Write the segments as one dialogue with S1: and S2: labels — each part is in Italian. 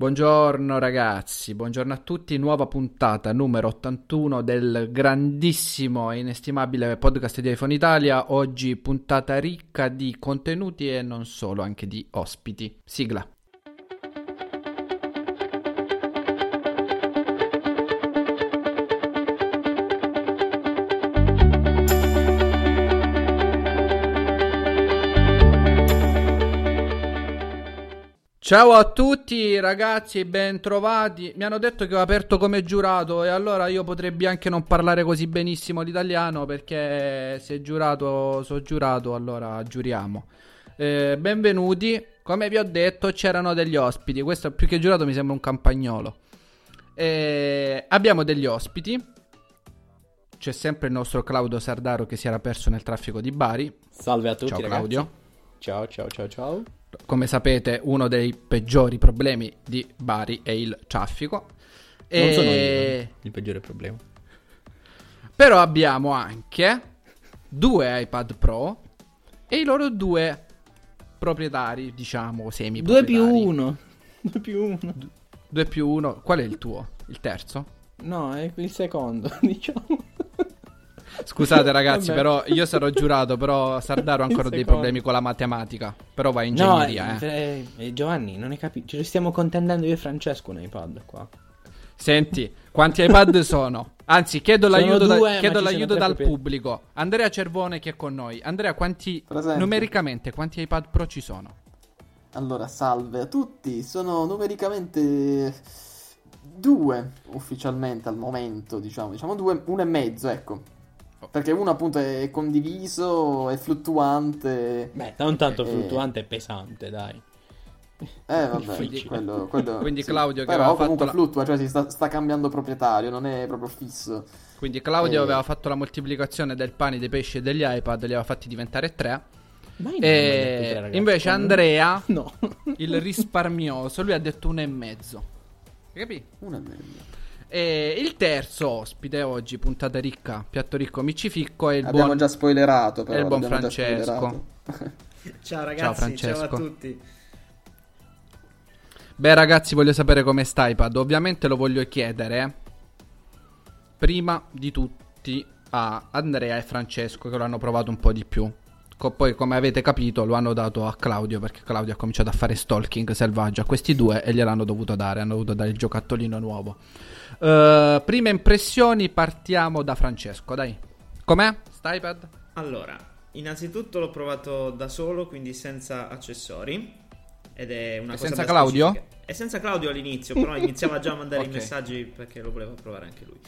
S1: Buongiorno ragazzi, buongiorno a tutti, nuova puntata numero 81 del grandissimo e inestimabile podcast di iPhone Italia, oggi puntata ricca di contenuti e non solo, anche di ospiti. Sigla. Ciao a tutti ragazzi, bentrovati. Mi hanno detto che ho aperto come giurato e allora io potrebbe anche non parlare così benissimo l'italiano perché se giurato, so giurato, allora giuriamo. Eh, benvenuti, come vi ho detto c'erano degli ospiti, questo più che giurato mi sembra un campagnolo. Eh, abbiamo degli ospiti, c'è sempre il nostro Claudio Sardaro che si era perso nel traffico di Bari.
S2: Salve a tutti
S1: Ciao
S2: ragazzi.
S1: Claudio.
S2: Ciao ciao ciao ciao.
S1: Come sapete, uno dei peggiori problemi di Bari è il traffico.
S2: Non sono
S1: E-
S2: io il peggiore problema.
S1: Però abbiamo anche due iPad Pro e i loro due proprietari, diciamo, semi
S2: 2 più 1. 2 più 1.
S1: 2 più 1. Qual è il tuo? Il terzo?
S2: No, è il secondo, diciamo.
S1: Scusate ragazzi, però io sarò giurato, però Sardaro ha ancora dei problemi con la matematica. Però va in
S2: No,
S1: ingegneria, eh.
S2: eh, eh, Giovanni, non hai capito. Ci stiamo contendendo io e Francesco un iPad qua.
S1: Senti, quanti iPad sono? Anzi, chiedo
S2: Sono
S1: l'aiuto, da-
S2: due, ma
S1: chiedo l'aiuto dal
S2: proprietà.
S1: pubblico. Andrea Cervone che è con noi. Andrea, quanti
S3: Presente.
S1: numericamente quanti iPad Pro ci sono?
S3: Allora, salve a tutti, sono numericamente due ufficialmente al momento, diciamo, diciamo due, uno e mezzo, ecco. Perché uno appunto è condiviso, è fluttuante.
S2: Beh, non tanto
S3: Eh.
S2: fluttuante e pesante, dai.
S3: Eh, vabbè,
S2: Difficile.
S3: quello, quello-
S1: Quindi
S3: sì.
S1: Claudio che
S3: Però
S1: aveva
S3: comunque
S1: fatto la-
S3: fluttua, cioè si sta, sta cambiando proprietario, non è proprio fisso.
S1: Quindi Claudio
S3: Eh.
S1: aveva fatto la moltiplicazione del pane, dei pesci e degli iPad, li aveva fatti diventare tre.
S2: Ma tre,
S1: E
S2: ragazzi.
S1: invece Andrea,
S2: No.
S1: il risparmioso, lui ha detto uno e mezzo. Capì?
S3: Uno e mezzo.
S1: E il terzo ospite oggi, puntata ricca, piatto ricco, micificco, è il
S3: Abbiamo
S1: buon...
S3: già spoilerato, però.
S1: è il buon Francesco.
S4: Ciao ragazzi, ciao,
S1: Francesco.
S4: a tutti.
S1: Beh ragazzi, voglio sapere come sta iPad. Ovviamente lo voglio chiedere prima di tutti a Andrea e Francesco che lo hanno provato un po' di più. Co- poi, come avete capito, lo hanno dato a Claudio perché Claudio ha cominciato a fare stalking selvaggio a questi due e gliel'hanno dovuto dare. Hanno dovuto dare il giocattolino nuovo. Eh, prime impressioni, partiamo da Francesco, dai. Com'è? Sta iPad?
S4: Allora, innanzitutto l'ho provato da solo, quindi senza accessori. Ed è una
S1: E
S4: cosa
S1: senza Claudio?
S4: specifica. E senza Claudio all'inizio, però iniziava già a mandare
S1: Ok.
S4: i messaggi perché lo voleva provare anche lui.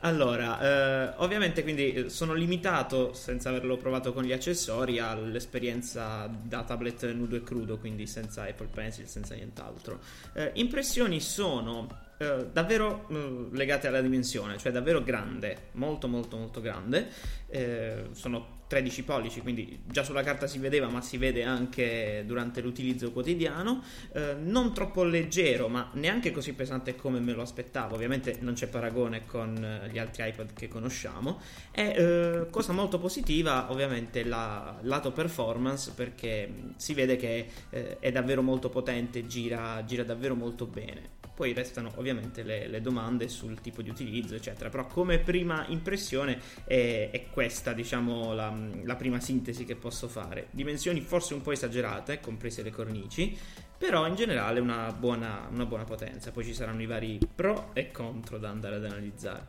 S4: Allora, eh, ovviamente quindi eh, sono limitato, senza averlo provato con gli accessori, all'esperienza da tablet nudo e crudo, quindi senza Apple Pencil, senza nient'altro. Eh, impressioni sono eh, davvero eh, legate alla dimensione, cioè davvero grande, molto molto molto grande. Eh, sono 13 pollici, quindi già sulla carta si vedeva, ma si vede anche durante l'utilizzo quotidiano. Eh, non troppo leggero, ma neanche così pesante come me lo aspettavo. Ovviamente non c'è paragone con eh, gli altri iPad che conosciamo. E eh, cosa molto positiva, ovviamente, la lato performance, perché si vede che eh, è davvero molto potente, gira, gira davvero molto bene. Poi restano ovviamente le, le domande sul tipo di utilizzo, eccetera. Però come prima impressione è, è questa, diciamo, la, la prima sintesi che posso fare. Dimensioni forse un po' esagerate, comprese le cornici, però in generale una buona, una buona potenza. Poi ci saranno i vari pro e contro da andare ad analizzare.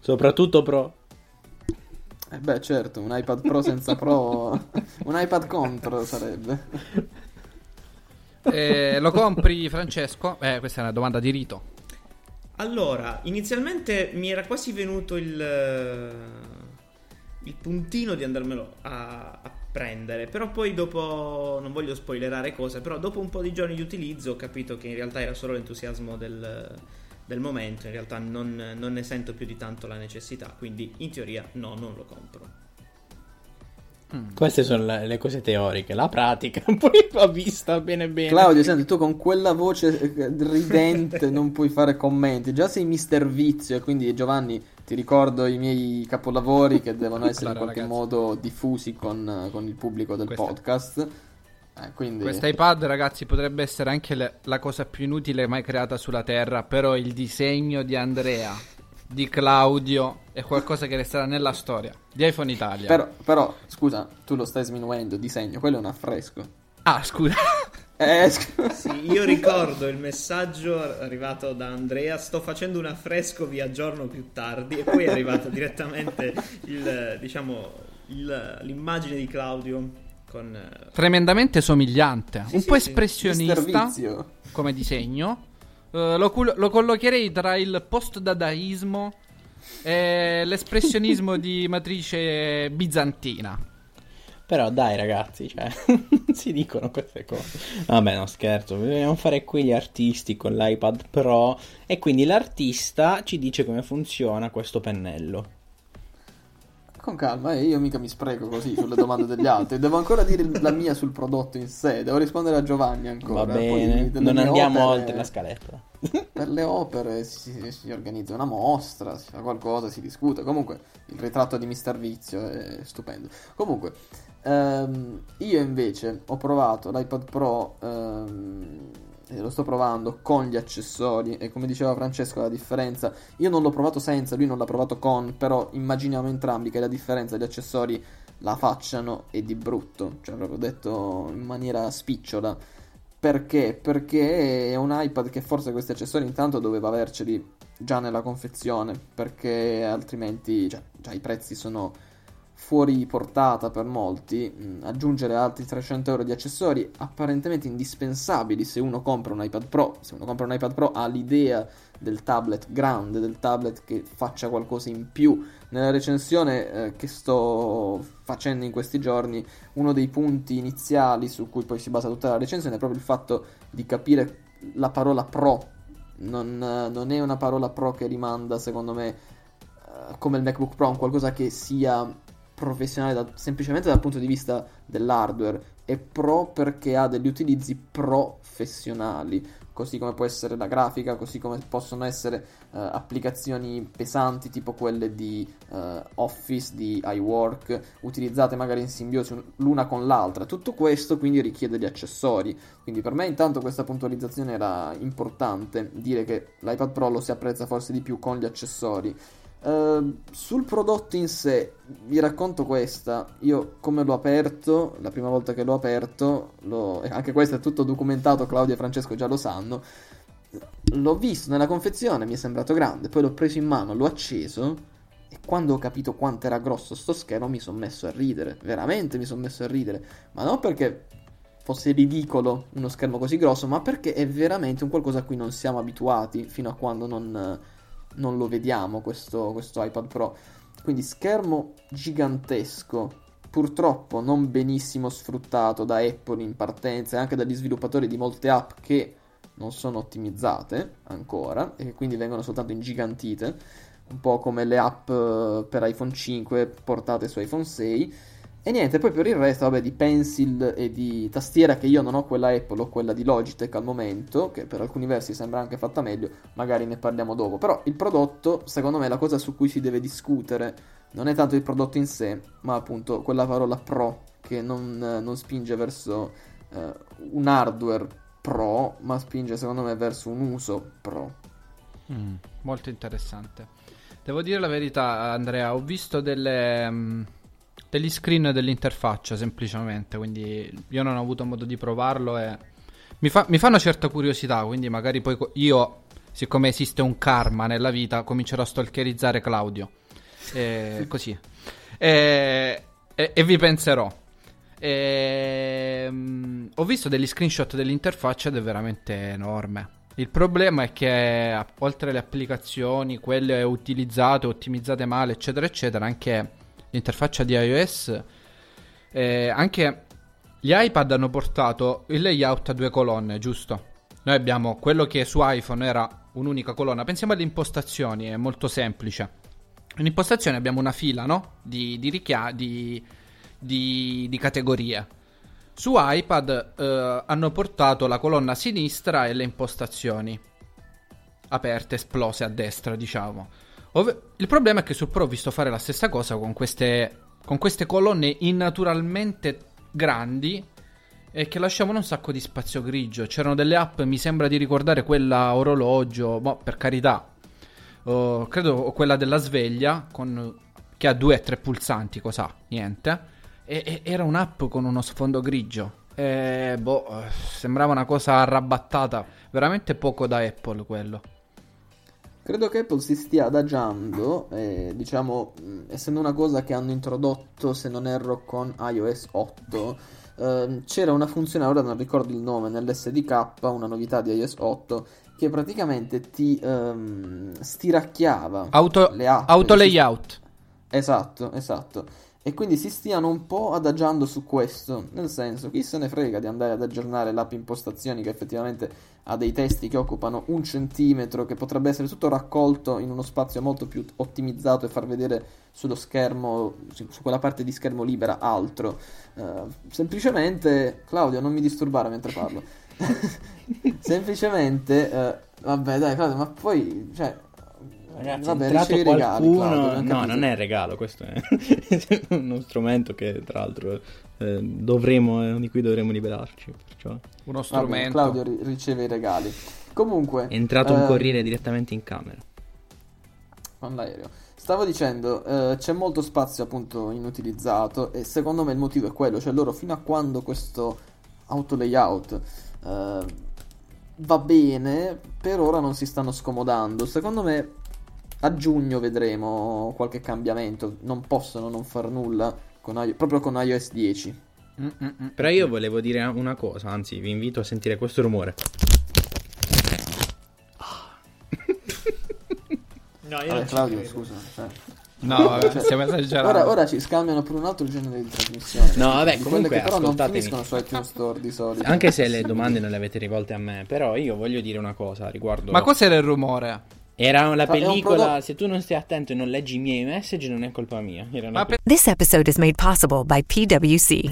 S2: Soprattutto pro.
S3: Eh beh, certo, un iPad Pro senza Pro, un iPad contro sarebbe.
S1: Eh, lo compri Francesco? Eh, questa è una domanda di rito.
S4: Allora, inizialmente mi era quasi venuto il, il puntino di andarmelo a, a prendere. Però poi dopo, non voglio spoilerare cose, però dopo un po' di giorni di utilizzo ho capito che in realtà era solo l'entusiasmo del, del momento, in realtà non, non ne sento più di tanto la necessità, quindi in teoria no, non lo compro.
S2: Queste sono le, le cose teoriche, la pratica poi va vista bene bene.
S3: Claudio, senti, tu con quella voce eh, ridente non puoi fare commenti. Già sei mister vizio, e quindi Giovanni ti ricordo i miei capolavori che devono essere
S1: Claro,
S3: in qualche
S1: ragazzi.
S3: modo diffusi con, con il pubblico del
S1: Questa-
S3: podcast. Eh, quindi...
S1: Questo iPad, ragazzi, potrebbe essere anche le- la cosa più inutile mai creata sulla Terra, però il disegno di Andrea, di Claudio, è qualcosa che resterà nella storia di iPhone Italia.
S3: Però, però, scusa, tu lo stai sminuendo, disegno, quello è un affresco.
S1: Ah, scusa.
S3: Eh,
S4: Sì, io ricordo il messaggio arrivato da Andrea, sto facendo un affresco, vi aggiorno più tardi, e poi è arrivato direttamente il, diciamo, il- l'immagine di Claudio con... eh,
S1: Tremendamente somigliante, un
S4: sì,
S1: po'
S4: sì.
S3: mister
S1: espressionista come disegno. Eh, lo, cul- lo collocherei tra il post-dadaismo e l'espressionismo di matrice bizantina.
S2: Però dai ragazzi, cioè, si dicono queste cose. Vabbè, no scherzo, dobbiamo fare qui gli artisti con l'iPad Pro e quindi l'artista ci dice come funziona questo pennello.
S3: Con calma, eh, io mica mi spreco così sulle domande degli altri. Devo ancora dire la mia sul prodotto in sé. Devo rispondere a Giovanni ancora.
S2: Va
S3: Poi
S2: bene,
S3: delle
S2: non andiamo
S3: opere-
S2: oltre la scaletta.
S3: Per le opere si, si organizza una mostra, si fa qualcosa, si discute. Comunque, il ritratto di Mister Vizio è stupendo. Comunque, ehm, io invece ho provato l'iPad Pro, e lo sto provando con gli accessori. E come diceva Francesco, la differenza. Io non l'ho provato senza, lui non l'ha provato con. Però immaginiamo entrambi che la differenza degli accessori la facciano e di brutto. Cioè, proprio detto in maniera spicciola. Perché? Perché è un iPad che forse questi accessori intanto doveva averceli già nella confezione, perché altrimenti cioè, i prezzi sono fuori portata per molti. Mm, Aggiungere altri 300 euro di accessori apparentemente indispensabili se uno compra un iPad Pro. Se uno compra un iPad Pro ha l'idea del tablet grande, del tablet che faccia qualcosa in più. Nella recensione eh, che sto facendo in questi giorni uno dei punti iniziali su cui poi si basa tutta la recensione è proprio il fatto di capire la parola pro. Non, non è una parola pro che rimanda, secondo me, eh, come il MacBook Pro, un qualcosa che sia professionale da- semplicemente dal punto di vista dell'hardware. È pro perché ha degli utilizzi professionali, così come può essere la grafica, così come possono essere eh, applicazioni pesanti tipo quelle di eh, Office, di iWork, utilizzate magari in simbiosi un- l'una con l'altra. Tutto questo quindi richiede gli accessori. Quindi per me intanto questa puntualizzazione era importante, dire che l'iPad Pro lo si apprezza forse di più con gli accessori. Eh, sul prodotto in sé vi racconto questa. Io come l'ho aperto, la prima volta che l'ho aperto, l'ho- anche questo è tutto documentato, Claudio e Francesco già lo sanno. L'ho visto nella confezione, mi è sembrato grande, poi l'ho preso in mano, l'ho acceso e quando ho capito quanto era grosso sto schermo mi sono messo a ridere, veramente mi sono messo a ridere, ma non perché fosse ridicolo uno schermo così grosso, ma perché è veramente un qualcosa a cui non siamo abituati fino a quando non, non lo vediamo questo, questo iPad Pro. Quindi schermo gigantesco, purtroppo non benissimo sfruttato da Apple in partenza e anche dagli sviluppatori di molte app che non sono ottimizzate ancora e quindi vengono soltanto ingigantite, un po' come le app eh, per iPhone 5 portate su iPhone 6. E niente, poi per il resto, vabbè, di pencil e di tastiera che io non ho quella Apple, ho quella di Logitech al momento, che per alcuni versi sembra anche fatta meglio, magari ne parliamo dopo. Però il prodotto, secondo me, la cosa su cui si deve discutere non è tanto il prodotto in sé, ma appunto quella parola pro che non, non spinge verso eh, un hardware pro, ma spinge secondo me verso un uso pro.
S1: Mm, molto interessante. Devo dire la verità, Andrea, ho visto delle, mm, degli screen dell'interfaccia semplicemente, quindi io non ho avuto modo di provarlo e mi fa, mi fa una certa curiosità, quindi magari poi co- io, siccome esiste un karma nella vita, comincerò a stalkerizzare Claudio. E così. E, e- e vi penserò. Ehm, ho visto degli screenshot dell'interfaccia ed è veramente enorme. Il problema è che oltre alle applicazioni, quelle utilizzate, ottimizzate male, eccetera, eccetera, anche l'interfaccia di iOS eh, anche gli iPad hanno portato il layout a due colonne, giusto? Noi abbiamo quello che su iPhone era un'unica colonna. Pensiamo alle impostazioni, è molto semplice. In impostazione abbiamo una fila, no? Di, di, richia- di, di, categorie. Su iPad eh, hanno portato la colonna sinistra e le impostazioni aperte, esplose a destra, diciamo. Ov- il problema è che sul Pro ho visto fare la stessa cosa con queste, con queste colonne innaturalmente grandi e che lasciavano un sacco di spazio grigio. C'erano delle app, mi sembra di ricordare quella orologio, boh, per carità, uh, credo quella della sveglia, con, che ha due o tre pulsanti, cosa? Niente. E, e, era un'app con uno sfondo grigio. E, boh, sembrava una cosa arrabattata. Veramente poco da Apple quello.
S3: Credo che Apple si stia adagiando, eh, diciamo, essendo una cosa che hanno introdotto, se non erro, con iOS 8. Eh, c'era una funzione, ora non ricordo il nome, nell'SDK, una novità di iOS 8, che praticamente ti ehm, stiracchiava
S1: Auto,
S3: le app.
S1: auto layout.
S3: Esatto, esatto. E quindi si stiano un po' adagiando su questo, nel senso, chi se ne frega di andare ad aggiornare l'app impostazioni che effettivamente ha dei testi che occupano un centimetro, che potrebbe essere tutto raccolto in uno spazio molto più ottimizzato e far vedere sullo schermo, su quella parte di schermo libera, altro. Uh, semplicemente, Claudio, non mi disturbare mentre parlo. semplicemente, uh, vabbè dai Claudio, ma poi, cioè,
S2: Ragazzi, Vabbè, ricevi regali, Claudio, no, non è un regalo, questo è uno strumento che tra l'altro eh, dovremo, di cui dovremo liberarci. Perciò.
S1: Uno strumento.
S3: Vabbè, Claudio riceve i regali. Comunque...
S2: È entrato eh, un corriere direttamente in camera.
S3: Con l'aereo. Stavo dicendo, eh, c'è molto spazio appunto inutilizzato e secondo me il motivo è quello, cioè loro fino a quando questo auto layout eh, va bene, per ora non si stanno scomodando. Secondo me a giugno vedremo qualche cambiamento. Non possono non far nulla con I- proprio con iOS 10.
S2: Mm-mm. Però io volevo dire una cosa, anzi vi invito a sentire questo rumore.
S3: no, io Vabbè, Claudio, scusa. Cioè.
S1: No, cioè, stiamo esagerando.
S3: Ora, ora, ci scambiano per un altro genere di trasmissione.
S2: No, vabbè, comunque
S3: però non finiscono su iTunes Store di solito.
S2: Anche se le domande non le avete rivolte a me, però io voglio dire una cosa riguardo
S1: Ma cos'era il rumore?
S2: Era la pellicola, se tu non stai attento e non leggi i miei messaggi non è colpa mia.
S5: Pe- This episode is made possible by PwC.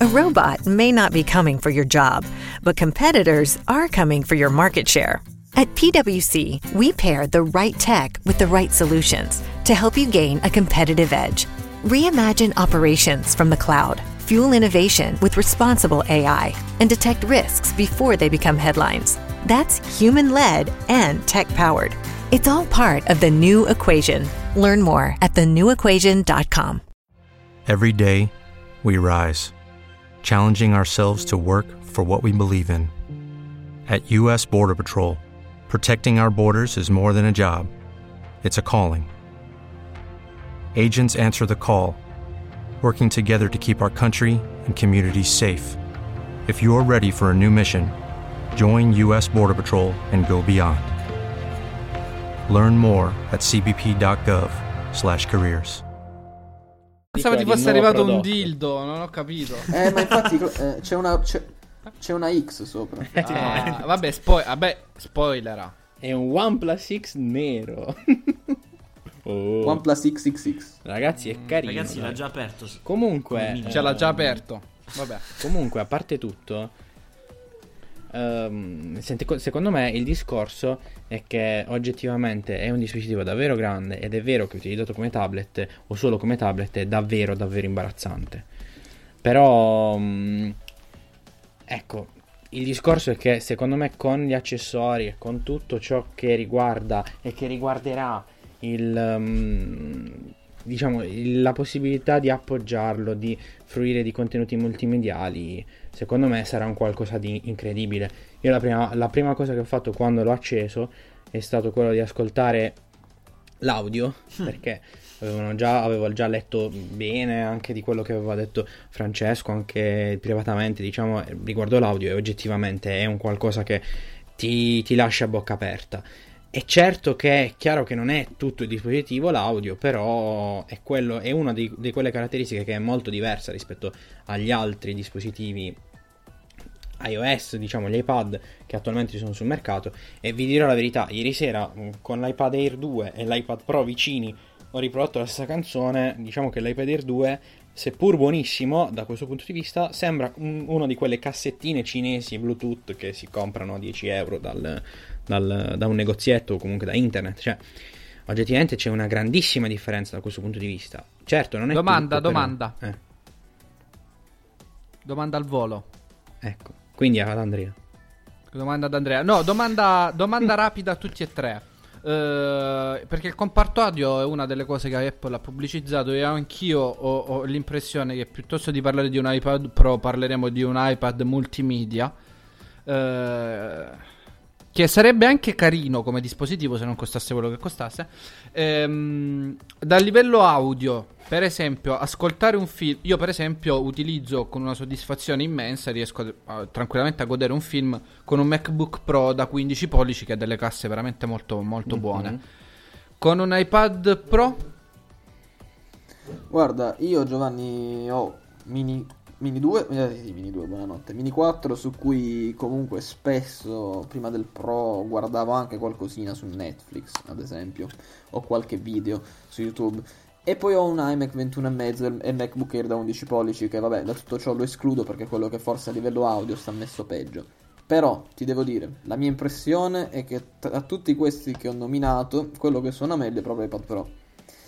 S5: A robot may not be coming for your job, but competitors are coming for your market share. At PwC, we pair the right tech with the right solutions to help you gain a competitive edge. Reimagine operations from the cloud, fuel innovation with responsible AI, and detect risks before they become headlines. That's human led and tech powered. It's all part of the new equation. Learn more at thenewequation.com.
S6: Every day, we rise, challenging ourselves to work for what we believe in. At U.S. Border Patrol, protecting our borders is more than a job, it's a calling. Agents answer the call, working together to keep our country and communities safe. If you're ready for a new mission, join U.S. Border Patrol and go beyond. Learn more at cbp.gov/careers.
S1: Pensavo ti fosse arrivato prodotto. un dildo, non ho capito.
S3: Eh, ma infatti eh, c'è, una, c'è, c'è, una X sopra.
S1: Ah, vabbè, spo- vabbè, spoiler.
S2: È un OnePlus X nero.
S3: oh. OnePlus XXX.
S2: Ragazzi, è carino.
S4: Ragazzi, l'ha già aperto.
S2: Comunque,
S1: ce l'ha già aperto. Vabbè.
S2: Comunque, a parte tutto, Um, secondo me il discorso è che oggettivamente è un dispositivo davvero grande ed è vero che utilizzato come tablet o solo come tablet è davvero davvero imbarazzante. Però um, ecco, il discorso è che secondo me con gli accessori e con tutto ciò che riguarda e che riguarderà il um, diciamo la possibilità di appoggiarlo, di fruire di contenuti multimediali secondo me sarà un qualcosa di incredibile. Io la prima, la prima cosa che ho fatto quando l'ho acceso è stato quello di ascoltare l'audio, perché già, avevo già letto bene anche di quello che aveva detto Francesco, anche privatamente, diciamo, riguardo l'audio, e oggettivamente è un qualcosa che ti, ti lascia a bocca aperta. È certo che è chiaro che non è tutto il dispositivo l'audio, però è, quello, è una di, di, quelle caratteristiche che è molto diversa rispetto agli altri dispositivi iOS, diciamo gli iPad che attualmente sono sul mercato. E vi dirò la verità, ieri sera mm, con l'iPad Air 2 e l'iPad Pro vicini ho riprodotto la stessa canzone, diciamo che l'iPad Air 2 seppur buonissimo da questo punto di vista, sembra un, una di quelle cassettine cinesi Bluetooth che si comprano a 10 euro dal, dal, da un negozietto o comunque da internet. Cioè, oggettivamente c'è una grandissima differenza da questo punto di vista. Certo, non è
S1: Domanda,
S2: tutto,
S1: domanda.
S2: Però, eh.
S1: Domanda al volo.
S2: Ecco, quindi ad Andrea.
S1: Domanda ad Andrea. No, domanda, domanda rapida a tutti e tre. Uh, perché il comparto audio è una delle cose che Apple ha pubblicizzato e anch'io ho, ho, l'impressione che piuttosto di parlare di un iPad Pro parleremo di un iPad multimedia. Uh, che sarebbe anche carino come dispositivo se non costasse quello che costasse. Ehm, dal livello audio, per esempio, ascoltare un film. Io, per esempio, utilizzo con una soddisfazione immensa. Riesco a, a, tranquillamente a godere un film con un MacBook Pro da 15 pollici che ha delle casse veramente molto, molto buone. Mm-hmm. Con un iPad Pro.
S3: Guarda, io Giovanni ho mini Mini 2, eh, Mini 2, buonanotte. Mini 4 su cui comunque spesso prima del Pro guardavo anche qualcosina su Netflix, ad esempio, o qualche video su YouTube. E poi ho un iMac 21,5 e MacBook Air da 11 pollici che vabbè, da tutto ciò lo escludo perché è quello che forse a livello audio sta messo peggio. Però ti devo dire, la mia impressione è che tra tutti questi che ho nominato, quello che suona meglio è proprio iPad Pro.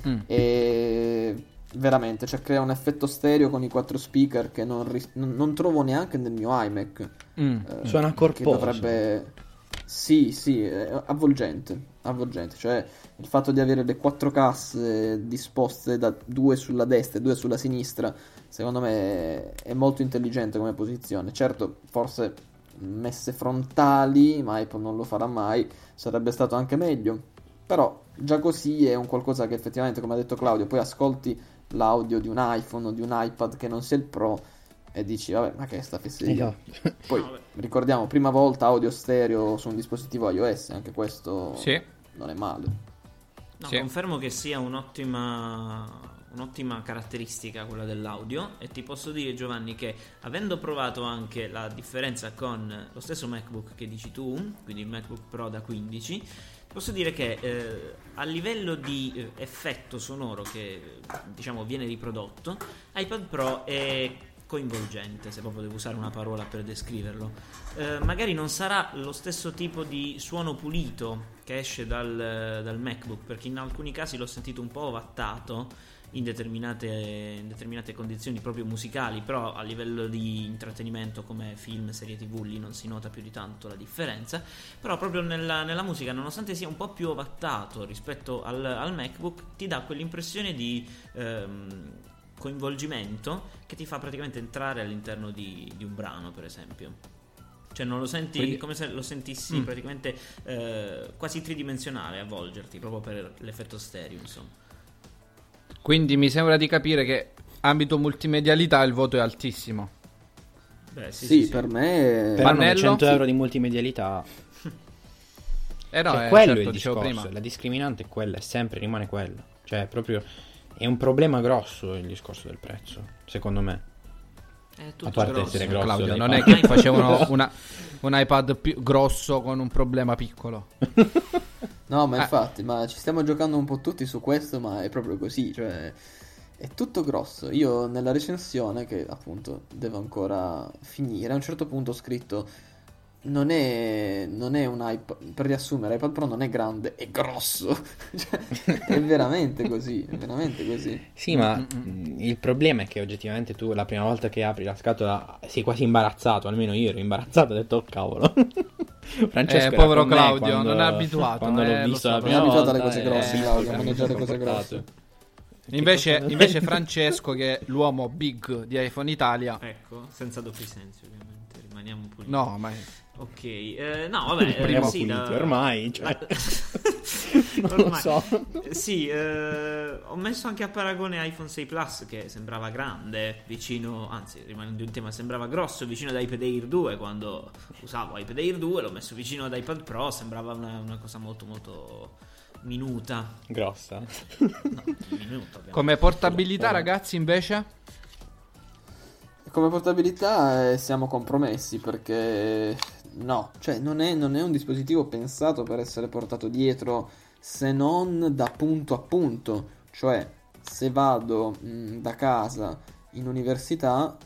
S3: Mm. E veramente, cioè crea un effetto stereo con i quattro speaker che non, ris- non, trovo neanche nel mio iMac.
S2: Mm. Eh, Suona corposo.
S3: dovrebbe... Sì, sì, avvolgente, avvolgente, cioè il fatto di avere le quattro casse disposte da due sulla destra e due sulla sinistra, secondo me è molto intelligente come posizione. Certo, forse messe frontali, ma Apple non lo farà mai, sarebbe stato anche meglio. Però già così è un qualcosa che effettivamente, come ha detto Claudio, poi ascolti l'audio di un iPhone o di un iPad che non sia il Pro e dici vabbè ma che è sta fesseria esatto. poi ricordiamo prima volta audio stereo su un dispositivo iOS anche questo sì. non è male
S4: no, sì. confermo che sia un'ottima un'ottima caratteristica quella dell'audio e ti posso dire Giovanni che avendo provato anche la differenza con lo stesso MacBook che dici tu quindi il MacBook Pro da 15 Posso dire che eh, a livello di eh, effetto sonoro che diciamo viene riprodotto, iPad Pro è coinvolgente, se proprio devo usare una parola per descriverlo. Eh, magari non sarà lo stesso tipo di suono pulito che esce dal, dal MacBook, perché in alcuni casi l'ho sentito un po' ovattato in determinate, in determinate, condizioni proprio musicali, però a livello di intrattenimento come film, serie tv lì non si nota più di tanto la differenza, però proprio nella, nella musica nonostante sia un po' più ovattato rispetto al, al MacBook ti dà quell'impressione di... Ehm, coinvolgimento che ti fa praticamente entrare all'interno di, di un brano per esempio. Cioè non lo senti Quindi... come se lo sentissi mm. praticamente eh, quasi tridimensionale avvolgerti proprio per l'effetto stereo insomma
S1: quindi mi sembra di capire che ambito multimedialità il voto è altissimo.
S3: Beh, sì, sì, sì per sì. me...
S2: Però Pannello? 100 euro di multimedialità... Eh no, cioè, è quello certo, il discorso, prima. la discriminante è quella, è sempre, rimane quello. Cioè, proprio... È un problema grosso il discorso del prezzo, secondo me.
S1: È tutto a parte grosso, essere grosso, Claudio, non è che facevano una, un iPad più grosso con un problema piccolo.
S3: No, ma ah. infatti, ma ci stiamo giocando un po' tutti su questo, ma è proprio così, cioè è tutto grosso. Io nella recensione, che appunto devo ancora finire, a un certo punto ho scritto non è, non è un iPad, per riassumere, iPad Pro non è grande, è grosso. cioè, è veramente così, è veramente così.
S2: Sì, ma Mm-mm. il problema è che oggettivamente tu la prima volta che apri la scatola sei quasi imbarazzato, almeno io ero imbarazzato, ho detto oh cavolo.
S1: Francesco eh, povero Claudio, quando, non è abituato.
S2: Quando
S1: eh,
S2: l'ho visto so, la
S3: prima. Non è abituato alle cose grosse, eh, Claudio, a mangiare cose grosse.
S1: Invece, invece Francesco, che è l'uomo big di iPhone Italia,
S4: ecco, senza doppi sensi, ovviamente, rimaniamo puliti.
S1: No, ma
S4: Ok, eh, no, vabbè, eh, sì,
S2: da... ormai. Cioè. non lo so.
S4: Sì, eh, ho messo anche a paragone iPhone 6 Plus che sembrava grande, vicino, anzi rimanendo in tema, sembrava grosso vicino ad iPad Air 2 quando usavo iPad Air 2, l'ho messo vicino ad iPad Pro, sembrava una, una cosa molto molto minuta.
S2: Grossa.
S4: No, minuto,
S1: Come portabilità ragazzi invece?
S3: Come portabilità eh, siamo compromessi perché no, cioè non è, non è un dispositivo pensato per essere portato dietro se non da punto a punto, cioè se vado mh, da casa in università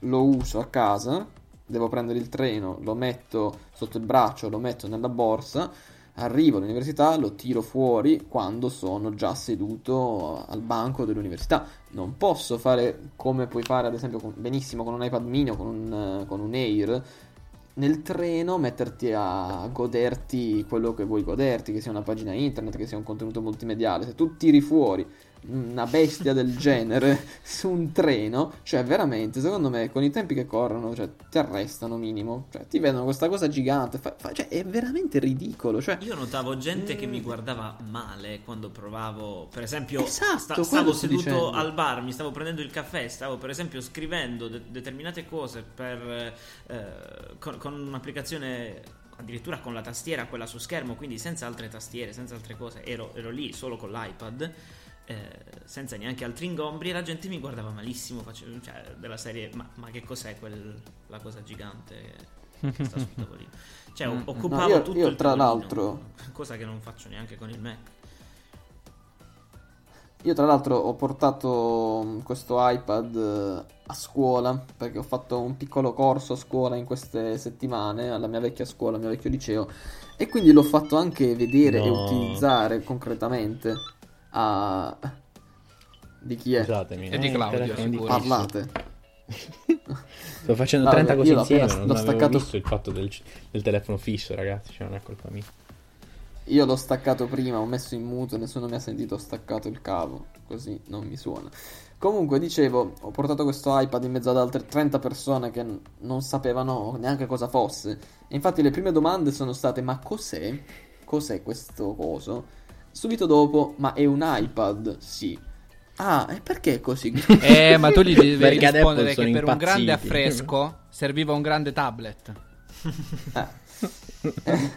S3: lo uso a casa, devo prendere il treno, lo metto sotto il braccio, lo metto nella borsa, arrivo all'università, lo tiro fuori quando sono già seduto al banco dell'università. Non posso fare come puoi fare ad esempio con, benissimo con un iPad mini o con un, con un Air, nel treno metterti a goderti quello che vuoi goderti, che sia una pagina internet, che sia un contenuto multimediale. Se tu tiri fuori una bestia del genere su un treno, cioè veramente, secondo me, con i tempi che corrono, cioè, ti arrestano minimo. Cioè, ti vedono questa cosa gigante, fa, fa, cioè, è veramente ridicolo. Cioè,
S4: Io notavo gente mm. che mi guardava male quando provavo, per esempio,
S3: esatto,
S4: sta, stavo seduto dicendo. al bar, mi stavo prendendo il caffè, stavo per esempio scrivendo de- determinate cose per, eh, con, con un'applicazione addirittura con la tastiera quella su schermo, quindi senza altre tastiere, senza altre cose, ero, ero lì solo con l'iPad eh, senza neanche altri ingombri e la gente mi guardava malissimo, facevo, cioè, della serie, ma, ma che cos'è quel, la cosa gigante che sta sul tavolino? Cioè, mm, occupava no, io, tutto io, il
S3: tra
S4: tavolino,
S3: l'altro...
S4: cosa che non faccio neanche con il Mac.
S3: Io tra l'altro ho portato mm, questo iPad eh, a scuola perché ho fatto un piccolo corso a scuola in queste settimane alla mia vecchia scuola, al mio vecchio liceo e quindi l'ho fatto anche vedere no. e utilizzare concretamente a... Di chi è?
S2: Scusatemi.
S1: È di Claudio,
S3: Parlate.
S2: Sto facendo 30 cose insieme, non l'ho staccato... visto il fatto del, del telefono fisso, ragazzi, cioè non è colpa mia.
S3: Io l'ho staccato prima, ho messo in muto, nessuno mi ha sentito, ho staccato il cavo, così non mi suona. Comunque, dicevo, ho portato questo iPad in mezzo ad altre 30 persone che n- non sapevano neanche cosa fosse. E infatti le prime domande sono state, ma cos'è? Cos'è questo coso? Subito dopo, ma è un iPad? Sì. Ah, e perché è così?
S1: Eh, ma tu gli devi rispondere che per un grande affresco serviva un grande tablet.
S3: Eh.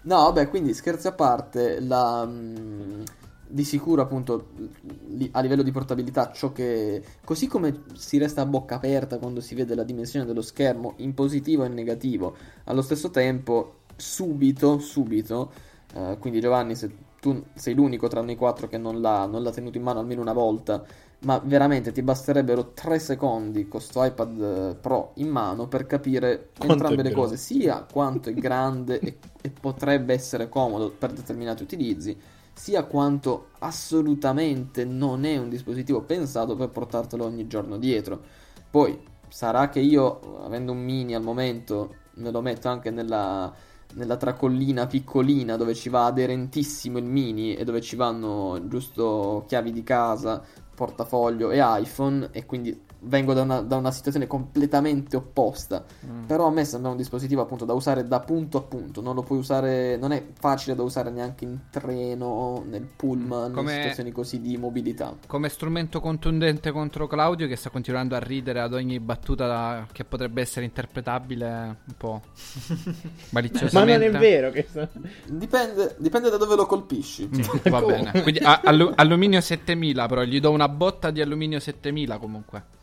S3: no, vabbè, quindi scherzi a parte, la, mh, mm, di sicuro appunto li, a livello di portabilità ciò che... Così come si resta a bocca aperta quando si vede la dimensione dello schermo in positivo e in negativo, allo stesso tempo subito, subito, eh, quindi Giovanni se tu sei l'unico tra noi quattro che non l'ha, non l'ha tenuto in mano almeno una volta, ma veramente ti basterebbero 3 secondi con questo iPad eh, Pro in mano per capire quanto entrambe le cose, sia quanto è grande e, e potrebbe essere comodo per determinati utilizzi, sia quanto assolutamente non è un dispositivo pensato per portartelo ogni giorno dietro. Poi sarà che io, avendo un mini al momento, me lo metto anche nella nella tracollina piccolina dove ci va aderentissimo il mini e dove ci vanno giusto chiavi di casa, portafoglio e iPhone e quindi vengo da una, da una situazione completamente opposta. Mm. Però a me sembra un dispositivo appunto da usare da punto a punto. Non lo puoi usare, non è facile da usare neanche in treno, nel pullman, come, in situazioni così di mobilità.
S1: Come strumento contundente contro Claudio che sta continuando a ridere ad ogni battuta da, che potrebbe essere interpretabile un po' maliziosamente.
S2: Ma non è vero che
S3: dipende, dipende da dove lo colpisci.
S1: Mm, va bene. Quindi a, allu- alluminio 7000 però gli do una botta di alluminio 7000 comunque.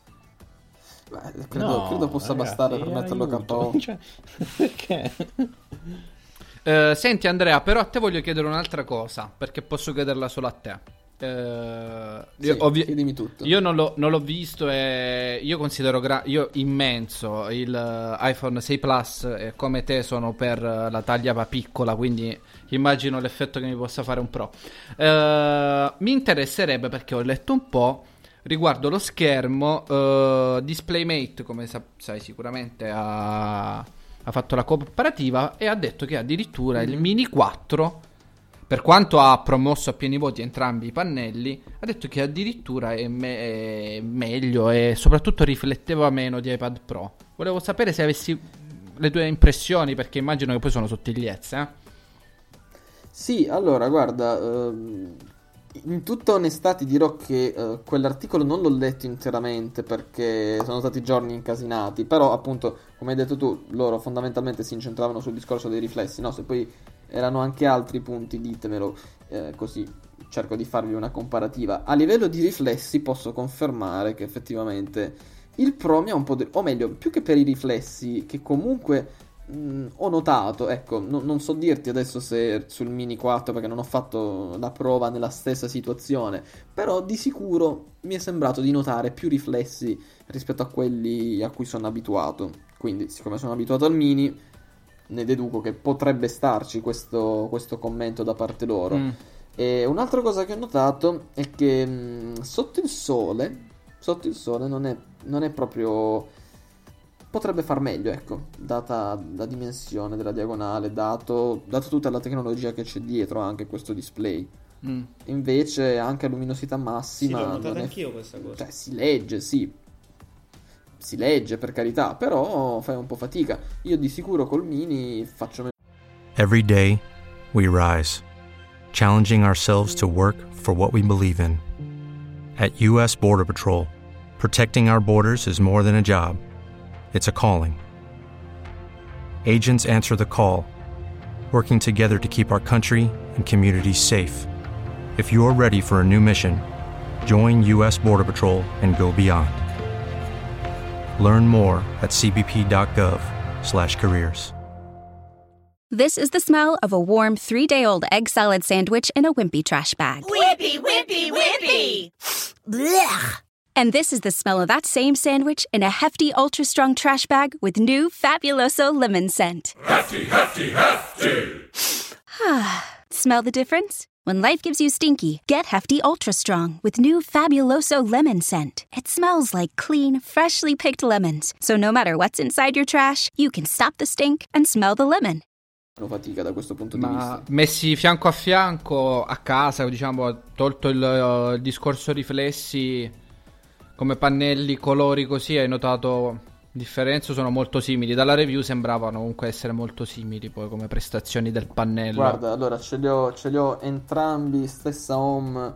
S3: Beh, credo, no, credo possa ragazzi, bastare per metterlo KO. Cioè,
S2: perché?
S1: Uh, senti Andrea, però a te voglio chiedere un'altra cosa, perché posso chiederla solo a te.
S3: Uh, sì, ovvi- tutto.
S1: Io non, l'ho, non l'ho visto e io considero gra- io immenso il uh, iPhone 6 Plus e come te sono per la taglia piccola, quindi immagino l'effetto che mi possa fare un Pro. mi interesserebbe perché ho letto un po' riguardo lo schermo, uh, DisplayMate, come sa- sai sicuramente, ha, ha, fatto la cooperativa e ha detto che addirittura il Mini 4, per quanto ha promosso a pieni voti entrambi i pannelli, ha detto che addirittura è, me- è meglio e soprattutto rifletteva meno di iPad Pro. Volevo sapere se avessi le tue impressioni, perché immagino che poi sono sottigliezze, eh?
S3: Sì, allora, guarda, ehm, in tutta onestà ti dirò che eh, quell'articolo non l'ho letto interamente perché sono stati giorni incasinati, però appunto, come hai detto tu, loro fondamentalmente si incentravano sul discorso dei riflessi, no? Se poi erano anche altri punti, ditemelo, eh, così cerco di farvi una comparativa. A livello di riflessi posso confermare che effettivamente il Pro mi ha un po'... De- o meglio, più che per i riflessi, che comunque mh, ho notato, ecco, no, non so dirti adesso se sul Mini 4 perché non ho fatto la prova nella stessa situazione, però di sicuro mi è sembrato di notare più riflessi rispetto a quelli a cui sono abituato. Quindi, siccome sono abituato al Mini, ne deduco che potrebbe starci questo, questo commento da parte loro. Mm. E un'altra cosa che ho notato è che mh, sotto il sole, sotto il sole non è, non è proprio potrebbe far meglio, ecco, data la dimensione della diagonale, dato, dato tutta la tecnologia che c'è dietro anche questo display. Mm. Invece anche a luminosità massima...
S4: Sì, l'ho notato anch'io questa cosa.
S3: Cioè, si legge, sì. Si legge, per carità, però fai un po' fatica. Io di sicuro col mini faccio...
S6: Every day we rise, challenging ourselves to work for what we believe in. At U.S. Border Patrol, protecting our borders is more than a job. It's a calling. Agents answer the call, working together to keep our country and communities safe. If you're ready for a new mission, join U.S. Border Patrol and go beyond. Learn more at cbp.gov/careers.
S7: This is the smell of a warm three-day-old egg salad sandwich in a wimpy trash bag.
S8: Wimpy, wimpy, wimpy!
S7: Blech. And this is the smell of that same sandwich in a hefty, ultra strong trash bag with new Fabuloso lemon scent.
S8: Hefty, hefty, hefty!
S7: smell the difference? When life gives you stinky, get Hefty Ultra Strong with new Fabuloso lemon scent. It smells like clean, freshly picked lemons. So no matter what's inside your trash, you can stop the stink and smell the lemon.
S3: fatica da questo punto
S1: Ma
S3: di vista.
S1: Messi fianco a fianco a casa, diciamo, tolto il, il discorso riflessi come pannelli, colori così, hai notato differenze? Sono molto simili. Dalla review sembravano comunque essere molto simili poi come prestazioni del pannello.
S3: Guarda, allora ce li ho, ce li ho entrambi, stessa home,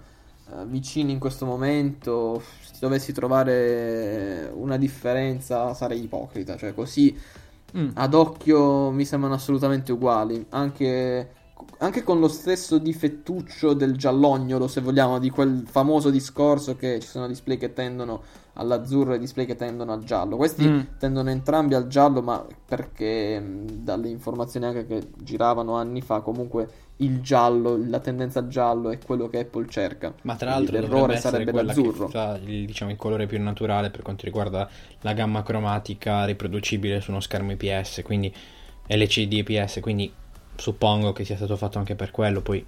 S3: eh, vicini in questo momento. Se dovessi trovare una differenza sarei ipocrita, cioè così mm. ad occhio mi sembrano assolutamente uguali. Anche anche con lo stesso difettuccio del giallognolo, se vogliamo, di quel famoso discorso che ci sono display che tendono all'azzurro e display che tendono al giallo. Questi mm. tendono entrambi al giallo, ma perché mh, dalle informazioni anche che giravano anni fa, comunque il giallo, la tendenza al giallo è quello che Apple cerca.
S2: Ma tra l'altro l'errore sarebbe l'azzurro. Fa, diciamo il colore più naturale per quanto riguarda la gamma cromatica riproducibile su uno schermo IPS, quindi LCD IPS, quindi suppongo che sia stato fatto anche per quello, poi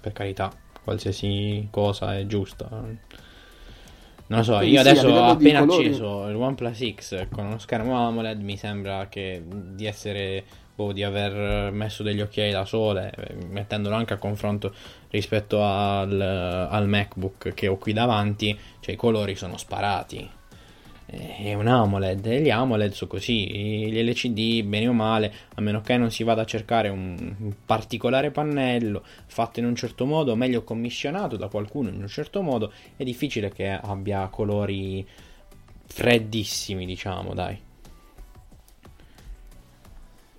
S2: per carità, qualsiasi cosa è giusta. Non lo so, io sì, adesso ho appena acceso il OnePlus X con uno schermo AMOLED, mi sembra che di essere boh, di aver messo degli occhiali da sole, mettendolo anche a confronto rispetto al, al MacBook che ho qui davanti, cioè i colori sono sparati è un AMOLED e gli AMOLED sono così gli LCD bene o male a meno che non si vada a cercare un, particolare pannello fatto in un certo modo meglio commissionato da qualcuno in un certo modo è difficile che abbia colori freddissimi diciamo dai.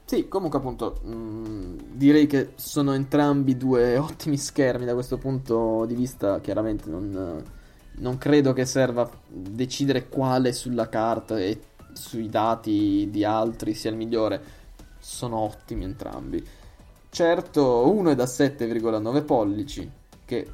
S3: Sì, comunque appunto mh, mm, direi che sono entrambi due ottimi schermi da questo punto di vista, chiaramente non, non credo che serva decidere quale sulla carta e sui dati di altri sia il migliore. Sono ottimi entrambi. Certo, uno è da 7,9 pollici, che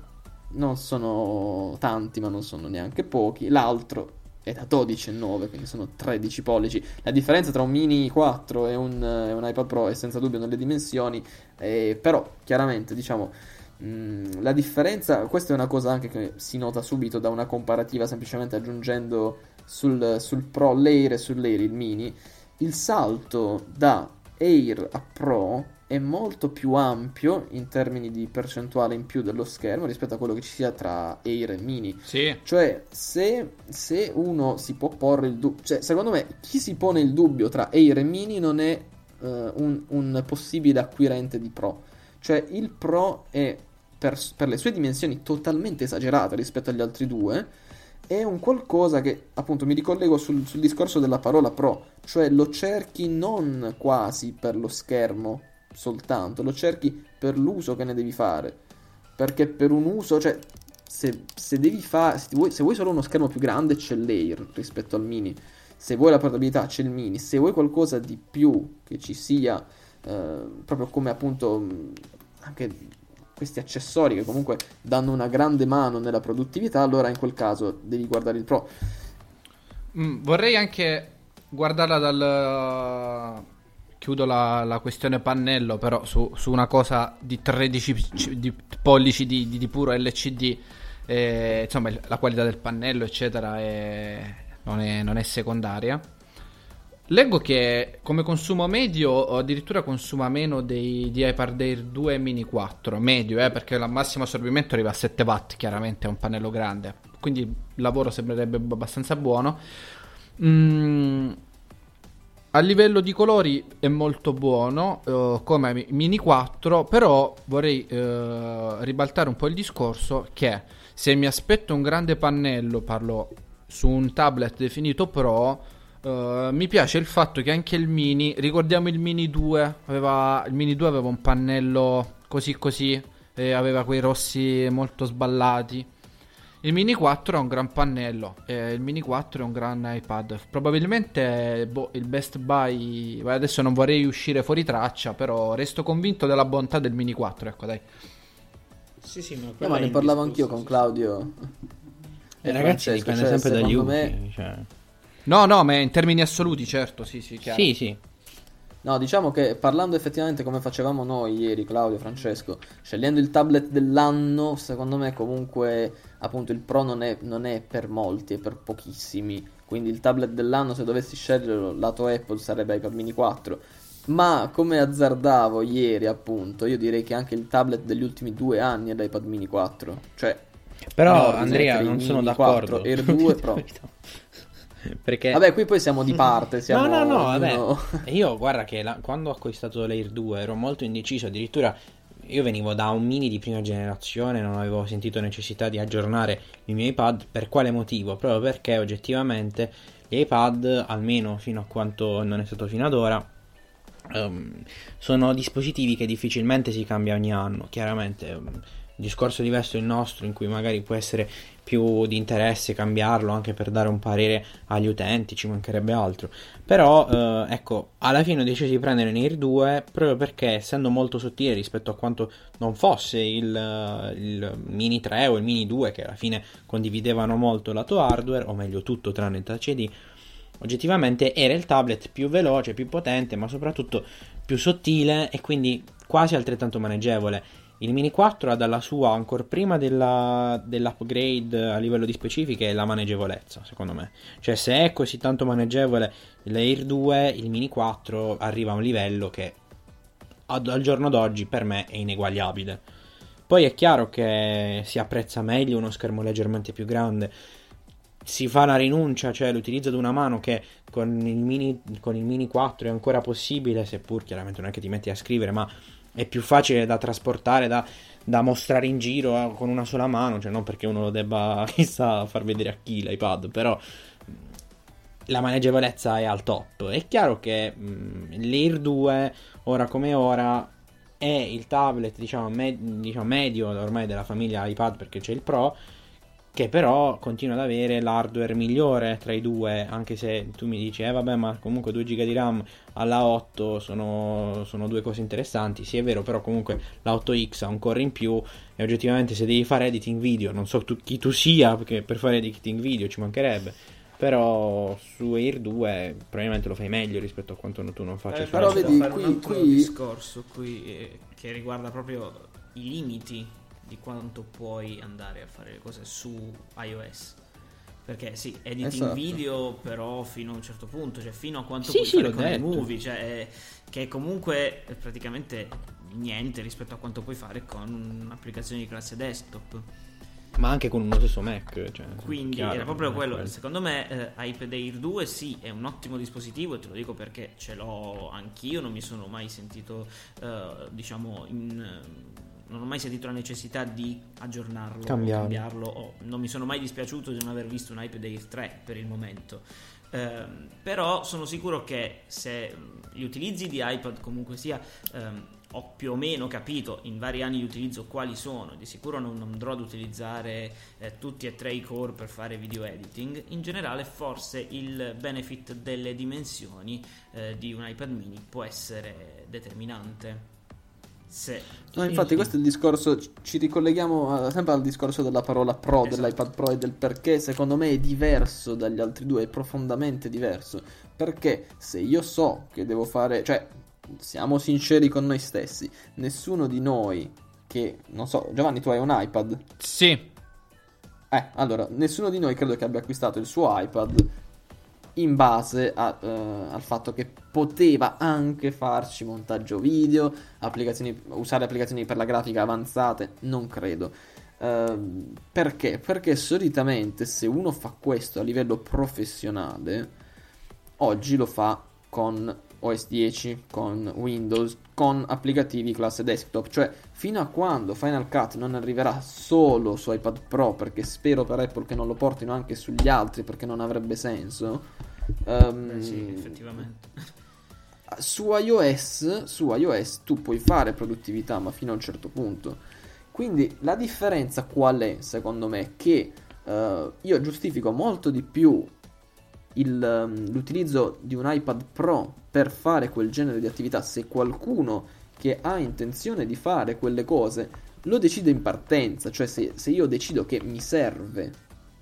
S3: non sono tanti, ma non sono neanche pochi. L'altro è da 12,9, quindi sono 13 pollici. La differenza tra un Mini 4 e un, e un iPad Pro è senza dubbio nelle dimensioni, eh, però chiaramente diciamo Mm, la differenza, questa è una cosa anche che si nota subito da una comparativa semplicemente aggiungendo sul, sul Pro l'Air e sull'Air il Mini. Il salto da Air a Pro è molto più ampio in termini di percentuale in più dello schermo rispetto a quello che ci sia tra Air e Mini.
S1: Sì.
S3: Cioè, se, se uno si può porre il dubbio, cioè, secondo me, chi si pone il dubbio tra Air e Mini non è uh, un, un possibile acquirente di Pro Cioè il Pro è per, per le sue dimensioni totalmente esagerata rispetto agli altri due. È un qualcosa che appunto mi ricollego sul, sul discorso della parola Pro, cioè lo cerchi non quasi per lo schermo soltanto, lo cerchi per l'uso che ne devi fare. Perché per un uso, cioè, se, se devi fare, se, se vuoi solo uno schermo più grande c'è l'Air rispetto al mini, se vuoi la portabilità c'è il mini, se vuoi qualcosa di più che ci sia, proprio come appunto mh, anche questi accessori che comunque danno una grande mano nella produttività, allora in quel caso devi guardare il Pro.
S1: Mm, vorrei anche guardarla dal... Chiudo la, la questione pannello, però su, su una cosa di 13 c- di pollici di, di- di puro LCD, eh, insomma la qualità del pannello eccetera è- non, è, non è secondaria. Leggo che come consumo medio addirittura consuma meno dei, di iPad Air 2 e Mini 4, medio eh, perché il massimo assorbimento arriva a 7 watt, chiaramente è un pannello grande, quindi il lavoro sembrerebbe abbastanza buono. Mm, a livello di colori è molto buono, eh, come Mi- Mini 4, però vorrei eh, ribaltare un po' il discorso che se mi aspetto un grande pannello, parlo su un tablet definito Pro, eh, mi piace il fatto che anche il Mini, ricordiamo il Mini 2, aveva, il Mini 2 aveva un pannello così così, e aveva quei rossi molto sballati. Il Mini 4 è un gran pannello, eh, il Mini 4 è un gran iPad. Probabilmente boh, il Best Buy. Adesso non vorrei uscire fuori traccia, però resto convinto della bontà del Mini 4. Ecco, dai.
S4: Sì, sì, ma,
S3: No, ma ne parlavo anch'io con
S4: sì,
S3: Claudio.
S2: Eh, ragazzi,
S3: Francesco,
S2: dipende
S3: cioè,
S2: sempre dagli
S3: me-
S2: cioè.
S1: No, no, ma in termini assoluti, certo, sì, sì, chiaro.
S2: Sì, sì.
S3: No, diciamo che parlando effettivamente come facevamo noi ieri, Claudio, Francesco, scegliendo il tablet dell'anno, secondo me comunque appunto il Pro non è, non è per molti, è per pochissimi. Quindi il tablet dell'anno, se dovessi sceglierlo, lato Apple sarebbe iPad mini 4. Ma come azzardavo ieri, appunto, io direi che anche il tablet degli ultimi due anni è l'iPad mini 4. Cioè,
S2: Però
S3: No,
S2: Andrea, non sono d'accordo.
S3: 4, Air 2 Pro.
S2: Perché
S3: vabbè, qui poi siamo di parte, siamo
S2: No, no, no, vabbè. Io guarda che la- quando ho acquistato l'Air 2 ero molto indeciso, addirittura io venivo da un mini di prima generazione, non avevo sentito necessità di aggiornare il mio iPad, per quale motivo? Proprio perché oggettivamente gli iPad, almeno fino a quanto non è stato fino ad ora, ehm, sono dispositivi che difficilmente si cambia ogni anno, chiaramente. un discorso diverso il nostro, in cui magari può essere più di interesse cambiarlo anche per dare un parere agli utenti, ci mancherebbe altro. Però, eh, ecco, alla fine ho deciso di prendere un Air 2 proprio perché, essendo molto sottile rispetto a quanto non fosse il, eh, il Mini 3 o il Mini 2, che alla fine condividevano molto lato hardware, o meglio tutto tranne il Touch ID, oggettivamente era il tablet più veloce, più potente, ma soprattutto più sottile e quindi quasi altrettanto maneggevole. Il Mini 4 ha dalla sua, ancora prima della- dell'upgrade a livello di specifiche, la maneggevolezza, secondo me. Cioè, se è così tanto maneggevole l'Air 2, il Mini 4 arriva a un livello che ad- al giorno d'oggi per me è ineguagliabile. Poi è chiaro che si apprezza meglio uno schermo leggermente più grande. Si fa la rinuncia, cioè l'utilizzo di una mano che con il, mini, con il Mini 4 è ancora possibile, seppur chiaramente non è che ti metti a scrivere, ma è più facile da trasportare, da, da mostrare in giro eh, con una sola mano, cioè non perché uno lo debba chissà far vedere a chi l'iPad, però la maneggevolezza è al top. È chiaro che mh, l'Air 2, ora come ora, è il tablet, diciamo, me- diciamo, medio ormai della famiglia iPad perché c'è il Pro, che però continua ad avere l'hardware migliore tra i due, anche se tu mi dici, eh vabbè, ma comunque 2 GB di RAM alla 8 sono, sono due cose interessanti. Sì, è vero, però comunque la 8X ha un core in più e oggettivamente se devi fare editing video, non so tu, chi tu sia, perché per fare editing video ci mancherebbe. Però su Air 2 probabilmente lo fai meglio rispetto a quanto tu non faccia
S4: Eh,
S2: su
S3: però vedi, qui-
S4: un altro
S3: qui-
S4: discorso qui eh, che riguarda proprio i limiti di quanto puoi andare a fare le cose su iOS. Perché sì, editing
S3: Esatto.
S4: video però fino a un certo punto, cioè fino a quanto
S2: Sì,
S4: puoi
S2: sì,
S4: fare con i movie, cioè è- che comunque è praticamente niente rispetto a quanto puoi fare con un'applicazione di classe desktop.
S2: Ma anche con uno stesso Mac. Cioè,
S4: Quindi
S2: chiaro,
S4: era proprio
S2: è
S4: quello. Secondo me, eh, iPad Air 2 sì, è un ottimo dispositivo. E te lo dico perché ce l'ho anch'io. Non mi sono mai sentito, eh, diciamo, in, eh, non ho mai sentito la necessità di aggiornarlo,
S2: Cambiarlo.
S4: o cambiarlo. o non mi sono mai dispiaciuto di non aver visto un iPad Air 3 per il momento. Ehm, però sono sicuro che se gli utilizzi di iPad comunque sia ehm, ho più o meno capito in vari anni di utilizzo quali sono, di sicuro non non andrò ad utilizzare eh, tutti e tre i core per fare video editing, in generale forse il benefit delle dimensioni eh, di un iPad mini può essere determinante. Se
S3: No, infatti questo è il discorso, ci- ci ricolleghiamo eh, sempre al discorso della parola Pro,
S4: Esatto.
S3: dell'iPad Pro e del perché secondo me è diverso dagli altri due, è profondamente diverso. Perché se io so che devo fare, cioè siamo sinceri con noi stessi, nessuno di noi che, non so, Giovanni tu hai un iPad?
S1: Sì,
S3: Eh, allora, nessuno di noi credo che abbia acquistato il suo iPad in base a, eh, al fatto che poteva anche farci montaggio video, applicazioni, usare applicazioni per la grafica avanzate, non credo. Ehm, perché? Perché solitamente se uno fa questo a livello professionale, oggi lo fa con OS 10, con Windows, con applicativi classe desktop, cioè fino a quando Final Cut non arriverà solo su iPad Pro, perché spero per Apple che non lo portino anche sugli altri, perché non avrebbe senso. ehm,
S4: Beh, sì, effettivamente.
S3: su iOS, su iOS tu puoi fare produttività, ma fino a un certo punto. Quindi la differenza qual è, secondo me? Che eh, io giustifico molto di più il, ehm, l'utilizzo di un iPad Pro per fare quel genere di attività se qualcuno che ha intenzione di fare quelle cose lo decide in partenza, cioè se, se io decido che mi serve,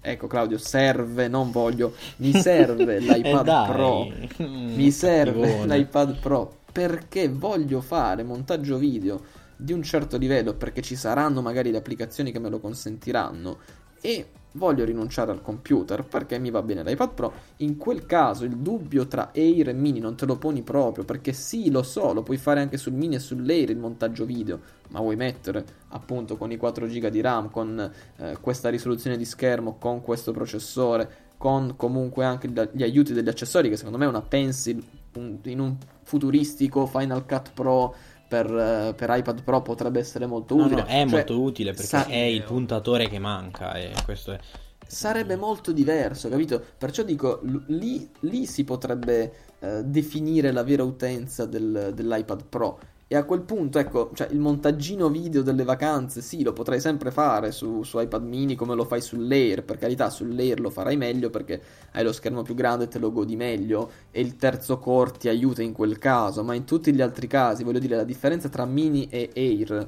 S3: ecco Claudio, serve, non voglio, mi serve l'iPad
S2: Eh.
S3: Pro, mi serve
S2: cattivone.
S3: l'iPad Pro perché voglio fare montaggio video di un certo livello, perché ci saranno magari le applicazioni che me lo consentiranno e voglio rinunciare al computer perché mi va bene l'iPad Pro, in quel caso il dubbio tra Air e Mini non te lo poni proprio perché sì, lo so, lo puoi fare anche sul Mini e sull'Air il montaggio video, ma vuoi mettere appunto con i 4 GB di RAM, con eh, questa risoluzione di schermo, con questo processore, con comunque anche gli- aiuti degli accessori che secondo me una Pencil in un futuristico Final Cut Pro per, eh, per iPad Pro potrebbe essere molto
S2: No,
S3: utile.
S2: no, è
S3: Cioè,
S2: molto utile perché
S3: sa-
S2: è il puntatore che manca e questo è...
S3: sarebbe molto diverso, capito? Perciò dico, l- lì, lì si potrebbe eh, definire la vera utenza del- dell'iPad Pro. E a quel punto, ecco, cioè il montaggino video delle vacanze, sì, lo potrai sempre fare su, su iPad mini come lo fai sull'Air. Per carità, sull'Air lo farai meglio perché hai lo schermo più grande e te lo godi meglio. E il terzo core ti aiuta in quel caso. Ma in tutti gli altri casi, voglio dire, la differenza tra mini e Air.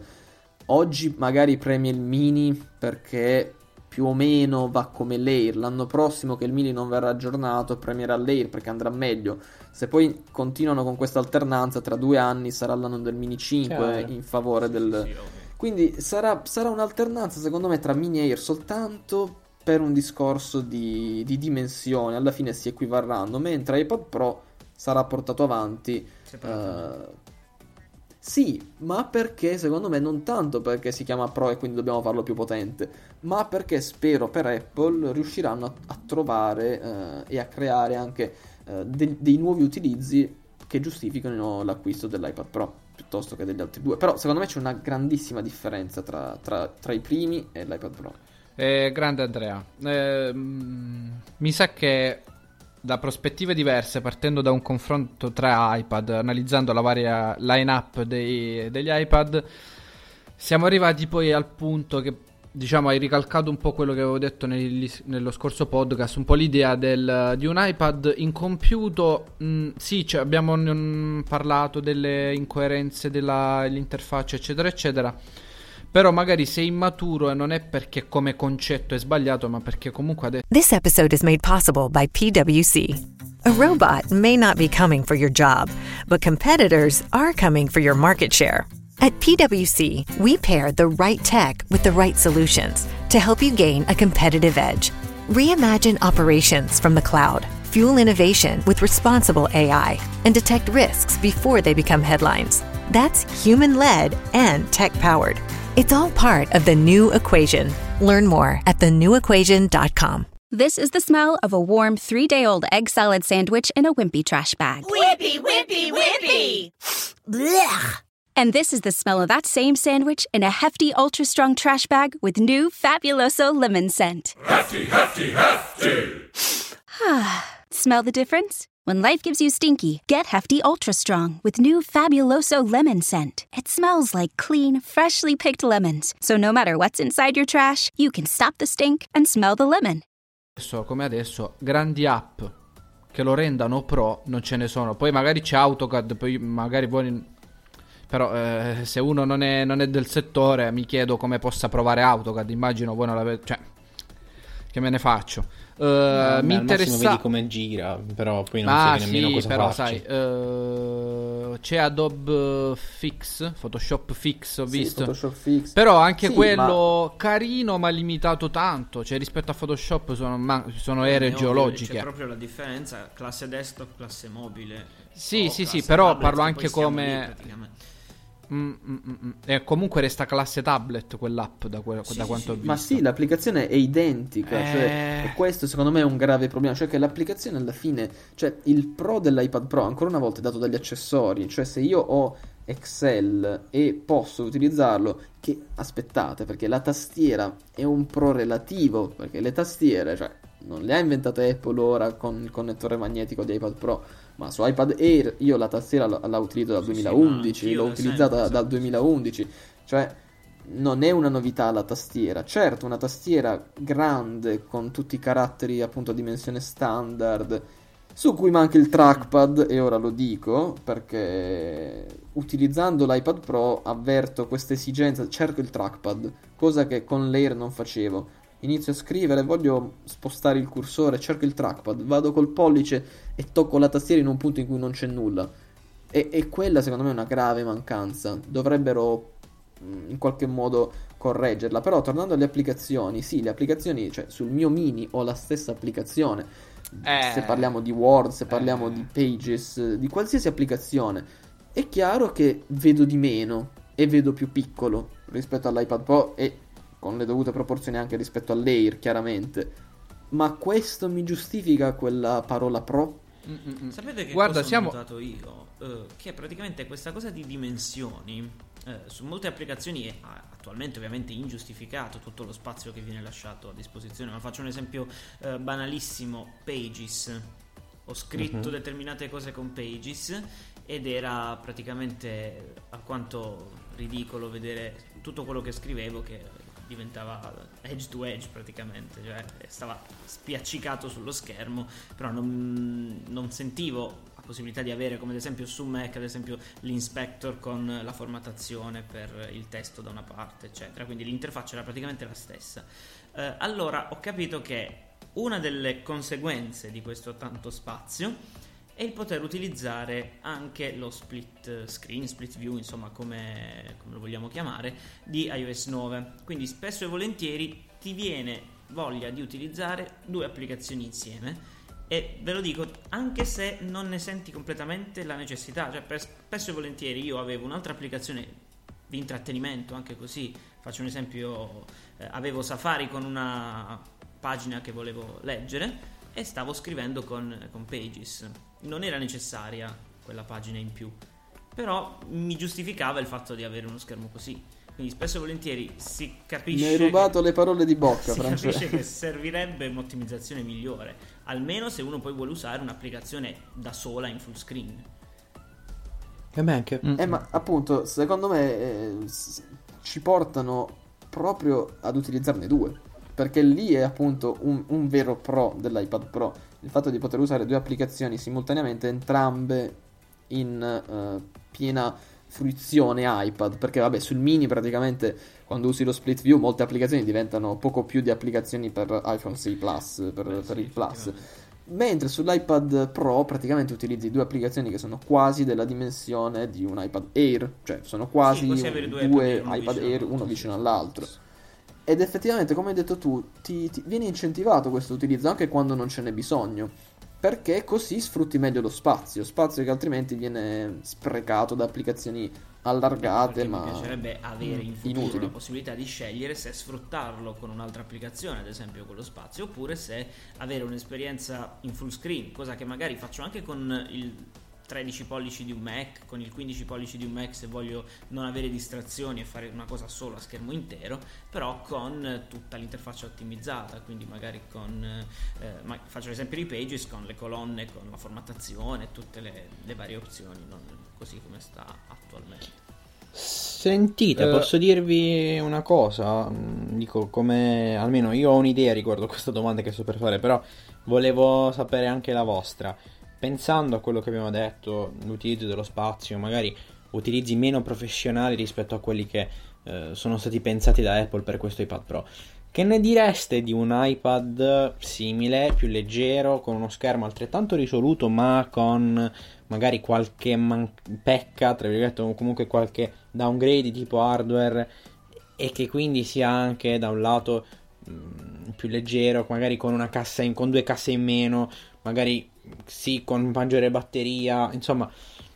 S3: Oggi magari premi il mini perché più o meno va come l'Air. L'anno prossimo che il mini non verrà aggiornato, premierà l'Air perché andrà meglio. Se poi continuano con questa alternanza, tra due anni sarà l'anno del mini 5
S2: Chiaro.
S3: in favore del...
S4: Sì.
S3: Quindi sarà, sarà un'alternanza secondo me tra mini e Air soltanto per un discorso di, di dimensione. Alla fine si equivarranno, mentre iPad Pro sarà portato avanti eh, sì, ma perché secondo me non tanto perché si chiama Pro e quindi dobbiamo farlo più potente, ma perché spero per Apple riusciranno a, a trovare eh, e a creare anche eh, de- dei nuovi utilizzi che giustificano l'acquisto dell'iPad Pro piuttosto che degli altri due. Però secondo me c'è una grandissima differenza tra, tra- tra i primi e l'iPad Pro.
S1: Eh, grande Andrea. Ehm, mi sa che da prospettive diverse, partendo da un confronto tra iPad, analizzando la varia line-up degli iPad, siamo arrivati poi al punto che, diciamo, hai ricalcato un po' quello che avevo detto negli- nello scorso podcast, un po' l'idea del- di un iPad incompiuto. Mm, sì, cioè, abbiamo mm, parlato delle incoerenze dell'interfaccia, eccetera, eccetera. Però magari sei immaturo e non è perché come concetto è sbagliato, ma perché comunque adesso
S5: This episode is made possible by PWC. A robot may not be coming for your job, but competitors are coming for your market share. At PWC, we pair the right tech with the right solutions to help you gain a competitive edge. Reimagine operations from the cloud, fuel innovation with responsible AI, and detect risks before they become headlines. That's human led and tech powered. It's all part of the new equation. Learn more at thenewequation.com.
S7: This is the smell of a warm three day old egg salad sandwich in a wimpy trash bag.
S8: Wimpy, wimpy, wimpy. Blech.
S7: And this is the smell of that same sandwich in a hefty, ultra strong trash bag with new Fabuloso lemon scent.
S8: Hefty, hefty, hefty.
S7: Smell the difference? When life gives you stinky, get Hefty Ultra Strong with new Fabuloso lemon scent. It smells like clean, freshly picked lemons. So no matter what's inside your trash, you can stop the stink and smell the lemon.
S1: Adesso, come adesso, grandi app che lo rendano pro non ce ne sono. Poi magari c'è AutoCAD, poi magari poi... Però eh, se uno non è, non è del settore mi chiedo come possa provare AutoCAD. Immagino voi non l'avete... Cioè, che me ne faccio? Uh,
S2: No,
S1: mi interessa...
S2: vedi come gira, però poi non
S1: Ah
S2: sai nemmeno
S1: sì,
S2: cosa
S1: però
S2: farci.
S1: sai, eh, c'è Adobe Fix, Photoshop Fix, ho
S3: Sì,
S1: visto.
S3: Photoshop Fix.
S1: Però anche
S3: Sì,
S1: quello carino ma limitato tanto, cioè rispetto a Photoshop sono, ma- sono ere
S4: È ovvio,
S1: geologiche.
S4: C'è proprio la differenza classe desktop, classe mobile.
S1: Sì, sì, sì, però parlo
S4: che
S1: anche come-. Mm, mm, mm. E comunque resta classe tablet quell'app da, que-
S4: Sì,
S1: da quanto
S4: sì.
S1: ho visto.
S3: Ma sì, l'applicazione è identica,
S1: Eh.
S3: cioè, e questo secondo me è un grave problema, cioè che l'applicazione alla fine, cioè il pro dell'iPad Pro ancora una volta è dato dagli accessori, cioè se io ho Excel e posso utilizzarlo, che aspettate, perché la tastiera è un pro relativo, perché le tastiere, cioè non le ha inventate Apple ora con il connettore magnetico di iPad Pro, ma su iPad Air io la tastiera la, la utilizzo dal
S4: Sì, sì,
S3: 2011,
S4: ma anch'io
S3: l'ho utilizzata
S4: sempre,
S3: dal
S4: esatto.
S3: 2011, cioè non è una novità la tastiera. Certo, una tastiera grande con tutti i caratteri appunto a dimensione standard, su cui manca il trackpad, e ora lo dico perché utilizzando l'iPad Pro avverto questa esigenza, cerco il trackpad, cosa che con l'Air non facevo. Inizio a scrivere, voglio spostare il cursore, cerco il trackpad, vado col pollice e tocco la tastiera in un punto in cui non c'è nulla. E, e quella secondo me è una grave mancanza. Dovrebbero mh, in qualche modo correggerla. Però tornando alle applicazioni, sì, le applicazioni, cioè sul mio mini ho la stessa applicazione.
S1: Eh.
S3: Se parliamo di Word, se parliamo
S1: Eh.
S3: di Pages, di qualsiasi applicazione, è chiaro che vedo di meno e vedo più piccolo rispetto all'iPad Pro e con le dovute proporzioni anche rispetto all'Air, chiaramente. Ma questo mi giustifica quella parola Pro?
S1: Mm, mm, mm.
S4: Sapete che
S1: Guarda,
S4: cosa
S1: siamo...
S4: ho notato io? Eh, che praticamente questa cosa di dimensioni eh, su molte applicazioni è attualmente ovviamente ingiustificato tutto lo spazio che viene lasciato a disposizione. Ma faccio un esempio eh, banalissimo: Pages. Ho scritto
S2: Mhm.
S4: determinate cose con Pages ed era praticamente alquanto ridicolo vedere tutto quello che scrivevo che diventava edge to edge praticamente, cioè stava spiaccicato sullo schermo, però non, non sentivo la possibilità di avere come ad esempio su Mac ad esempio l'inspector con la formattazione per il testo da una parte eccetera, quindi l'interfaccia era praticamente la stessa. Eh, allora ho capito che una delle conseguenze di questo tanto spazio è il poter utilizzare anche lo split screen, split view, insomma come, come lo vogliamo chiamare, di iOS 9. Quindi spesso e volentieri ti viene voglia di utilizzare due applicazioni insieme e ve lo dico anche se non ne senti completamente la necessità, cioè per- spesso e volentieri io avevo un'altra applicazione di intrattenimento, anche così, faccio un esempio, eh, avevo Safari con una pagina che volevo leggere e stavo scrivendo con, con Pages. Non era necessaria quella pagina in più, però mi giustificava il fatto di avere uno schermo così. Quindi spesso e volentieri si capisce.
S3: Mi hai rubato
S4: che-
S3: le parole di bocca,
S4: si
S3: Francesco.
S4: capisce che servirebbe un'ottimizzazione migliore, almeno se uno poi vuole usare un'applicazione da sola in full screen.
S2: E beh, anche...
S1: Mm.
S3: Eh, ma appunto, secondo me eh, ci portano proprio ad utilizzarne due. Perché lì è appunto un, un vero pro dell'iPad Pro. Il fatto di poter usare due applicazioni simultaneamente, entrambe in eh, piena fruizione iPad. Perché vabbè, sul mini praticamente quando usi lo split view molte applicazioni diventano poco più di applicazioni per iPhone 6 Plus, per,
S4: Beh,
S3: per
S4: sì,
S3: il Plus. Mentre sull'iPad Pro praticamente utilizzi due applicazioni che sono quasi della dimensione di un iPad Air, cioè sono quasi
S4: Sì,
S3: due,
S4: due iPad Air, uno
S3: iPad
S4: vicino
S3: Air
S4: all'altro,
S3: uno
S4: sì.
S3: vicino all'altro. Ed effettivamente, come hai detto tu, ti, ti- viene incentivato questo utilizzo anche quando non ce n'è bisogno. Perché così sfrutti meglio lo spazio, spazio che altrimenti viene sprecato da applicazioni allargate, ma
S4: Mi piacerebbe avere in futuro
S3: inutili.
S4: la possibilità di scegliere se sfruttarlo con un'altra applicazione, ad esempio con lo spazio, oppure se avere un'esperienza in full screen, cosa che magari faccio anche con il 13 pollici di un Mac, con il 15 pollici di un Mac se voglio non avere distrazioni e fare una cosa solo a schermo intero, però con eh, tutta l'interfaccia ottimizzata, quindi magari con, eh, ma- faccio l'esempio di Pages, con le colonne, con la formattazione, tutte le, le varie opzioni, non così come sta attualmente.
S2: Sentite,
S1: Eh.
S2: posso dirvi una cosa? Mm, Dico, come almeno io ho un'idea riguardo questa domanda che sto per fare, però volevo sapere anche la vostra. Pensando a quello che abbiamo detto, l'utilizzo dello spazio, magari utilizzi meno professionali rispetto a quelli che eh, sono stati pensati da Apple per questo iPad Pro. Che ne direste di un iPad simile, più leggero, con uno schermo altrettanto risoluto, ma con magari qualche man- pecca, tra virgolette, o comunque qualche downgrade tipo hardware e che quindi sia anche da un lato mh, più leggero, magari con cassa in, con due casse in meno, magari sì con maggiore batteria, insomma,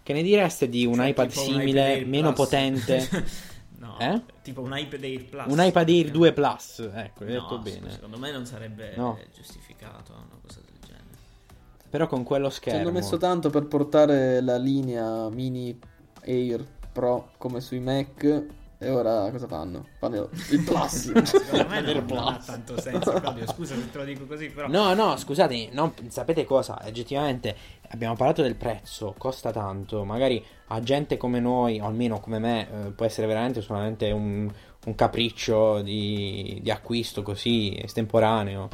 S2: che ne direste di un
S4: Cioè,
S2: iPad
S4: un
S2: simile,
S4: iPad Air
S2: meno
S4: Plus.
S2: potente?
S4: no,
S2: Eh?
S4: tipo un iPad Air Plus.
S2: un iPad Air 2 Plus, ecco, hai
S4: No,
S2: detto bene.
S4: Secondo me non sarebbe
S2: No.
S4: giustificato una cosa del genere.
S2: Però con quello
S3: Ci
S2: schermo.
S3: hanno messo tanto per portare la linea mini Air Pro come sui Mac. E ora cosa fanno? Fanno il Plus.
S4: Secondo me non, non ha tanto senso. Claudio, scusa se te lo dico così, però.
S2: No, no, scusate, non- sapete cosa? Oggettivamente abbiamo parlato del prezzo, costa tanto, magari a gente come noi, o almeno come me, eh, può essere veramente solamente un, un capriccio di, di acquisto così estemporaneo.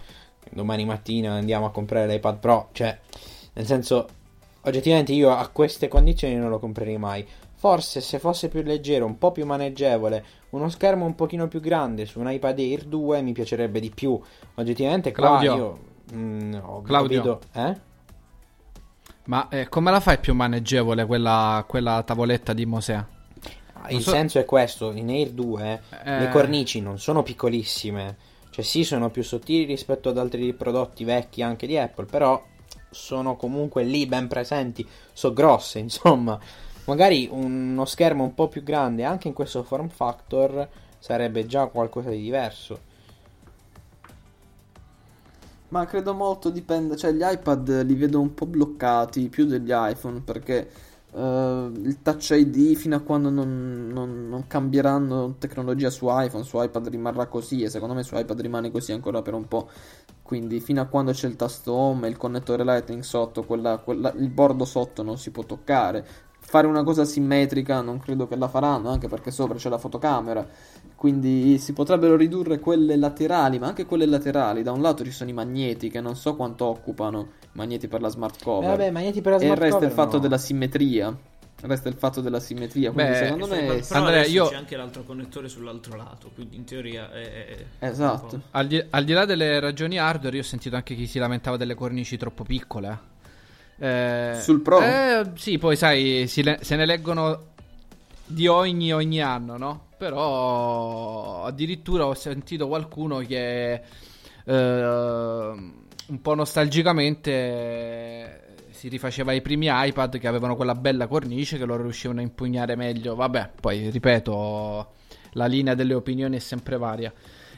S2: Domani mattina andiamo a comprare l'iPad Pro, cioè, nel senso, oggettivamente io a queste condizioni non lo comprerei mai. Forse se fosse più leggero, un po' più maneggevole, uno schermo un pochino più grande su un iPad Air 2 mi piacerebbe di più. Oggettivamente,
S1: Claudio.
S2: io mm, ho,
S1: Claudio.
S2: vedo- eh?
S1: Ma eh, come la fai più maneggevole quella, quella tavoletta di Mosè?
S2: Il
S1: so-
S2: senso è questo, in Air 2
S1: Eh.
S2: le cornici non sono piccolissime, cioè sì sono più sottili rispetto ad altri prodotti vecchi anche di Apple, però sono comunque lì ben presenti, so grosse insomma, magari uno schermo un po' più grande anche in questo form factor sarebbe già qualcosa di diverso.
S3: Ma credo molto dipenda, cioè gli iPad li vedo un po' bloccati più degli iPhone perché eh, il Touch ID fino a quando non, non- non cambieranno tecnologia su iPhone, su iPad rimarrà così e secondo me su iPad rimane così ancora per un po'. Quindi fino a quando c'è il tasto home e il connettore Lightning sotto, quella- quella- il bordo sotto non si può toccare. Fare una cosa simmetrica non credo che la faranno, anche perché sopra c'è la fotocamera. Quindi si potrebbero ridurre quelle laterali, ma anche quelle laterali. Da un lato ci sono i magneti che non so quanto occupano, i magneti per la smart
S2: Eh,
S3: cover.
S2: vabbè, magneti per la
S3: e
S2: smart
S3: resta il fatto
S2: no.
S3: della simmetria. Resta il fatto della simmetria. Quindi
S1: Beh,
S3: secondo
S4: Però
S3: me.
S4: adesso
S1: Andrea, io-
S4: c'è anche l'altro connettore sull'altro lato, quindi in teoria è... è-
S3: Esatto.
S1: Al di, al di là delle ragioni hardware, io ho sentito anche chi si lamentava delle cornici troppo piccole. Eh,
S3: Sul Pro?
S1: Eh, sì, poi sai, le- se ne leggono di ogni, ogni anno, no? Però addirittura ho sentito qualcuno che eh, un po' nostalgicamente si rifaceva ai primi iPad che avevano quella bella cornice che loro riuscivano a impugnare meglio. Vabbè, poi ripeto, la linea delle opinioni è sempre varia.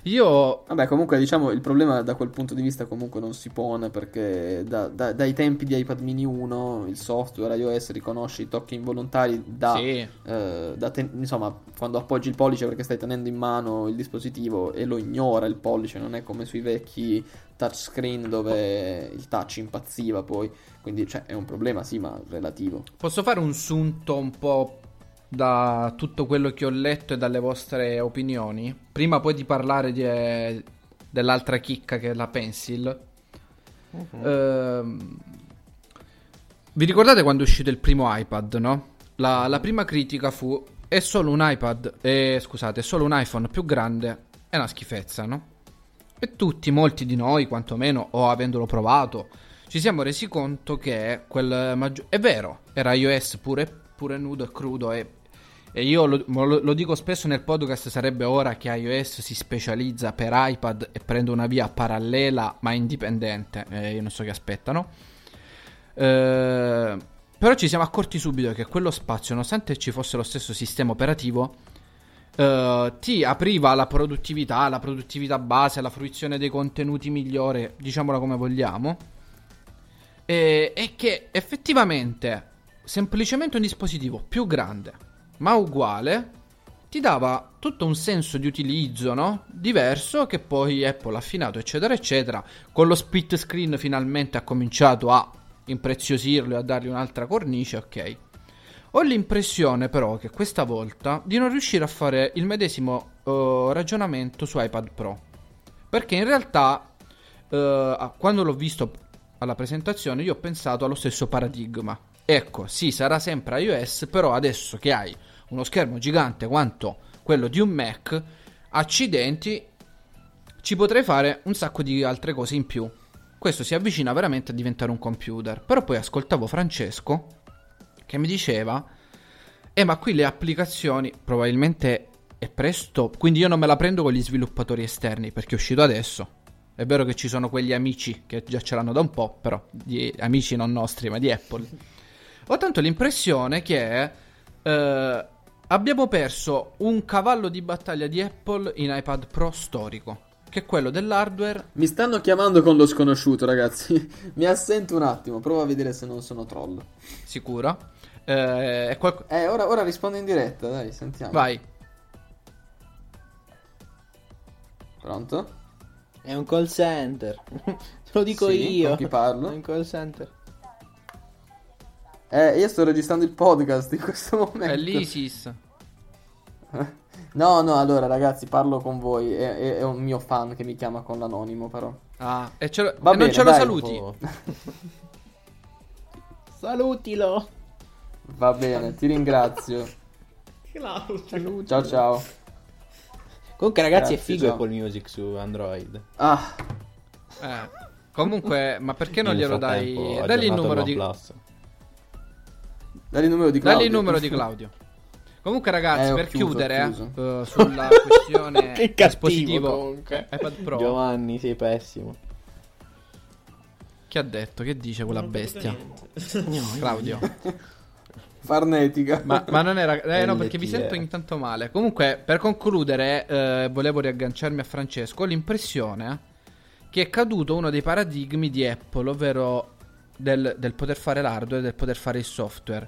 S1: Io
S3: Vabbè, comunque diciamo il problema da quel punto di vista comunque non si pone perché da- da- dai tempi di iPad mini 1 il software iOS riconosce i tocchi involontari da,
S1: Sì.
S3: eh, da te- insomma quando appoggi il pollice perché stai tenendo in mano il dispositivo e lo ignora il pollice, non è come sui vecchi touchscreen dove il touch impazziva poi, quindi cioè, è un problema sì ma relativo.
S1: Posso fare un sunto un po' da tutto quello che ho letto e dalle vostre opinioni? Prima poi di parlare di, eh, dell'altra chicca che è la Pencil. Ehm, vi ricordate quando è uscito il primo iPad, no? La, la prima critica fu è solo un iPad, eh, scusate, è solo un iPhone più grande, è una schifezza, no? E tutti, molti di noi, quantomeno, o avendolo provato, ci siamo resi conto che quel maggio... È vero, era iOS pure, pure nudo e crudo e, e io lo, lo- lo dico spesso nel podcast, sarebbe ora che iOS si specializza per iPad e prende una via parallela ma indipendente, eh, io non so che aspettano. Eh, però ci siamo accorti subito che quello spazio, nonostante ci fosse lo stesso sistema operativo, eh, ti apriva la produttività, la produttività base, la fruizione dei contenuti migliore, diciamola come vogliamo. E, e che effettivamente, semplicemente un dispositivo più grande, ma uguale, ti dava tutto un senso di utilizzo, no? Diverso che poi Apple ha affinato, eccetera, eccetera. Con lo split screen finalmente ha cominciato a impreziosirlo e a dargli un'altra cornice, ok. Ho l'impressione però che questa volta di non riuscire a fare il medesimo uh, ragionamento su iPad Pro. Perché in realtà uh, quando l'ho visto alla presentazione io ho pensato allo stesso paradigma. Ecco, sì, sarà sempre iOS, però adesso che hai uno schermo gigante quanto quello di un Mac, accidenti, ci potrei fare un sacco di altre cose in più. Questo si avvicina veramente a diventare un computer. Però poi ascoltavo Francesco che mi diceva, eh ma qui le applicazioni probabilmente è presto, quindi io non me la prendo con gli sviluppatori esterni perché è uscito adesso. È vero che ci sono quegli amici che già ce l'hanno da un po', però di amici non nostri, ma di Apple. Ho tanto l'impressione che eh, abbiamo perso un cavallo di battaglia di Apple in iPad Pro storico, che è quello dell'hardware.
S3: Mi stanno chiamando con lo sconosciuto, ragazzi. Mi assento un attimo, provo a vedere se non sono troll.
S1: Sicuro? Eh, qual-
S3: Eh, ora, ora rispondo in diretta, dai, sentiamo.
S1: Vai.
S3: Pronto?
S2: È un call center. Te lo dico
S3: Sì,
S2: io.
S3: con chi parlo?
S2: È un call center.
S3: Eh, io sto registrando il podcast in questo momento.
S1: È l'ISIS.
S3: No, no, allora ragazzi, parlo con voi. È, è- è un mio fan che mi chiama con l'anonimo, però.
S1: Ah, e, ce lo-
S3: Va
S1: e non
S3: bene,
S1: ce lo
S3: dai.
S1: saluti.
S2: Salutilo.
S3: Va bene, ti ringrazio. Ciao ciao.
S2: Comunque, ragazzi, è
S3: Grazie,
S2: figo
S3: ciao.
S2: Apple Music su Android.
S3: Ah,
S1: Eh, Comunque, ma perché non glielo dai? Dagli il numero di
S2: OnePlus.
S3: Dagli il numero di Claudio.
S1: Dagli il numero di Claudio. Comunque, ragazzi,
S3: Eh,
S1: per
S3: chiuso,
S1: chiudere eh, sulla questione
S2: Che cattivo
S1: dispositivo
S2: comunque.
S1: iPad Pro,
S2: Giovanni, sei pessimo.
S1: chi ha detto? Che dice quella
S4: Non
S1: bestia? Claudio.
S3: Farnetica.
S1: Ma, ma non era. Eh, no, perché vi
S2: LTE.
S1: sento intanto male. Comunque, per concludere, eh, volevo riagganciarmi a Francesco. Ho l'impressione che è caduto uno dei paradigmi di Apple, ovvero del, del poter fare l'hardware e del poter fare il software.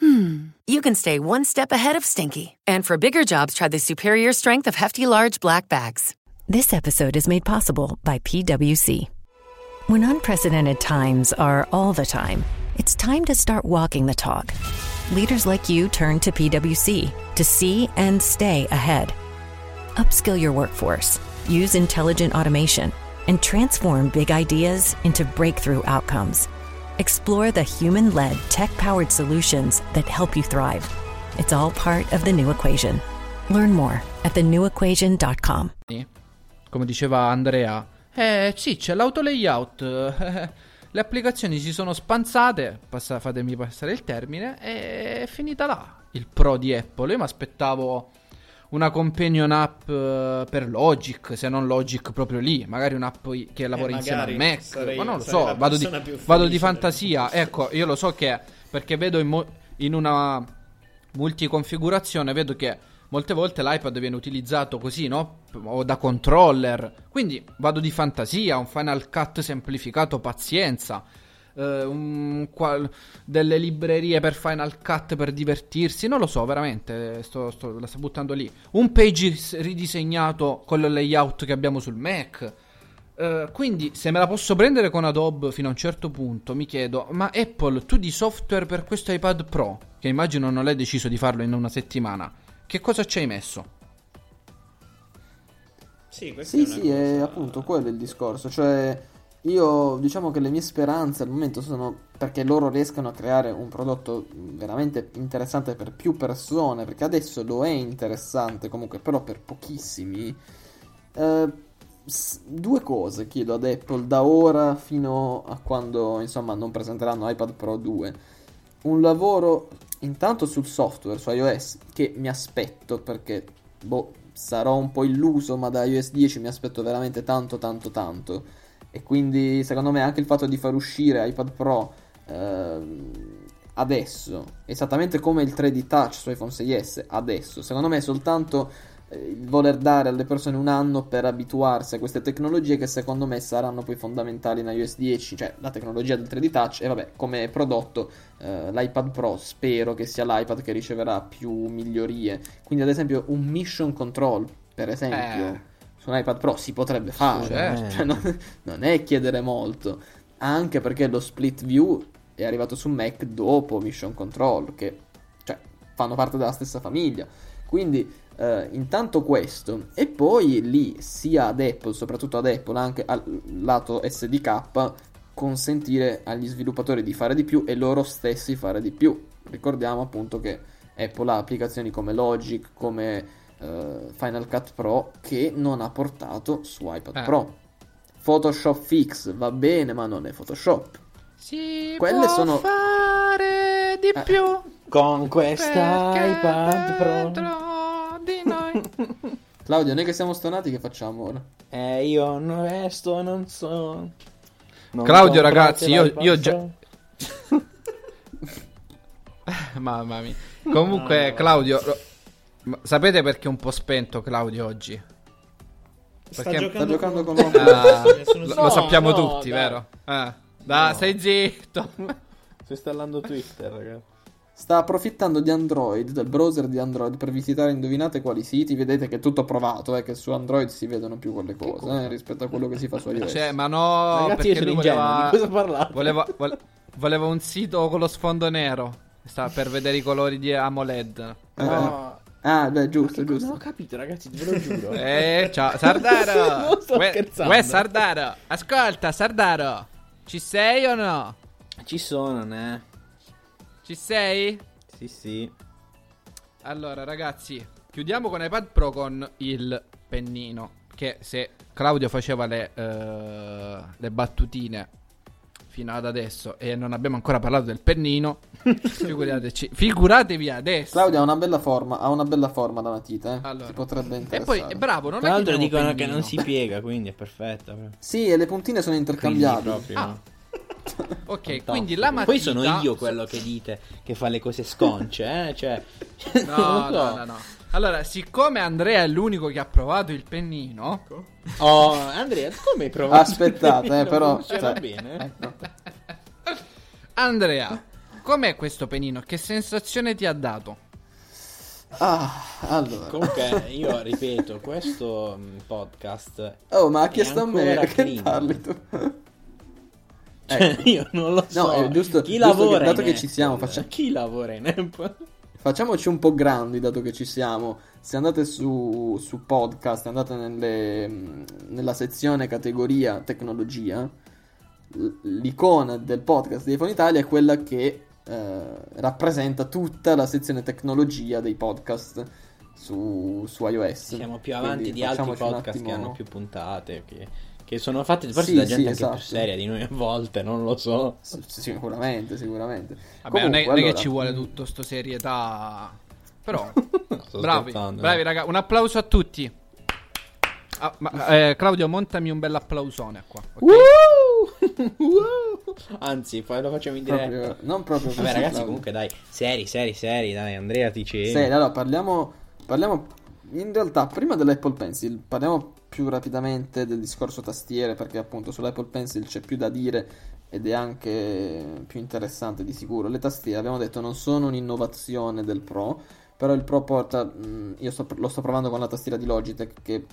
S9: hmm, you can stay one step ahead of stinky. And for bigger jobs, try the superior strength of Hefty Large Black Bags.
S5: This episode is made possible by PWC. When unprecedented times are all the time, it's time to start walking the talk. Leaders like you turn to PWC to see and stay ahead. Upskill your workforce, use intelligent automation, and transform big ideas into breakthrough outcomes. Explore the human led, tech powered solutions that help you thrive. It's all part of the new equation. Learn more at thenewequation.com.
S1: Come diceva Andrea, eh sì, c'è l'auto layout. Le applicazioni si sono spanzate, passa- fatemi passare il termine, e è finita là il pro di Apple. Io mi aspettavo una companion app eh, per Logic, se non Logic proprio lì, magari un'app che lavora insieme al
S4: Eh,
S1: Mac,
S4: sarei-
S1: ma non lo so, vado di, vado di fantasia. Ecco, io lo so che perché vedo in, mo- in una multiconfigurazione, vedo che molte volte l'iPad viene utilizzato così, no? O da controller. Quindi vado di fantasia, un Final Cut semplificato, pazienza. Eh, un qual- delle librerie per Final Cut per divertirsi, non lo so, veramente, sto, sto- la sto buttando lì. Un page ridisegnato con il layout che abbiamo sul Mac. Eh, quindi, se me la posso prendere con Adobe fino a un certo punto, mi chiedo: ma Apple, tu di software per questo iPad Pro, che immagino non l'hai deciso di farlo in una settimana, che cosa ci hai messo?
S4: Sì, questa
S3: Sì, sì,
S4: cosa-
S3: è appunto quello il discorso. Cioè, io diciamo che le mie speranze al momento sono perché loro riescano a creare un prodotto veramente interessante per più persone, perché adesso lo è interessante comunque, però per pochissimi. Eh, due cose chiedo ad Apple da ora fino a quando insomma non presenteranno iPad Pro 2. Un lavoro intanto sul software, su iOS, che mi aspetto perché boh, sarò un po' illuso, ma da iOS 10 mi aspetto veramente tanto tanto tanto. E quindi secondo me anche il fatto di far uscire iPad Pro ehm, adesso, esattamente come il 3D Touch su iPhone 6S adesso, secondo me è soltanto eh, il voler dare alle persone un anno per abituarsi a queste tecnologie che secondo me saranno poi fondamentali in iOS 10, cioè la tecnologia del 3D Touch e vabbè come prodotto eh, l'iPad Pro spero che sia l'iPad che riceverà più migliorie, quindi ad esempio un Mission Control per esempio
S1: Eh.
S3: Su un iPad Pro si potrebbe fare,
S1: Certo.
S3: cioè, non, non è chiedere molto, anche perché lo split view è arrivato su Mac dopo Mission Control, che cioè, fanno parte della stessa famiglia. Quindi eh, intanto questo, e poi lì sia ad Apple, soprattutto ad Apple, anche al lato SDK, consentire agli sviluppatori di fare di più e loro stessi fare di più. Ricordiamo appunto che Apple ha applicazioni come Logic, come eh, Final Cut Pro che non ha portato su iPad
S1: Eh.
S3: Pro. Photoshop Fix va bene, ma non è Photoshop.
S1: Si
S3: Quelle
S1: può
S3: sono-
S1: fare di
S3: Eh.
S1: più.
S2: Con questa iPad Pro.
S1: di noi.
S3: Claudio, noi che siamo stonati, che facciamo ora?
S2: Eh, io non resto, non so. Non
S1: Claudio, ragazzi, io- io già-
S2: Pro?
S1: Mamma mia. Comunque, Claudio, lo- ma sapete perché è un po' spento Claudio oggi?
S4: Sta
S1: Perché-
S4: giocando,
S3: sta giocando
S4: con,
S3: con
S4: con
S1: Ah, lo, lo sappiamo
S2: no,
S1: tutti,
S2: dai.
S1: vero? Ah, dai,
S2: No.
S1: stai zitto.
S2: Sto installando Twitter, ragazzi.
S3: Sta approfittando di Android, del browser di Android, per visitare indovinate quali siti. Vedete che è tutto provato, eh, che su Android si vedono più quelle cose, eh, rispetto a quello che si fa su iOS.
S1: Cioè, ma no,
S2: Ragazzi, io
S1: perché
S2: sono
S1: lui voleva...
S2: di cosa parlate?
S1: Voleva, vol- voleva un sito con lo sfondo nero. Sta per vedere i colori di AMOLED.
S3: Eh,
S2: No.
S3: Ah, beh, giusto,
S2: Non ho
S3: giusto.
S2: capito, ragazzi, ve lo giuro.
S1: Eh, ciao, Sardaro.
S2: Non sto
S1: Uè,
S2: scherzando.
S1: uè, Sardaro. Ascolta, Sardaro. Ci sei o no?
S2: Ci sono, ne?
S1: Ci sei?
S2: Sì, sì.
S1: Allora, ragazzi, chiudiamo con iPad Pro con il pennino. Che se Claudio faceva le, eh, le battutine fino ad adesso e non abbiamo ancora parlato del pennino, figurateci, figuratevi adesso.
S3: Claudio ha una bella forma, ha una bella forma da matita, eh.
S1: Allora.
S3: Si potrebbe
S1: E
S3: interessare.
S1: poi, è bravo, non
S2: Tra
S1: è
S2: l'altro
S1: che
S2: dicono
S1: dicono
S2: che non si piega, quindi è perfetta.
S3: Sì, e le puntine sono
S2: Quindi
S3: intercambiabili.
S2: proprio.
S1: Ah, Ok,
S2: Fantastico.
S1: quindi la matita...
S2: Poi sono io quello che dite che fa le cose sconce, eh? Cioè,
S1: No,
S2: so.
S1: no, no, no. Allora, siccome Andrea è l'unico che ha provato il pennino,
S2: Oh, Andrea, come hai provato?
S3: Aspettate, eh, però. Cioè,
S2: bene.
S3: ecco.
S1: Andrea, com'è questo pennino? Che sensazione ti ha dato?
S3: Ah, allora.
S2: Comunque, io ripeto, questo mm, podcast.
S3: Oh, ma ha chiesto a me che parli tu.
S2: Cioè, io non lo so.
S3: No, è giusto-
S2: chi
S3: giusto che-
S2: lavora
S3: dato
S2: in
S3: che ci siamo,
S2: Apple?
S3: faccia-
S2: Chi lavora in Apple?
S3: Facciamoci un po' grandi dato che ci siamo. Se andate su, su podcast, andate nelle, mh, nella sezione categoria tecnologia, l'icona del podcast di iPhone Italia è quella che eh, rappresenta tutta la sezione tecnologia dei podcast su, su iOS.
S2: Siamo più
S3: Quindi
S2: avanti di altri podcast che
S3: attimo-
S2: hanno più puntate. Che, che sono fatti forse
S3: Sì,
S2: da gente
S3: sì,
S2: anche
S3: esatto.
S2: più seria di noi a volte, non lo so.
S3: Sicuramente, sicuramente.
S1: Vabbè, non è,
S3: Comunque,
S1: non è che
S3: allora,
S1: ci vuole tutto sto serietà. Però, bravi, bravi raga, un applauso a tutti. Ah, ma, eh, Claudio, montami un bel applausone qua. ok?
S2: Uh! Anzi, poi lo facciamo in diretta.
S3: proprio- non proprio
S2: Vabbè, ragazzi,
S3: Claudio.
S2: comunque, dai, seri, seri, seri, dai, Andrea ti
S3: Sì,
S2: c'è.
S3: allora parliamo, parliamo in realtà prima dell'Apple Pencil, parliamo più rapidamente del discorso tastiere perché appunto sull'Apple Pencil c'è più da dire ed è anche più interessante di sicuro. Le tastiere, abbiamo detto, non sono un'innovazione del Pro, però il Pro porta, mh, io sto- lo sto provando con la tastiera di Logitech che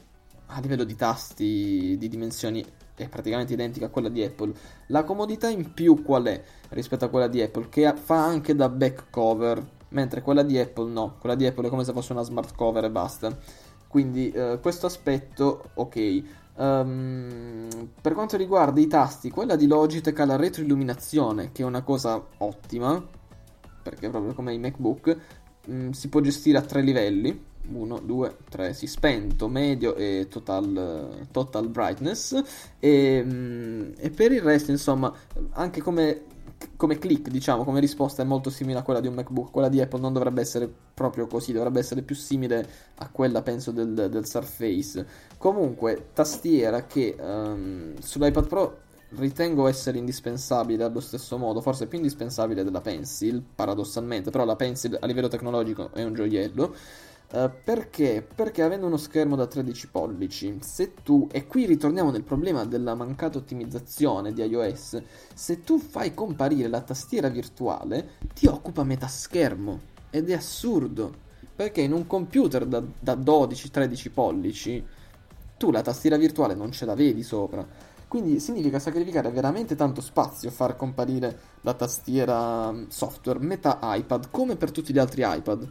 S3: a livello di tasti, di dimensioni è praticamente identica a quella di Apple. La comodità in più qual è rispetto a quella di Apple? Che fa anche da back cover, mentre quella di Apple no. Quella di Apple è come se fosse una smart cover e basta. Quindi eh, questo aspetto, ok. Um, per quanto riguarda i tasti, quella di Logitech ha la retroilluminazione, che è una cosa ottima, perché proprio come i MacBook mh, si può gestire a tre livelli. 1, 2, 3, si spento, medio e total, total brightness. E, mh, e per il resto, insomma, anche come come click, diciamo, come risposta è molto simile a quella di un MacBook. Quella di Apple non dovrebbe essere proprio così, dovrebbe essere più simile a quella, penso, del, del Surface. Comunque, tastiera che um, sull'iPad Pro ritengo essere indispensabile allo stesso modo, forse più indispensabile della Pencil, paradossalmente, però la Pencil a livello tecnologico è un gioiello. Uh, perché? Perché avendo uno schermo da 13 pollici, se tu, e qui ritorniamo nel problema della mancata ottimizzazione di iOS, se tu fai comparire la tastiera virtuale, ti occupa metà schermo. Ed è assurdo. Perché in un computer da, da 12-13 pollici, tu la tastiera virtuale non ce l'avevi sopra. Quindi significa sacrificare veramente tanto spazio far comparire la tastiera mm, software metà iPad, come per tutti gli altri iPad.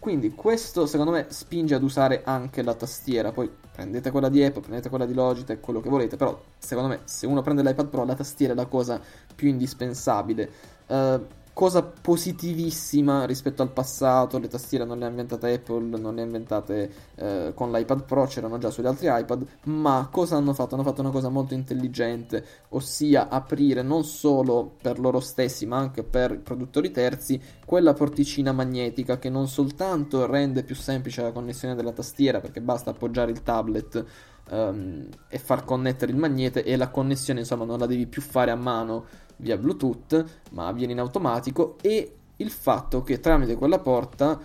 S3: Quindi questo secondo me spinge ad usare anche la tastiera. Poi prendete quella di Apple, prendete quella di Logitech, quello che volete. Però secondo me se uno prende l'iPad Pro la tastiera è la cosa più indispensabile. Uh, cosa positivissima rispetto al passato, le tastiere non le ha inventate Apple, non le ha inventate eh, con l'iPad Pro, c'erano già sugli altri iPad, ma cosa hanno fatto? Hanno fatto una cosa molto intelligente, ossia aprire non solo per loro stessi, ma anche per produttori terzi, quella porticina magnetica che non soltanto rende più semplice la connessione della tastiera, perché basta appoggiare il tablet um, e far connettere il magnete e la connessione insomma non la devi più fare a mano via Bluetooth, ma avviene in automatico e il fatto che tramite quella porta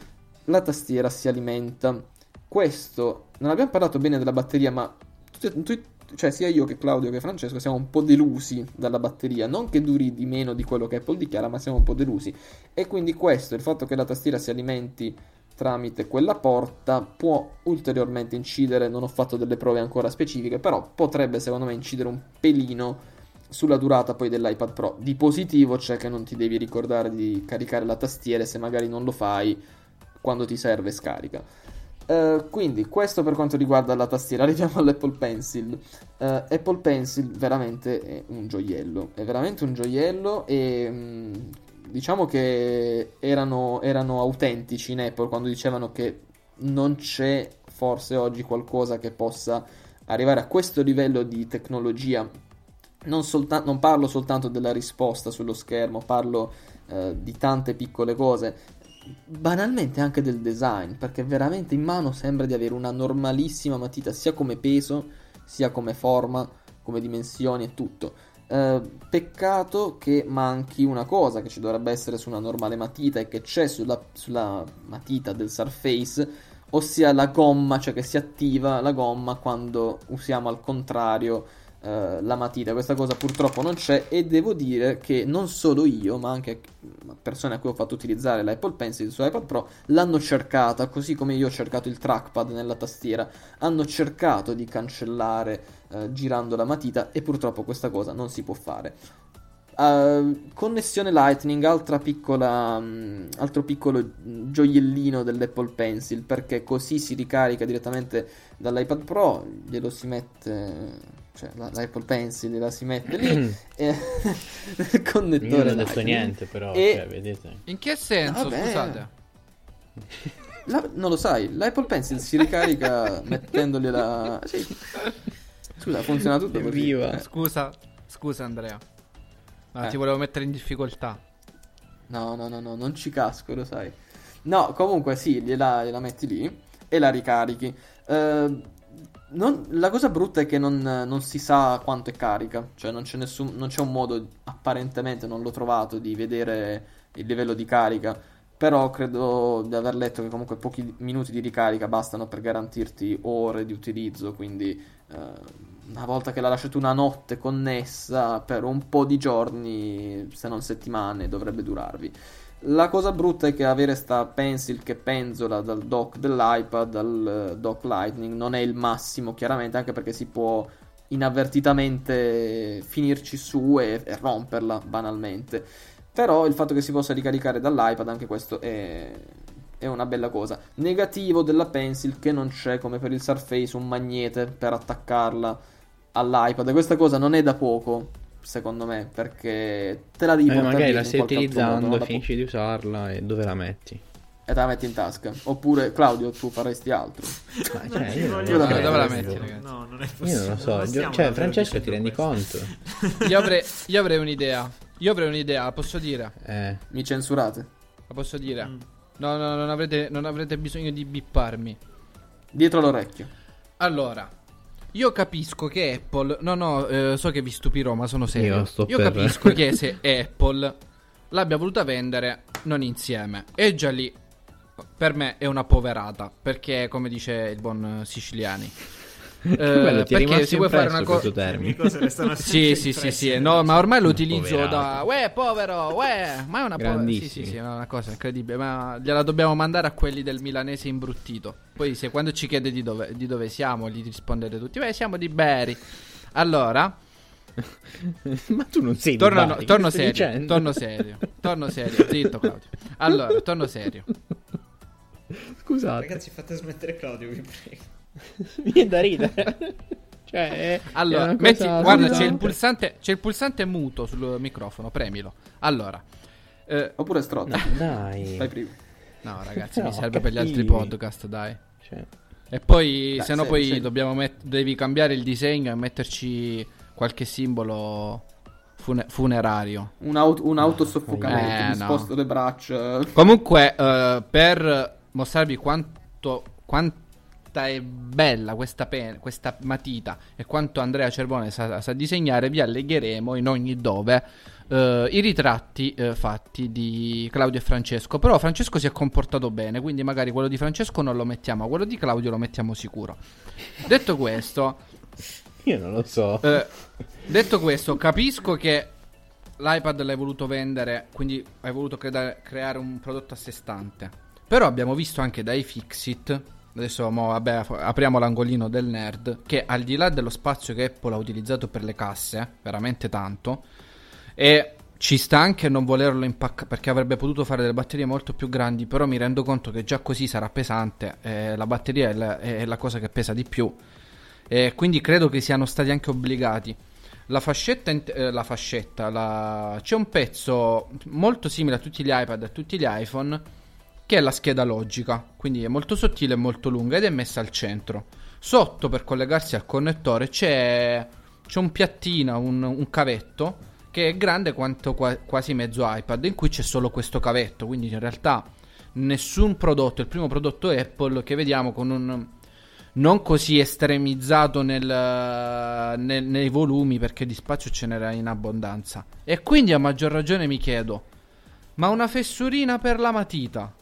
S3: la tastiera si alimenta. Questo non abbiamo parlato bene della batteria, ma tu, tu, cioè sia io che Claudio che Francesco siamo un po' delusi dalla batteria, non che duri di meno di quello che Apple dichiara, ma siamo un po' delusi. E quindi questo, il fatto che la tastiera si alimenti tramite quella porta può ulteriormente incidere, non ho fatto delle prove ancora specifiche, però potrebbe secondo me incidere un pelino sulla durata poi dell'iPad Pro. Di positivo c'è che non ti devi ricordare di caricare la tastiera se magari non lo fai quando ti serve scarica. Uh, quindi questo per quanto riguarda la tastiera, arriviamo all'Apple Pencil. Uh, Apple Pencil veramente è un gioiello, è veramente un gioiello e mh, mm, diciamo che erano, erano autentici in Apple quando dicevano che non c'è forse oggi qualcosa che possa arrivare a questo livello di tecnologia non, solta- non parlo soltanto della risposta sullo schermo, parlo eh, di tante piccole cose, banalmente anche del design, perché veramente in mano sembra di avere una normalissima matita, sia come peso, sia come forma, come dimensioni e tutto. Eh, peccato che manchi una cosa che ci dovrebbe essere su una normale matita e che c'è sulla, sulla matita del Surface, ossia la gomma, cioè che si attiva la gomma quando usiamo al contrario eh, la matita. Questa cosa purtroppo non c'è e devo dire che non solo io, ma anche persone a cui ho fatto utilizzare l'Apple Pencil su iPad Pro l'hanno cercata, così come io ho cercato il trackpad nella tastiera, hanno cercato di cancellare uh, girando la matita e purtroppo questa cosa non si può fare. Uh, connessione Lightning, altra piccola, um, altro piccolo gioiellino dell'Apple Pencil perché così si ricarica direttamente dall'iPad Pro, glielo si mette cioè la, l'Apple Pencil la si mette lì e, nel connettore.
S2: non ho detto niente, però.
S1: E...
S2: Cioè, vedete.
S1: In che senso? Vabbè. Scusate.
S3: La, non lo sai, l'Apple Pencil si ricarica mettendogli la. Sì. Scusa, funziona tutto così.
S1: Viva. Eh. Scusa, scusa Andrea. Ma eh. ti volevo mettere in difficoltà.
S3: No, no, no, no, non ci casco, lo sai. No, comunque sì, gliela, gliela metti lì e la ricarichi. Uh, non, la cosa brutta è che non, non, si sa quanto è carica, cioè non c'è, nessun, non c'è un modo, apparentemente non l'ho trovato, di vedere il livello di carica, però credo di aver letto che comunque pochi minuti di ricarica bastano per garantirti ore di utilizzo, quindi eh, una volta che la lasciate una notte connessa per un po' di giorni, se non settimane, dovrebbe durarvi. La cosa brutta è che avere sta pencil che penzola dal dock dell'iPad al eh, dock Lightning non è il massimo, chiaramente, anche perché si può inavvertitamente finirci su e, e romperla banalmente. Però il fatto che si possa ricaricare dall'iPad, anche questo è è una bella cosa. Negativo della Pencil che non c'è come per il Surface un magnete per attaccarla all'iPad. Questa cosa non è da poco, secondo me, perché te la devi
S2: Eh, magari la stai
S3: modo,
S2: utilizzando,
S3: da
S2: finisci di usarla e dove la metti?
S3: e te la metti in tasca. Oppure, Claudio, tu faresti altro.
S2: Ma cioè, io non
S4: voglio
S2: lo
S3: dove
S2: so,
S1: la metti, ragazzi?
S4: No, non è
S2: Io
S4: possibile.
S2: non lo so,
S4: Non
S2: Gio-
S4: stiamo
S2: cioè Francesco ti rendi
S4: questo.
S2: conto?
S1: Io avrei, io avrei un'idea. Io avrei un'idea, posso dire?
S2: Eh,
S3: Mi censurate?
S1: La posso dire?
S4: Mm.
S1: No, no, non avrete, non avrete bisogno di bipparmi.
S3: Dietro l'orecchio.
S1: Allora, io capisco che Apple. No, no, eh, so che vi stupirò, ma sono serio.
S2: Io
S1: Io capisco che se Apple l'abbia voluta vendere non insieme. E già lì, per me, è una poverata. Perché, come dice il buon Siciliani. Eh,
S2: Bello, ti
S1: perché si vuoi fare una cosa.
S4: cose restano
S1: Sì, sì, sì, sì,
S4: nel
S1: no, ma ormai lo utilizzo da. Uè, povero, uè, ma è una povera. Sì, sì, sì, è una cosa incredibile, ma gliela dobbiamo mandare a quelli del milanese imbruttito. Poi se quando ci chiede di dove, di dove siamo, gli rispondete tutti, beh, siamo di Beri. Allora,
S2: Ma tu non sei di
S1: torno,
S2: Bari,
S1: no, torno serio,
S2: dicendo?
S1: torno serio, torno serio, zitto Claudio. Allora, torno serio.
S2: Scusate,
S4: Ragazzi, fate smettere Claudio, vi prego.
S2: mi viene da ridere. cioè,
S1: Allora, metti, guarda, c'è il, pulsante, c'è il pulsante muto sul microfono, premilo. Allora, eh,
S3: Oppure strotto.
S2: No, dai.
S3: Fai prima.
S1: no ragazzi,
S2: No,
S1: mi serve per gli altri podcast, dai.
S2: Cioè,
S1: E poi,
S3: Dai,
S1: se no, poi
S3: se-
S1: dobbiamo met- devi cambiare il disegno e metterci qualche simbolo fune- funerario.
S3: Un, auto, un autosoffocamento,
S1: Eh,
S3: mi
S1: no.
S3: sposto le braccia.
S1: Comunque, eh, per mostrarvi quanto, quanta è bella questa, pen- questa matita e quanto Andrea Cervone sa, sa disegnare, vi allegheremo in ogni dove eh, i ritratti eh, fatti di Claudio e Francesco. Però Francesco si è comportato bene, quindi magari quello di Francesco non lo mettiamo, quello di Claudio lo mettiamo sicuro. Detto questo,
S2: io non lo so.
S1: eh, detto questo, capisco che l'iPad l'hai voluto vendere, quindi hai voluto creare un prodotto a sé stante. Però abbiamo visto anche dai Fixit, adesso mo, vabbè, apriamo l'angolino del nerd, che al di là dello spazio che Apple ha utilizzato per le casse, veramente tanto, e ci sta anche non volerlo impaccare perché avrebbe potuto fare delle batterie molto più grandi, però mi rendo conto che già così sarà pesante, e la batteria è la- è la cosa che pesa di più. E quindi credo che siano stati anche obbligati. La fascetta, eh, la fascetta la- c'è un pezzo molto simile a tutti gli iPad e a tutti gli iPhone, che è la scheda logica. Quindi è molto sottile e molto lunga ed è messa al centro. Sotto, per collegarsi al connettore, c'è, c'è un piattino, un, un cavetto, che è grande quanto qua- quasi mezzo iPad, in cui c'è solo questo cavetto. Quindi in realtà nessun prodotto, il primo prodotto Apple che vediamo con un non così estremizzato nel, nel- nei volumi perché di spazio ce n'era in abbondanza. E quindi a maggior ragione mi chiedo, ma una fessurina per la matita?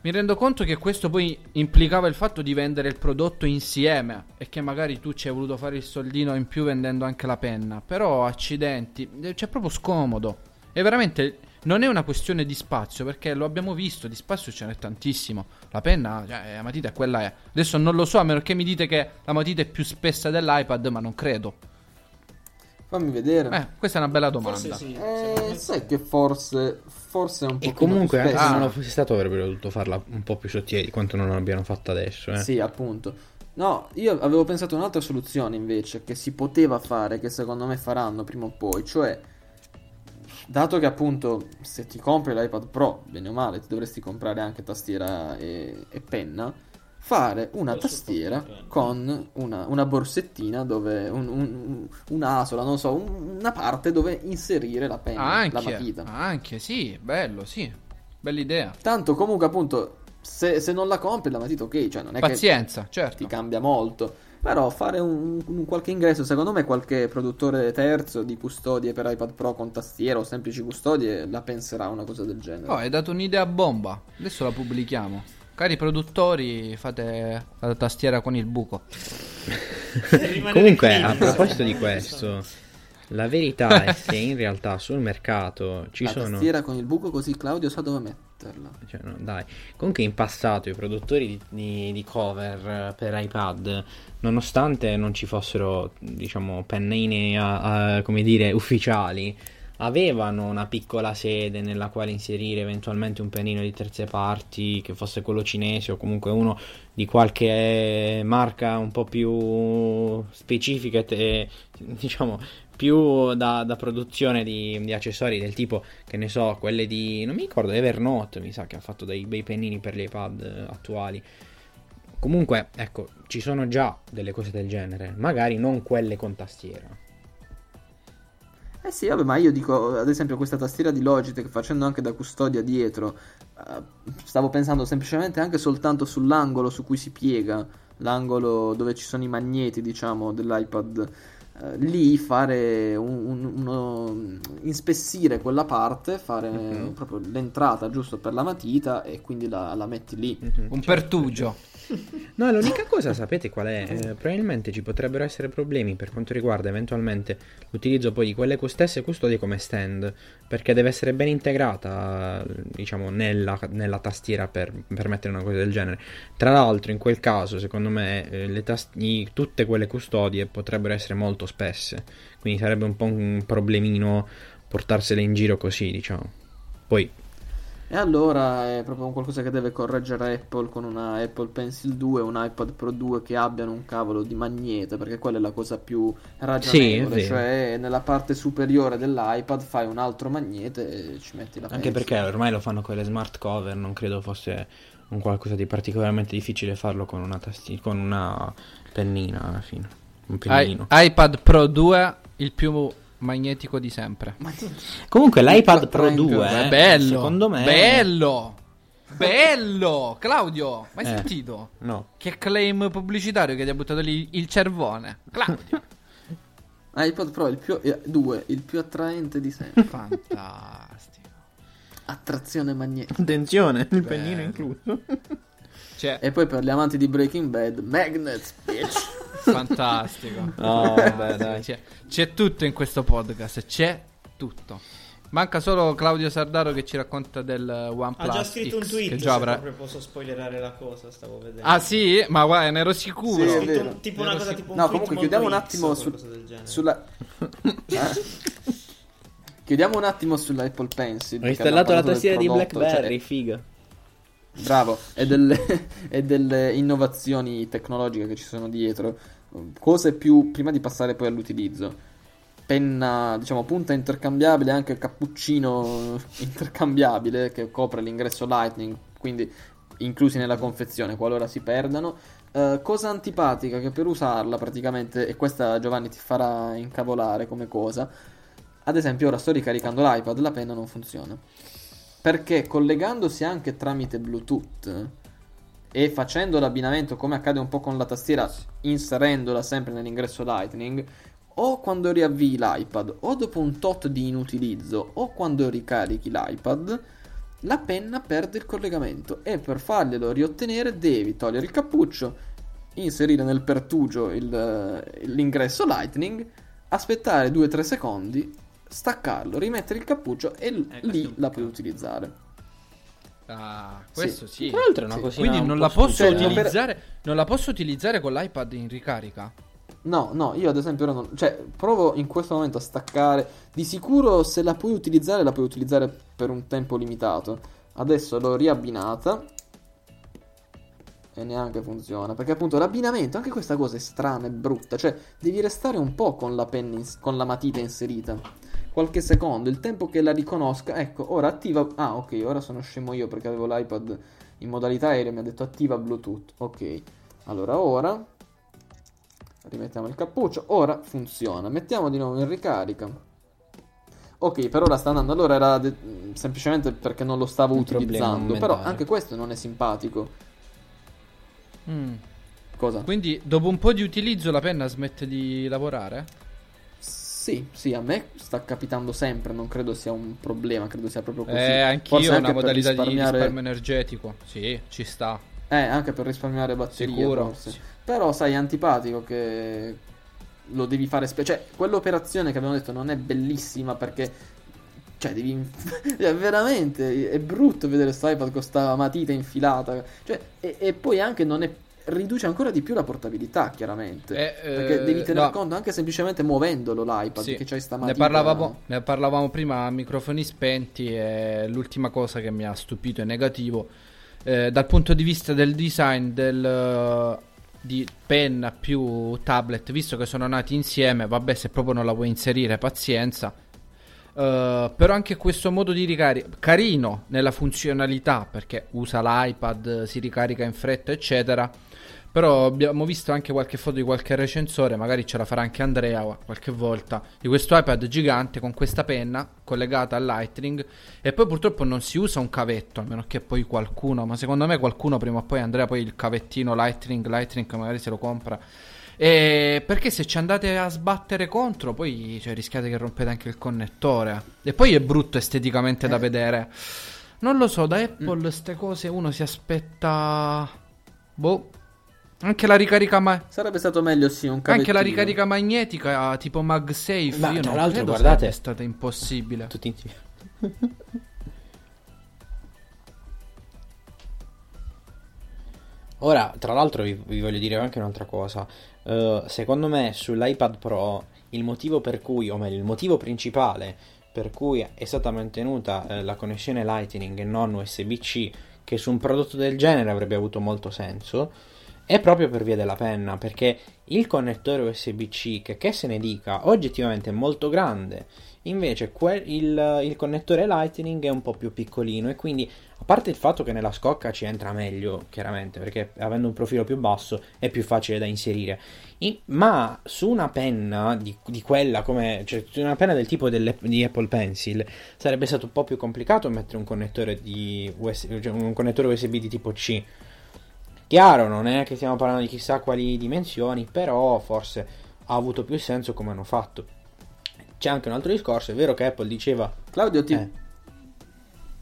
S1: Mi rendo conto che questo poi implicava il fatto di vendere il prodotto insieme e che magari tu ci hai voluto fare il soldino in più vendendo anche la penna. Però accidenti, eh, c'è proprio scomodo. E veramente non è una questione di spazio perché lo abbiamo visto, di spazio ce n'è tantissimo. La penna, cioè, la matita è quella è. Adesso non lo so a meno che mi dite che la matita è più spessa dell'iPad, ma non credo.
S3: Fammi vedere.
S1: Eh, questa è una bella domanda.
S4: Forse sì.
S3: Eh, sai che forse, forse è un po'
S2: E comunque, anche se non lo fosse stato, avrebbero dovuto farla un po' più sottile di quanto non l'abbiano fatta adesso. Eh.
S3: Sì, appunto. No, io avevo pensato a un'altra soluzione invece che si poteva fare, che secondo me faranno prima o poi, cioè dato che appunto se ti compri l'iPad Pro, bene o male, ti dovresti comprare anche tastiera e, e penna, fare una tastiera con una, una borsettina dove un, un- un'asola, non so, un- una parte dove inserire la penna, la
S1: Anche,
S3: matita.
S1: anche, sì, bello, sì. Bella idea.
S3: Tanto comunque appunto se, se non la compri la matita ok, cioè non è che
S1: Pazienza,
S3: ti
S1: certo.
S3: cambia molto. Però fare un, un qualche ingresso, secondo me qualche produttore terzo di custodie per iPad Pro con tastiera o semplici custodie la penserà una cosa del genere.
S1: Oh, hai dato un'idea bomba. Adesso la pubblichiamo. Cari produttori, fate la tastiera con il buco.
S2: Comunque, a proposito di questo, la verità è che in realtà sul mercato ci
S3: la
S2: sono.
S3: tastiera con il buco così Claudio sa dove metterla.
S2: Cioè, no, dai. Comunque in passato i produttori di, di- di cover eh, per iPad, nonostante non ci fossero, diciamo, pennine a- a- come dire, ufficiali, avevano una piccola sede nella quale inserire eventualmente un pennino di terze parti, che fosse quello cinese o comunque uno di qualche marca un po' più specifica e diciamo più da, da produzione di, di, accessori del tipo che ne so, quelle di non mi ricordo Evernote, mi sa che ha fatto dei bei pennini per gli iPad attuali. Comunque, ecco, ci sono già delle cose del genere, magari non quelle con tastiera.
S3: Eh sì, vabbè, ma io dico, ad esempio, questa tastiera di Logitech, facendo anche da custodia dietro, eh, stavo pensando semplicemente anche soltanto sull'angolo su cui si piega, l'angolo dove ci sono i magneti, diciamo, dell'iPad. Eh, lì fare un, un, uno, inspessire quella parte, fare uh-huh. proprio l'entrata giusto per la matita e quindi la, la metti lì.
S1: Uh-huh. Un pertugio.
S2: No, l'unica cosa sapete qual è? Eh, probabilmente ci potrebbero essere problemi per quanto riguarda eventualmente l'utilizzo poi di quelle stesse custodie come stand, perché deve essere ben integrata, diciamo, nella, nella tastiera per permettere una cosa del genere. Tra l'altro, in quel caso, secondo me, eh, tast- tutte quelle custodie potrebbero essere molto spesse, quindi sarebbe un po' un problemino portarsele in giro così, diciamo. Poi
S3: e allora è proprio un qualcosa che deve correggere Apple con una Apple Pencil 2 un iPad Pro 2 che abbiano un cavolo di magnete, perché quella è la cosa più ragionevole, sì, cioè nella parte superiore dell'iPad fai un altro magnete e ci metti la
S2: Anche perché ormai lo fanno con le smart cover, non credo fosse un qualcosa di particolarmente difficile farlo con una, tasti- con una pennina alla fine. Un pennino.
S1: I- iPad Pro 2 il più magnetico di sempre.
S2: Comunque l'iPad Pro 2
S1: è
S2: eh,
S1: bello.
S2: Secondo me
S1: bello. Bello! Claudio, mai
S2: Eh,
S1: sentito?
S2: no.
S1: Che claim pubblicitario che ti ha buttato lì il cervone. Claudio.
S3: iPad Pro il più, 2, il più attraente di sempre.
S1: Fantastico.
S3: Attrazione magnetica.
S2: Attenzione, il pennino incluso.
S1: Cioè,
S3: E poi per gli amanti di Breaking Bad, Magnets, bitch.
S1: fantastico.
S2: No, vabbè, dai.
S1: C'è, c'è tutto in questo podcast, c'è tutto. Manca solo Claudio Sardaro che ci racconta del OnePlus
S4: Ha già scritto un
S1: X,
S4: tweet,
S1: che già avrà...
S4: proprio posso spoilerare la cosa, stavo vedendo.
S1: Ah sì? Ma guarda, ne ero sicuro.
S3: Sì,
S4: scritto un- tipo una
S1: Ero
S4: cosa
S1: sicuro.
S4: tipo un
S3: No,
S4: tweet
S3: comunque chiudiamo un
S4: X
S3: attimo
S4: o
S3: sul-
S4: qualcosa del genere.
S3: sulla... Eh? Chiudiamo un attimo sull'Apple Pencil.
S2: Ho installato la tastiera di BlackBerry,
S3: cioè,
S2: figa.
S3: Bravo, e delle, e delle innovazioni tecnologiche che ci sono dietro. Cose più prima di passare poi all'utilizzo. Penna, diciamo, punta intercambiabile, anche il cappuccino intercambiabile che copre l'ingresso Lightning, quindi inclusi nella confezione qualora si perdano. Eh, cosa antipatica che per usarla praticamente, e questa Giovanni ti farà incavolare come cosa, ad esempio ora sto ricaricando l'iPad, la penna non funziona. Perché collegandosi anche tramite Bluetooth e facendo l'abbinamento come accade un po' con la tastiera, inserendola sempre nell'ingresso Lightning, o quando riavvii l'iPad, o dopo un tot di inutilizzo, o quando ricarichi l'iPad, la penna perde il collegamento e per farglielo riottenere devi togliere il cappuccio, inserire nel pertugio il- l'ingresso Lightning, aspettare 2-3 secondi, staccarlo, rimettere il cappuccio e
S1: è
S3: lì la puoi utilizzare.
S1: Ah, questo sì.
S2: Tra l'altro è una
S3: Sì.
S2: cosina
S1: Quindi non la
S3: per-
S1: utilizzare. Non la posso utilizzare con l'iPad in ricarica.
S3: No, no, io ad esempio ora non... Cioè, provo in questo momento a staccare. Di sicuro se la puoi utilizzare, la puoi utilizzare per un tempo limitato. Adesso l'ho riabbinata. E neanche funziona. Perché appunto l'abbinamento, anche questa cosa è strana e brutta. Cioè, devi restare un po' con la penna, ins- con la matita inserita. Qualche secondo, il tempo che la riconosca. Ecco, ora attiva... Ah, ok, ora sono scemo io perché avevo l'iPad in modalità aereo. Mi ha detto attiva Bluetooth. Ok. Allora, ora... Rimettiamo il cappuccio. Ora funziona. Mettiamo di nuovo in ricarica. Ok, per ora sta andando. Allora era de- semplicemente perché non lo stavo
S2: Un
S3: utilizzando. Però anche questo non è simpatico.
S1: Mm.
S3: Cosa?
S1: Quindi dopo un po' di utilizzo la penna smette di lavorare?
S3: Sì, sì, a me sta capitando sempre. Non credo sia un problema. Credo sia proprio così.
S1: Eh, anch'io
S3: Forse
S1: una
S3: anche per
S1: modalità di
S3: risparmiare-
S1: risparmio energetico. Sì, ci sta.
S3: Eh, anche per risparmiare batterie.
S1: Sicuro.
S3: forse. Però, sai, è antipatico che lo devi fare. spe- cioè, quell'operazione che abbiamo detto non è bellissima perché. Cioè, devi. cioè, veramente. È brutto vedere questo iPad con sta matita infilata. Cioè, e, e poi anche non è. Riduce ancora di più la portabilità, chiaramente.
S1: Eh,
S3: perché
S1: eh,
S3: devi tenere
S1: no.
S3: conto anche semplicemente muovendolo l'iPad
S1: Sì,
S3: che c'hai sta
S1: ne parlavamo, ne parlavamo prima a microfoni spenti e l'ultima cosa che mi ha stupito e negativo eh, dal punto di vista del design del, eh, di penna più tablet, visto che sono nati insieme, vabbè se proprio non la vuoi inserire pazienza, Eh, però anche questo modo di ricarica carino nella funzionalità perché usa l'iPad, si ricarica in fretta eccetera però abbiamo visto anche qualche foto di qualche recensore, magari ce la farà anche Andrea qualche volta, di questo iPad gigante con questa penna collegata al Lightning e poi purtroppo non si usa un cavetto, a meno che poi qualcuno, ma secondo me qualcuno prima o poi Andrea poi il cavettino Lightning, Lightning magari se lo compra. E perché se ci andate a sbattere contro, poi cioè, rischiate che rompete anche il connettore. E poi è brutto esteticamente da vedere. Non lo so, da Apple ste cose uno si aspetta. Boh. Anche la ricarica ma-
S3: Sarebbe stato meglio sì un
S1: anche la
S3: cavettino.
S1: ricarica magnetica tipo MagSafe
S2: Ma
S1: io
S2: tra
S1: non
S2: l'altro, guardate-
S1: sarebbe stata impossibile.
S2: Tutti insieme. Ora, tra l'altro, vi, vi voglio dire anche un'altra cosa. Eh, secondo me, sull'iPad Pro, il motivo per cui, o meglio, il motivo principale per cui è stata mantenuta eh, la connessione Lightning e non USB-C, che su un prodotto del genere avrebbe avuto molto senso, è proprio per via della penna, perché il connettore USB-C, che, che se ne dica, oggettivamente è molto grande, invece que- il, il connettore Lightning è un po' più piccolino e quindi, parte il fatto che nella scocca ci entra meglio, chiaramente, perché avendo un profilo più basso è più facile da inserire, I- ma su una penna di, di quella come, cioè su una penna del tipo di Apple Pencil, sarebbe stato un po' più complicato mettere un connettore, di US- cioè un connettore USB di tipo C. Chiaro, non è che stiamo parlando di chissà quali dimensioni, però forse ha avuto più senso come hanno fatto. C'è anche un altro discorso, è vero che Apple diceva...
S3: Claudio, ti...
S2: Eh,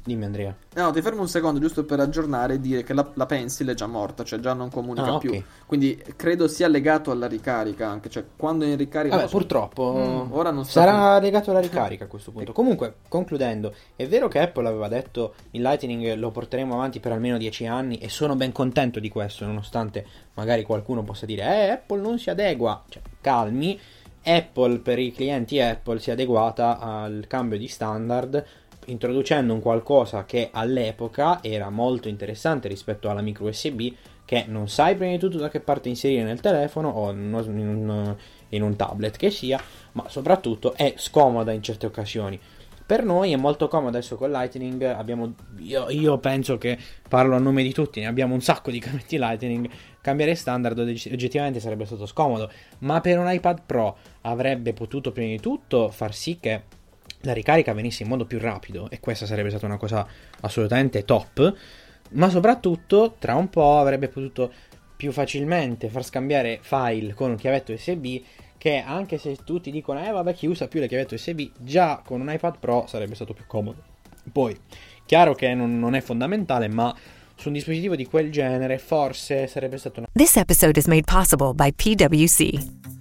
S2: dimmi Andrea.
S3: No, ti fermo un secondo giusto per aggiornare e dire che la, la Pencil è già morta, cioè già non comunica
S2: Ah,
S3: più. Quindi credo sia legato alla ricarica anche, cioè quando è in ricarica...
S2: Vabbè,
S3: so-
S2: purtroppo
S3: Mm, ora non
S2: sarà legato alla ricarica a questo punto. Comunque, concludendo, è vero che Apple aveva detto il Lightning lo porteremo avanti per almeno 10 anni e sono ben contento di questo, nonostante magari qualcuno possa dire eh, Apple non si adegua. Cioè, calmi, Apple per i clienti Apple si è adeguata al cambio di standard introducendo un qualcosa che all'epoca era molto interessante rispetto alla micro USB che non sai prima di tutto da che parte inserire nel telefono o in, un, in un tablet che sia, ma soprattutto è scomoda in certe occasioni. Per noi è molto comodo adesso con Lightning, abbiamo, io, io penso che parlo a nome di tutti, ne abbiamo un sacco di cavetti Lightning, cambiare standard ogg- oggettivamente sarebbe stato scomodo, ma per un iPad Pro avrebbe potuto prima di tutto far sì che la ricarica venisse in modo più rapido e questa sarebbe stata una cosa assolutamente top, ma soprattutto tra un po' avrebbe potuto più facilmente far scambiare file con un chiavetto USB che anche se tutti dicono eh vabbè chi usa più le chiavette USB già con un iPad Pro sarebbe stato più comodo. Poi, chiaro che non, non è fondamentale, ma su un dispositivo di quel genere forse sarebbe stato una
S5: This episode is made possible by PWC.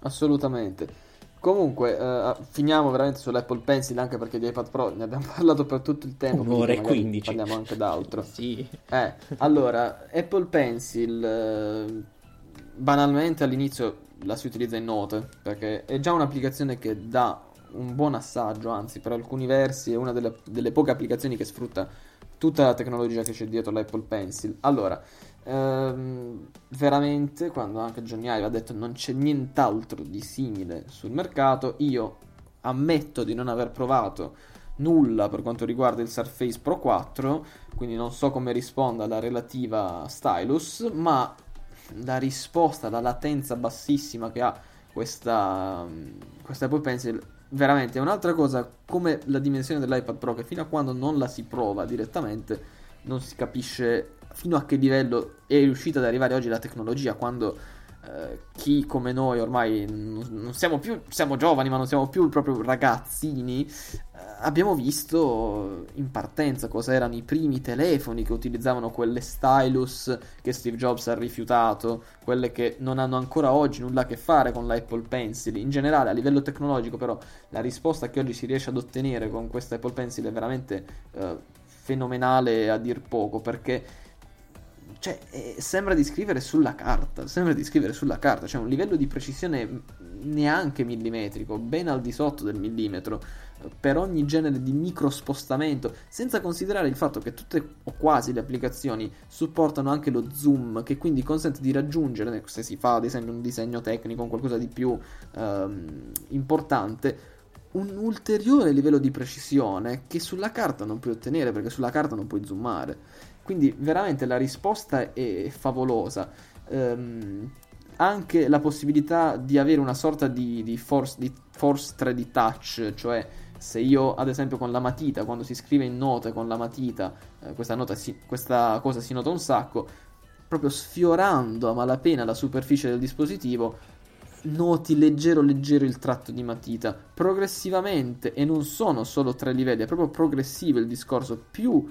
S3: Assolutamente. Comunque, eh, finiamo veramente sull'Apple Pencil anche perché di iPad Pro ne abbiamo parlato per tutto il tempo.
S2: Un'ora e
S3: magari
S2: 15.
S3: Parliamo anche d'altro.
S2: Sì.
S3: Eh, allora, Apple Pencil eh, banalmente all'inizio la si utilizza in note perché è già un'applicazione che dà un buon assaggio, anzi per alcuni versi è una delle, delle poche applicazioni che sfrutta tutta la tecnologia che c'è dietro l'Apple Pencil. Allora, ehm, veramente, quando anche Johnny Ive ha detto non c'è nient'altro di simile sul mercato, io ammetto di non aver provato nulla per quanto riguarda il Surface Pro 4, quindi non so come risponda alla relativa stylus, ma la risposta, la latenza bassissima che ha questa, questa Apple Pencil veramente è un'altra cosa come la dimensione dell'iPad Pro che fino a quando non la si prova direttamente non si capisce fino a che livello è riuscita ad arrivare oggi la tecnologia quando eh, chi come noi ormai non, siamo più siamo giovani ma non siamo più proprio ragazzini eh, abbiamo visto in partenza cosa erano i primi telefoni che utilizzavano quelle stylus che Steve Jobs ha rifiutato quelle che non hanno ancora oggi nulla a che fare con l'Apple Pencil. In generale a livello tecnologico però la risposta che oggi si riesce ad ottenere con questa Apple Pencil è veramente eh, fenomenale a dir poco perché cioè, eh, sembra di scrivere sulla carta, sembra di scrivere sulla carta, cioè un livello di precisione neanche millimetrico, ben al di sotto del millimetro, per ogni genere di microspostamento, senza considerare il fatto che tutte o quasi le applicazioni supportano anche lo zoom, che quindi consente di raggiungere, se si fa ad esempio un disegno tecnico, un qualcosa di più ehm, importante, un ulteriore livello di precisione che sulla carta non puoi ottenere perché sulla carta non puoi zoomare. Quindi veramente la risposta è favolosa. Um, anche la possibilità di avere una sorta di, di, force, di force 3D touch, cioè se io ad esempio con la matita, quando si scrive in note con la matita, eh, questa, si, questa cosa si nota un sacco, proprio sfiorando a malapena la superficie del dispositivo, noti leggero leggero il tratto di matita progressivamente e non sono solo tre livelli è proprio progressivo il discorso più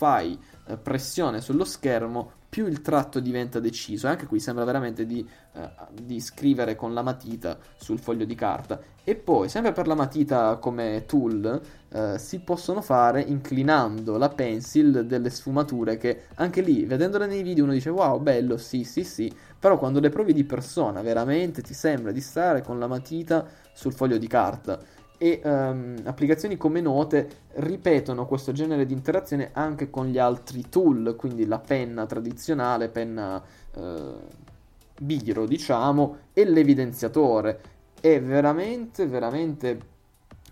S3: fai eh, pressione sullo schermo più il tratto diventa deciso. E anche qui sembra veramente di, eh, di, scrivere con la matita sul foglio di carta. E poi, sempre per la matita come tool, eh, si possono fare inclinando la pencil delle sfumature che anche lì, vedendole nei video, uno dice wow, bello, sì, sì, sì. Però quando le provi di persona, veramente ti sembra di stare con la matita sul foglio di carta e um, applicazioni come note ripetono questo genere di interazione anche con gli altri tool, quindi la penna tradizionale, penna uh, biro diciamo, e l'evidenziatore. È veramente, veramente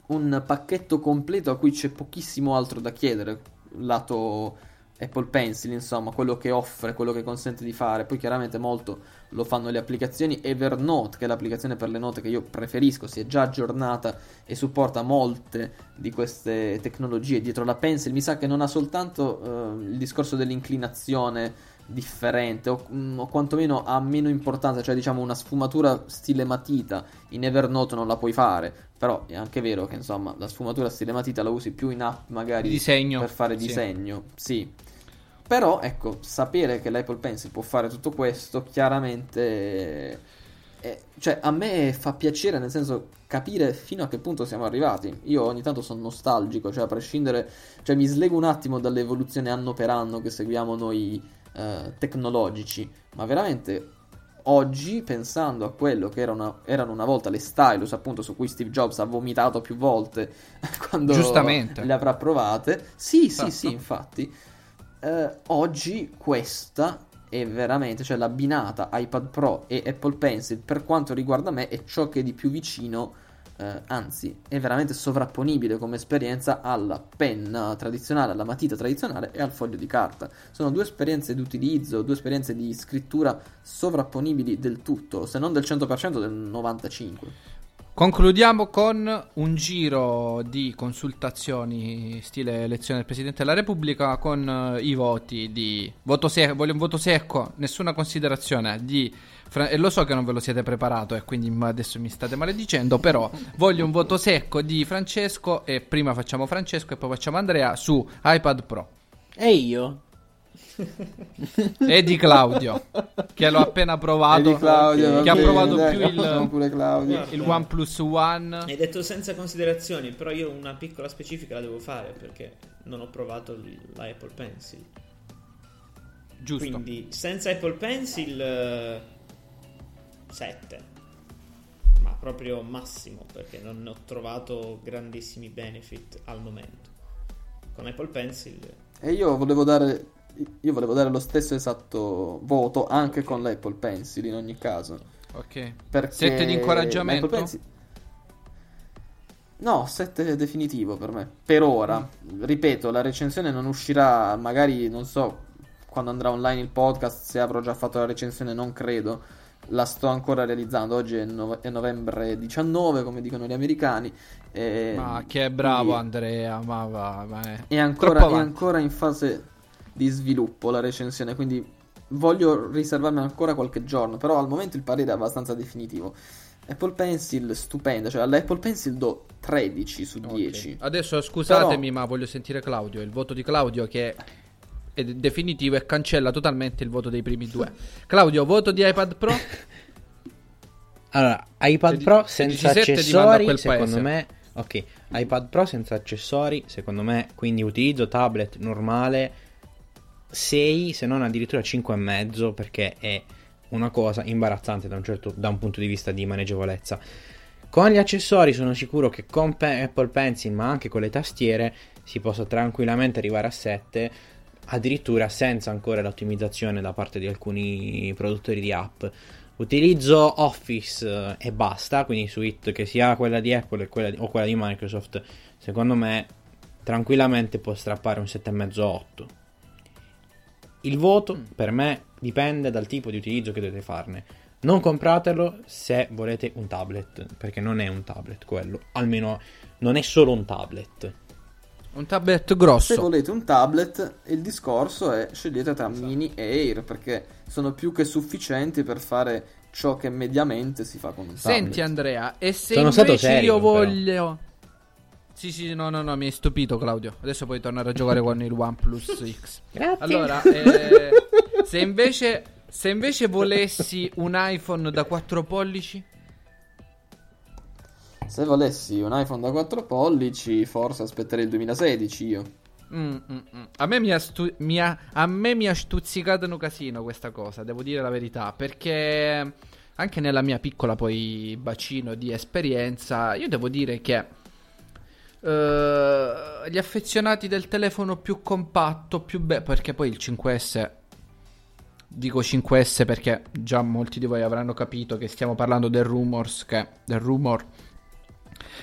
S3: un pacchetto completo a cui c'è pochissimo altro da chiedere, lato Apple Pencil, insomma, quello che offre, quello che consente di fare. Poi chiaramente molto lo fanno le applicazioni. Evernote, che è l'applicazione per le note che io preferisco, si è già aggiornata e supporta molte di queste tecnologie dietro la Pencil. Mi sa che non ha soltanto uh, il discorso dell'inclinazione differente o, mm, o, quantomeno ha meno importanza, cioè diciamo una sfumatura stile matita in Evernote non la puoi fare, però è anche vero che insomma la sfumatura stile matita la usi più in app magari
S1: disegno.
S3: per fare disegno, sì. Però ecco, sapere che l'Apple Pencil può fare tutto questo chiaramente eh, cioè a me fa piacere nel senso capire fino a che punto siamo arrivati. Io ogni tanto sono nostalgico, cioè a prescindere, cioè mi slego un attimo dall'evoluzione anno per anno che seguiamo noi eh, tecnologici, ma veramente oggi pensando a quello che erano, erano, una volta le stylus, appunto su cui Steve Jobs ha vomitato più volte quando
S1: Giustamente.
S3: le avrà provate. Sì, esatto. sì, sì, infatti. Eh, oggi questa è veramente, cioè l'abbinata iPad Pro e Apple Pencil per quanto riguarda me è ciò che è di più vicino eh, anzi è veramente sovrapponibile come esperienza alla penna tradizionale, alla matita tradizionale e al foglio di carta. Sono due esperienze di utilizzo, due esperienze di scrittura sovrapponibili del tutto, se non del 100% del 95%.
S1: Concludiamo con un giro di consultazioni stile elezione del Presidente della Repubblica con uh, i voti di voto secco, voglio un voto secco, nessuna considerazione di e lo so che non ve lo siete preparato e quindi adesso mi state maledicendo, però voglio un voto secco di Francesco e prima facciamo Francesco e poi facciamo Andrea su iPad Pro.
S2: E io?
S1: e di Claudio che l'ho appena provato
S3: Claudio,
S1: che ha provato
S3: dai,
S1: più il,
S3: pure Claudio.
S1: il OnePlus One
S4: hai detto senza considerazioni però io una piccola specifica la devo fare perché non ho provato l'Apple Pencil.
S1: Giusto.
S4: Quindi senza Apple Pencil 7 ma proprio massimo perché non ne ho trovato grandissimi benefit al momento. Con Apple Pencil
S3: e io volevo dare io volevo dare lo stesso esatto voto anche con l'Apple Pencil in ogni caso.
S1: Ok.
S3: Perché
S1: 7 di incoraggiamento?
S3: Pencil- No, 7 è definitivo per me. Per ora, ripeto, la recensione non uscirà, magari non so quando andrà online il podcast, se avrò già fatto la recensione, non credo. La sto ancora realizzando. Oggi è, nove- è novembre 19, come dicono gli americani. E
S1: Ma che bravo
S3: quindi
S1: Andrea, ma va, ma è...
S3: è ancora, è ancora in fase di sviluppo la recensione, quindi voglio riservarmi ancora qualche giorno, però al momento il parere è abbastanza definitivo. Apple Pencil stupenda, cioè all'Apple Pencil do 13 su 10.
S1: Adesso scusatemi,
S3: Però-
S1: ma voglio sentire Claudio. Il voto di Claudio che è de- definitivo e cancella totalmente il voto dei primi due. Claudio, voto di iPad Pro?
S2: Allora, iPad Pro
S1: se
S2: senza
S1: 17 ti manda a
S2: accessori, secondo
S1: paese.
S2: me... Ok, iPad Pro senza accessori, secondo me, quindi utilizzo tablet normale 6, se non addirittura 5,5, perché è una cosa imbarazzante da un, certo, da un punto di vista di maneggevolezza. Con gli accessori sono sicuro che con Apple Pencil, ma anche con le tastiere, si possa tranquillamente arrivare a 7, addirittura senza ancora l'ottimizzazione da parte di alcuni produttori di app. Utilizzo Office eh, e basta, quindi suite che sia quella di Apple quella di- o quella di Microsoft, secondo me tranquillamente può strappare un 7,5-8. Il voto per me dipende dal tipo di utilizzo che dovete farne. Non compratelo se volete un tablet, perché non è un tablet quello, almeno non è solo un tablet.
S1: Un tablet
S3: Se
S1: grosso.
S3: volete un tablet, il discorso è scegliete tra mini e Air, perché sono più che sufficienti per fare ciò che mediamente si fa con un tablet.
S1: Senti Andrea, e se
S2: Sono
S1: invece
S2: serio,
S1: io
S2: però.
S1: Sì, sì, no, no, no, mi hai stupito Claudio. Adesso puoi tornare a giocare con il OnePlus X.
S2: Grazie.
S1: Allora, eh, se, invece, se invece volessi un iPhone da 4 pollici,
S3: Se volessi un iPhone da 4 pollici, forse aspetterei il 2016 io.
S1: Mm, mm, mm. A, me mi ha stu- mi ha- a me mi ha stuzzicato un casino questa cosa, devo dire la verità, perché anche nella mia piccola poi bacino di esperienza, io devo dire che eh, gli affezionati del telefono più compatto, più bello, perché poi il 5S, dico 5S perché già molti di voi avranno capito che stiamo parlando del rumors, che, del rumor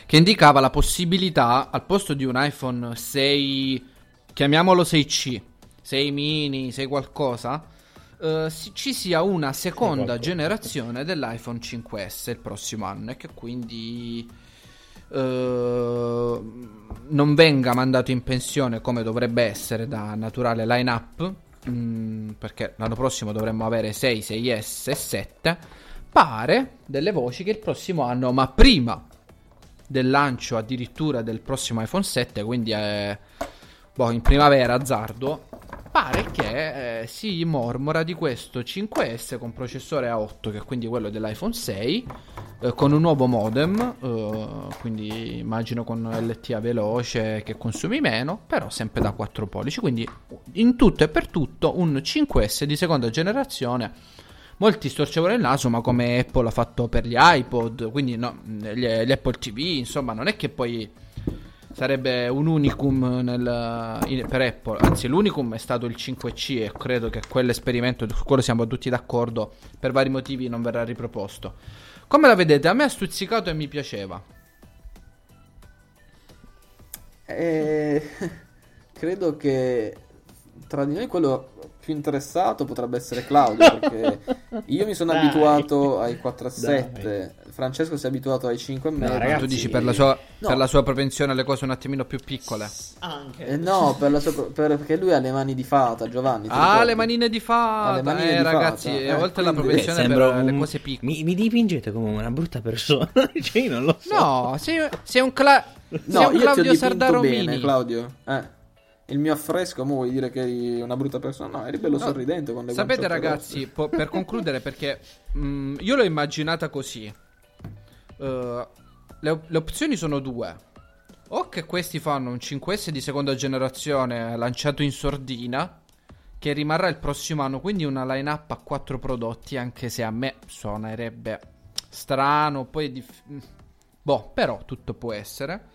S1: che indicava la possibilità al posto di un iPhone 6, chiamiamolo 6C, 6 mini, 6 qualcosa, si- ci sia una seconda generazione dell'iPhone 5S il prossimo anno e che quindi eh, non venga mandato in pensione come dovrebbe essere da naturale line-up, mm, perché l'anno prossimo dovremmo avere 6, 6S e 7. Pare delle voci che il prossimo anno, ma prima del lancio addirittura del prossimo iPhone 7, quindi è boh, in primavera azzardo, pare che eh, si mormora di questo 5S con processore A8, che è quindi quello dell'iPhone 6, eh, con un nuovo modem, eh, quindi immagino con LTA veloce che consumi meno, però sempre da 4 pollici, quindi in tutto e per tutto un 5S di seconda generazione. Molti storcevano il naso, ma come Apple ha fatto per gli iPod, quindi no, gli, gli Apple TV, insomma, non è che poi sarebbe un unicum nel- in- per Apple, anzi l'unicum è stato il 5C e credo che quell'esperimento, su quello siamo tutti d'accordo, per vari motivi non verrà riproposto. Come la vedete? A me ha stuzzicato e mi piaceva.
S3: E credo che tra di noi quello più interessato potrebbe essere Claudio, perché io mi sono
S2: Dai.
S3: abituato ai 4.7, Francesco si è abituato ai 5.5.
S2: No, ragazzi,
S1: tu dici per la, sua,
S3: No.
S1: per la sua propensione alle cose un attimino più piccole.
S4: Anche.
S3: Eh no, per la sua- per- perché lui ha le mani di fata, Giovanni.
S1: Ah, le manine di fata.
S3: Le manine
S1: eh,
S3: di
S1: ragazzi,
S3: fata.
S1: eh, oltre alla propensione
S2: Sembra
S1: per le
S2: un-
S1: cose piccole.
S2: Mi, mi dipingete come una brutta persona. cioè, io non lo so.
S1: No, sei, sei un, cla- sei
S3: No,
S1: un
S3: io ti ho
S1: Claudio
S3: dipinto
S1: Sardaro
S3: bene. Claudio. Eh. Il mio affresco, mo vuoi dire che eri una brutta persona? No, eri bello
S1: No,
S3: sorridente le
S1: Sapete ragazzi, po- per concludere perché mh, io l'ho immaginata così. Uh, le, le opzioni sono due. O che questi fanno un 5S di seconda generazione lanciato in sordina, che rimarrà il prossimo anno, quindi una line-up a quattro prodotti, anche se a me suonerebbe strano, poi... dif- boh, però tutto può essere.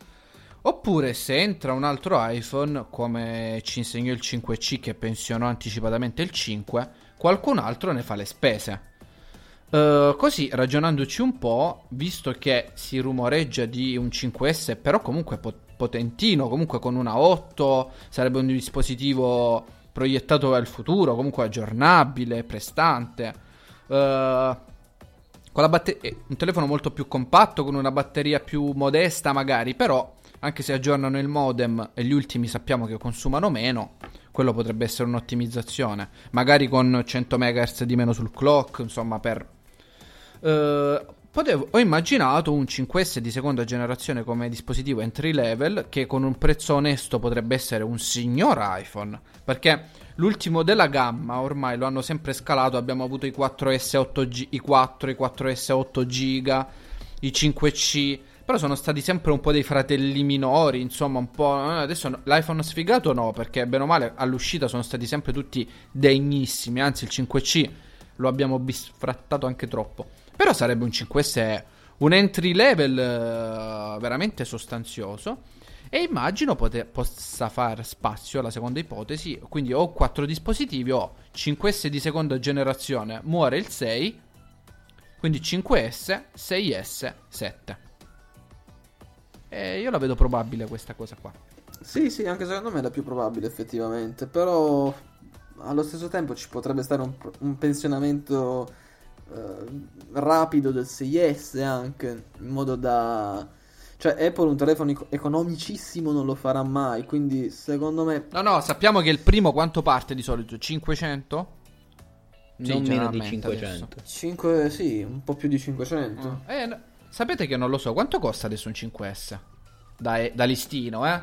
S1: Oppure se entra un altro iPhone, come ci insegnò il 5C che pensionò anticipatamente il 5, qualcun altro ne fa le spese. Uh, così ragionandoci un po', visto che si rumoreggia di un 5S, però comunque pot- potentino, comunque con una 8, sarebbe un dispositivo proiettato al futuro, comunque aggiornabile, prestante. Uh, la batter- un telefono molto più compatto, con una batteria più modesta magari, però anche se aggiornano il modem e gli ultimi sappiamo che consumano meno, quello potrebbe essere un'ottimizzazione. Magari con 100 MHz di meno sul clock, insomma, per... Uh, potevo, ho immaginato un 5S di seconda generazione come dispositivo entry level che con un prezzo onesto potrebbe essere un signor iPhone. Perché l'ultimo della gamma ormai lo hanno sempre scalato. Abbiamo avuto i 4S 8G, i 4, i 4S 8 GB, i 5C però sono stati sempre un po' dei fratelli minori, insomma, un po'. Eh, adesso l'iPhone sfigato no, perché bene o male all'uscita sono stati sempre tutti degnissimi. Anzi, il 5C lo abbiamo bisfrattato anche troppo. Però sarebbe un 5S, un entry level uh, veramente sostanzioso. E immagino poter, possa fare spazio alla seconda ipotesi. Quindi ho quattro dispositivi, ho 5S di seconda generazione, muore il 6. Quindi 5S, 6S, 7. E io la vedo probabile questa cosa qua.
S3: Sì, sì, anche secondo me è la più probabile effettivamente, però allo stesso tempo ci potrebbe stare un, un pensionamento eh, rapido del 6S anche, in modo da... Cioè Apple un telefono economicissimo non lo farà mai, quindi secondo me...
S1: No, no, sappiamo che il primo quanto parte di solito? 500?
S2: Non sì, meno di 500.
S3: 5, sì, un po' più di 500.
S1: Ah. Eh, Sapete che non lo so, quanto costa adesso un 5S? Da, da listino, eh?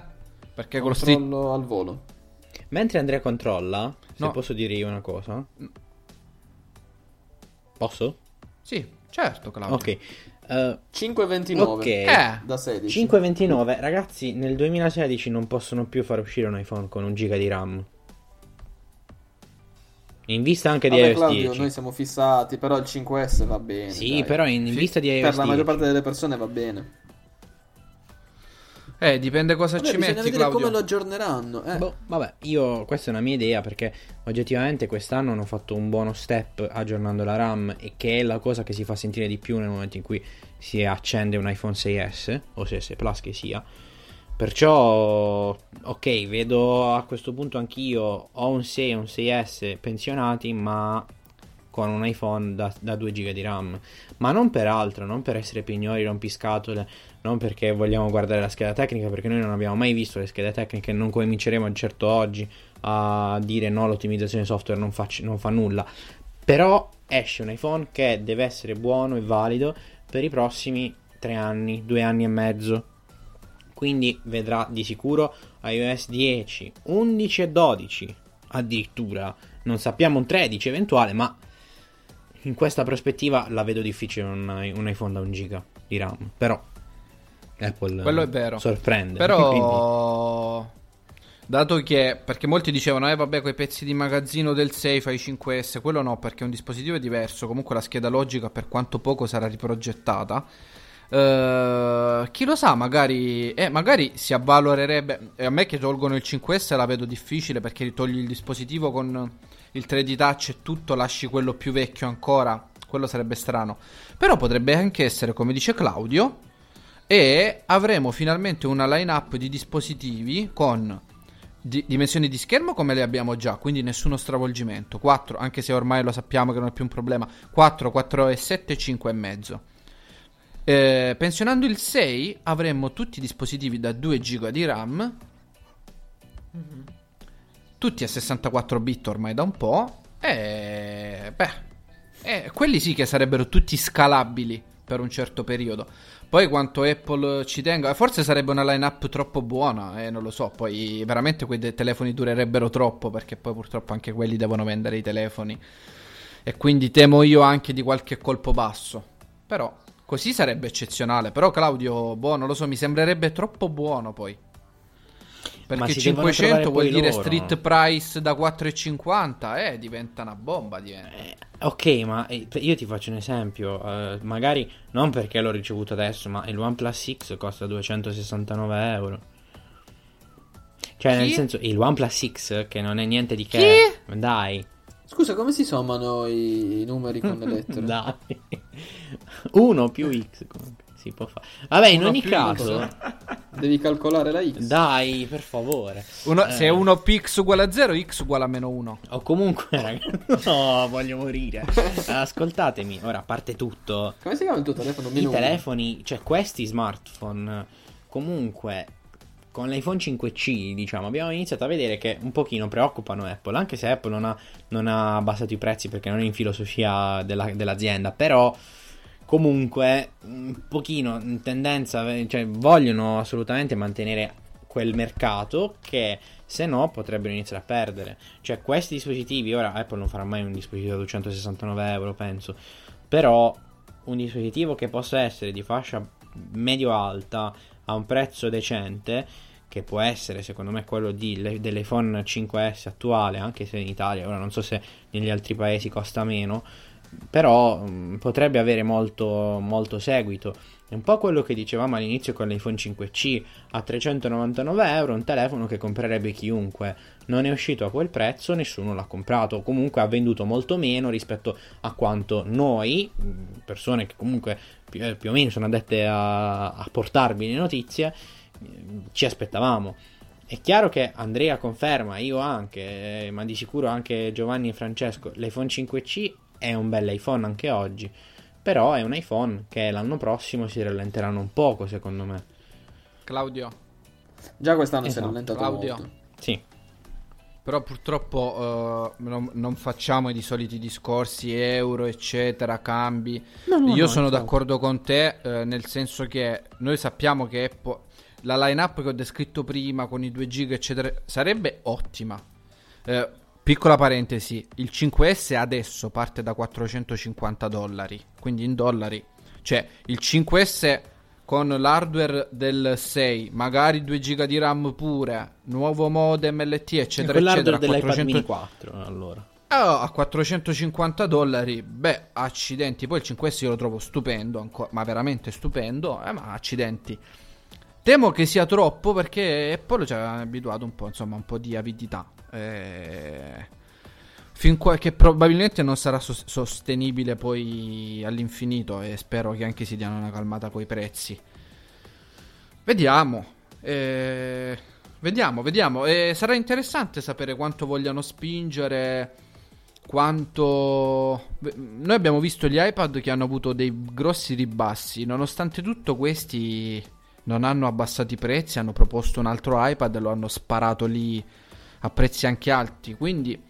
S1: Perché con lo
S3: street... al volo.
S2: Mentre Andrea controlla, se no. posso dire io una cosa. Posso?
S1: Sì, certo, Claudio.
S2: Ok.
S3: Uh, 5,29 ok
S2: eh. da 16 5,29 ragazzi nel 2016 non possono più far uscire un iPhone con un giga di RAM in vista anche Vabbè, di iOS
S3: Claudio, 10. noi siamo fissati, però il 5S va bene.
S2: Sì, dai. però in, in vista di iOS
S3: Per la maggior parte delle persone va bene.
S1: Eh, dipende cosa
S3: vabbè,
S1: ci metti,
S3: vedere
S1: Claudio.
S3: come lo aggiorneranno. Eh.
S2: Boh, vabbè, io questa è una mia idea perché oggettivamente quest'anno hanno fatto un buono step aggiornando la RAM e che è la cosa che si fa sentire di più nel momento in cui si accende un iPhone 6S o 6S Plus che sia. Perciò, ok, vedo a questo punto anch'io ho un 6 e un 6S pensionati, ma con un iPhone da, da 2 GB di RAM. Ma non per altro, non per essere pignoli, rompiscatole, non perché vogliamo guardare la scheda tecnica, perché noi non abbiamo mai visto le schede tecniche, non cominceremo certo oggi a dire no, l'ottimizzazione software non fa, non fa nulla. Però esce un iPhone che deve essere buono e valido per i prossimi 3 anni, 2 anni e mezzo quindi vedrà di sicuro iOS 10, 11 e 12 addirittura, non sappiamo un 13 eventuale, ma in questa prospettiva la vedo difficile un, un iPhone da 1 giga di RAM, però Apple
S1: Quello è vero.
S2: sorprende.
S1: Però dato che perché molti dicevano eh vabbè quei pezzi di magazzino del 6 fai 5S, quello no, perché è un dispositivo diverso, comunque la scheda logica per quanto poco sarà riprogettata Uh, chi lo sa, magari, eh, magari si avvalorerebbe. A me che tolgono il 5S la vedo difficile perché togli il dispositivo con il 3D touch e tutto, lasci quello più vecchio ancora. Quello sarebbe strano. Però potrebbe anche essere, come dice Claudio, e avremo finalmente una line-up di dispositivi con di- dimensioni di schermo come le abbiamo già, quindi nessuno stravolgimento. 4, anche se ormai lo sappiamo che non è più un problema. 4, 4 e 7, 5 e mezzo. Eh, pensionando il 6 avremmo tutti i dispositivi da 2 GB di RAM, mm-hmm. tutti a 64 bit ormai da un po', e beh, eh, quelli sì che sarebbero tutti scalabili per un certo periodo. Poi quanto Apple ci tenga, forse sarebbe una line-up troppo buona, eh, non lo so, poi veramente quei de- telefoni durerebbero troppo perché poi purtroppo anche quelli devono vendere i telefoni. E quindi temo io anche di qualche colpo basso. Però Così sarebbe eccezionale. Però, Claudio, boh, non lo so, mi sembrerebbe troppo buono poi. Perché
S2: Ma si devono
S1: 500
S2: trovare
S1: vuol dire
S2: loro.
S1: street price da 4,50, eh, diventa una bomba. Diventa.
S2: Ok, ma eh, io ti faccio un esempio. eh, magari non perché l'ho ricevuto adesso, ma il OnePlus X costa 269 euro. Cioè, nel
S3: Chi?
S2: senso, il OnePlus X, che non è niente di che. Dai,
S3: Scusa, come si sommano i numeri con le lettere?
S2: dai. 1 più X. comunque, Si può fare. Vabbè, in
S3: Uno
S2: ogni
S3: più
S2: caso.
S3: X. Devi calcolare la X.
S2: Dai, per favore.
S1: Uno-
S2: Eh,
S1: Se 1 p x uguale a 0, x uguale a meno 1.
S2: O comunque, ragazzi. No, voglio morire. Ascoltatemi, ora, a parte tutto.
S3: Come si chiama il tuo telefono?
S2: I
S3: uno.
S2: telefoni, cioè questi smartphone, comunque con l'iPhone 5C, diciamo, abbiamo iniziato a vedere che un pochino preoccupano Apple, anche se Apple non ha, non ha abbassato i prezzi perché non è in filosofia della- dell'azienda, però comunque un pochino in tendenza, cioè vogliono assolutamente mantenere quel mercato che se no potrebbero iniziare a perdere. Cioè questi dispositivi, ora Apple non farà mai un dispositivo da 269 euro, penso, però un dispositivo che possa essere di fascia medio-alta a un prezzo decente, che può essere secondo me quello di, dell'iPhone 5S attuale, anche se in Italia, ora non so se negli altri paesi costa meno, però mh, potrebbe avere molto, molto seguito. È un po' quello che dicevamo all'inizio con l'iPhone 5C a 399 euro, un telefono che comprerebbe chiunque. Non è uscito a quel prezzo, nessuno l'ha comprato. Comunque ha venduto molto meno rispetto a quanto noi, mh, persone che comunque più, eh, più o meno sono addette a, a portarvi le notizie, ci aspettavamo. È chiaro che Andrea conferma, io anche, eh, ma di sicuro anche Giovanni e Francesco, l'iPhone 5C è un bel iPhone anche oggi, però è un iPhone che l'anno prossimo si rallenteranno un poco, secondo me.
S1: Claudio.
S3: Già quest'anno si è
S2: Esatto.
S3: rallentato
S1: Claudio.
S3: molto.
S2: Sì.
S1: Però purtroppo eh, non, non facciamo i soliti discorsi euro, eccetera, cambi.
S2: No, no,
S1: Io
S2: no,
S1: sono d'accordo con te, eh, nel senso che noi sappiamo che Apple- la line-up che ho descritto prima con i 2 giga, eccetera, sarebbe ottima. Eh, piccola parentesi, il 5S adesso parte da 450 dollari, quindi in dollari. Cioè, il 5S con l'hardware del 6, magari 2 giga di RAM pure, nuovo modem LTE, eccetera, eccetera.
S2: dell'iPad
S1: 400
S2: mini 4, allora.
S1: Oh, a 450 dollari, beh, accidenti. Poi il 5S io lo trovo stupendo, anco- ma veramente stupendo. Eh, ma accidenti. Temo che sia troppo perché Apple ci ha abituato un po', insomma, un po' di avidità. Eh, fin qua che probabilmente non sarà sos- sostenibile poi all'infinito e spero che anche si diano una calmata coi prezzi. Vediamo. Eh, vediamo, vediamo. Eh, sarà interessante sapere quanto vogliano spingere. Quanto. Noi abbiamo visto gli iPad che hanno avuto dei grossi ribassi. Nonostante tutto, questi non hanno abbassato i prezzi. Hanno proposto un altro iPad e lo hanno sparato lì a prezzi anche alti. Quindi.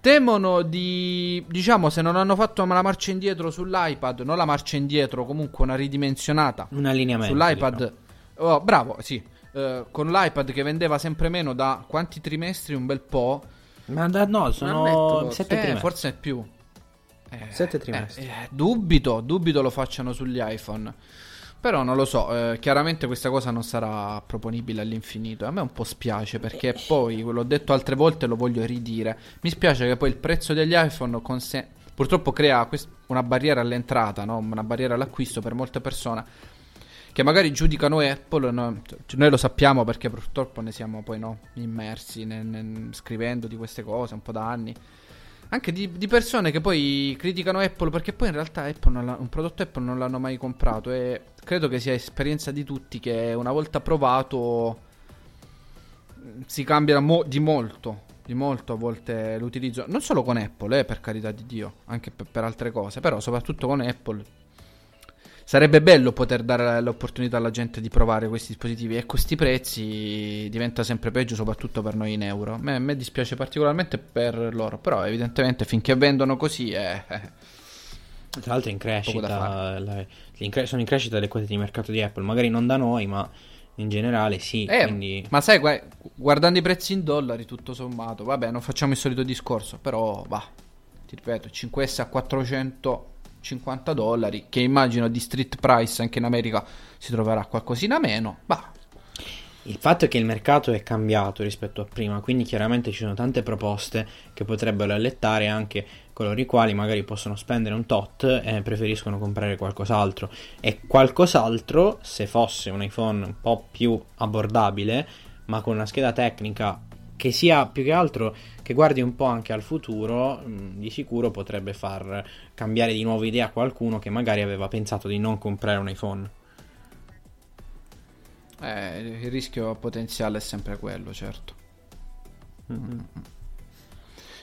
S1: Temono di. Diciamo, se non hanno fatto la marcia indietro sull'iPad, non la marcia indietro, comunque una ridimensionata.
S2: Un allineamento.
S1: Sull'iPad.
S2: diciamo.
S1: Oh, bravo, sì. Eh, con l'iPad che vendeva sempre meno da quanti trimestri? Un bel po'.
S2: Ma da- no, sono
S3: forse.
S2: 7
S1: Eh,
S2: trimestri.
S1: forse è più. Eh,
S2: Sette trimestri.
S1: eh, eh, dubito, dubito lo facciano sugli iPhone. Però non lo so, eh, chiaramente questa cosa non sarà proponibile all'infinito. A me un po' spiace perché poi, l'ho detto altre volte e lo voglio ridire. Mi spiace che poi il prezzo degli iPhone conse- purtroppo crea quest- una barriera all'entrata, no? una barriera all'acquisto per molte persone che magari giudicano Apple. no? Cioè, Noi lo sappiamo perché purtroppo ne siamo poi no, immersi ne- ne- scrivendo di queste cose un po' da anni. Anche di, di persone che poi criticano Apple perché poi in realtà un prodotto Apple non l'hanno mai comprato e credo che sia esperienza di tutti che una volta provato si cambia mo- di molto, di molto a volte l'utilizzo, non solo con Apple, eh, per carità di Dio, anche per, per altre cose, però soprattutto con Apple sarebbe bello poter dare l'opportunità alla gente di provare questi dispositivi e questi prezzi diventa sempre peggio soprattutto per noi in euro. A me, a me dispiace particolarmente per loro, però evidentemente finché vendono così è... eh,
S2: Tra l'altro è in crescita, la- in cre- sono in crescita le quote di mercato di Apple, magari non da noi, ma in generale sì.
S1: Eh,
S2: quindi...
S1: Ma sai, gua- guardando i prezzi in dollari, tutto sommato, vabbè, non facciamo il solito discorso, però va, ti ripeto, 5S a 450 dollari, che immagino di street price anche in America si troverà qualcosina meno, va.
S2: Il fatto è che il mercato è cambiato rispetto a prima, quindi chiaramente ci sono tante proposte che potrebbero allettare anche coloro i quali magari possono spendere un tot e preferiscono comprare qualcos'altro. E qualcos'altro, se fosse un iPhone un po' più abbordabile, ma con una scheda tecnica che sia più che altro che guardi un po' anche al futuro, mh, di sicuro potrebbe far cambiare di nuovo idea a qualcuno che magari aveva pensato di non comprare un iPhone.
S1: Eh, il rischio potenziale è sempre quello, certo.
S2: Mm-hmm.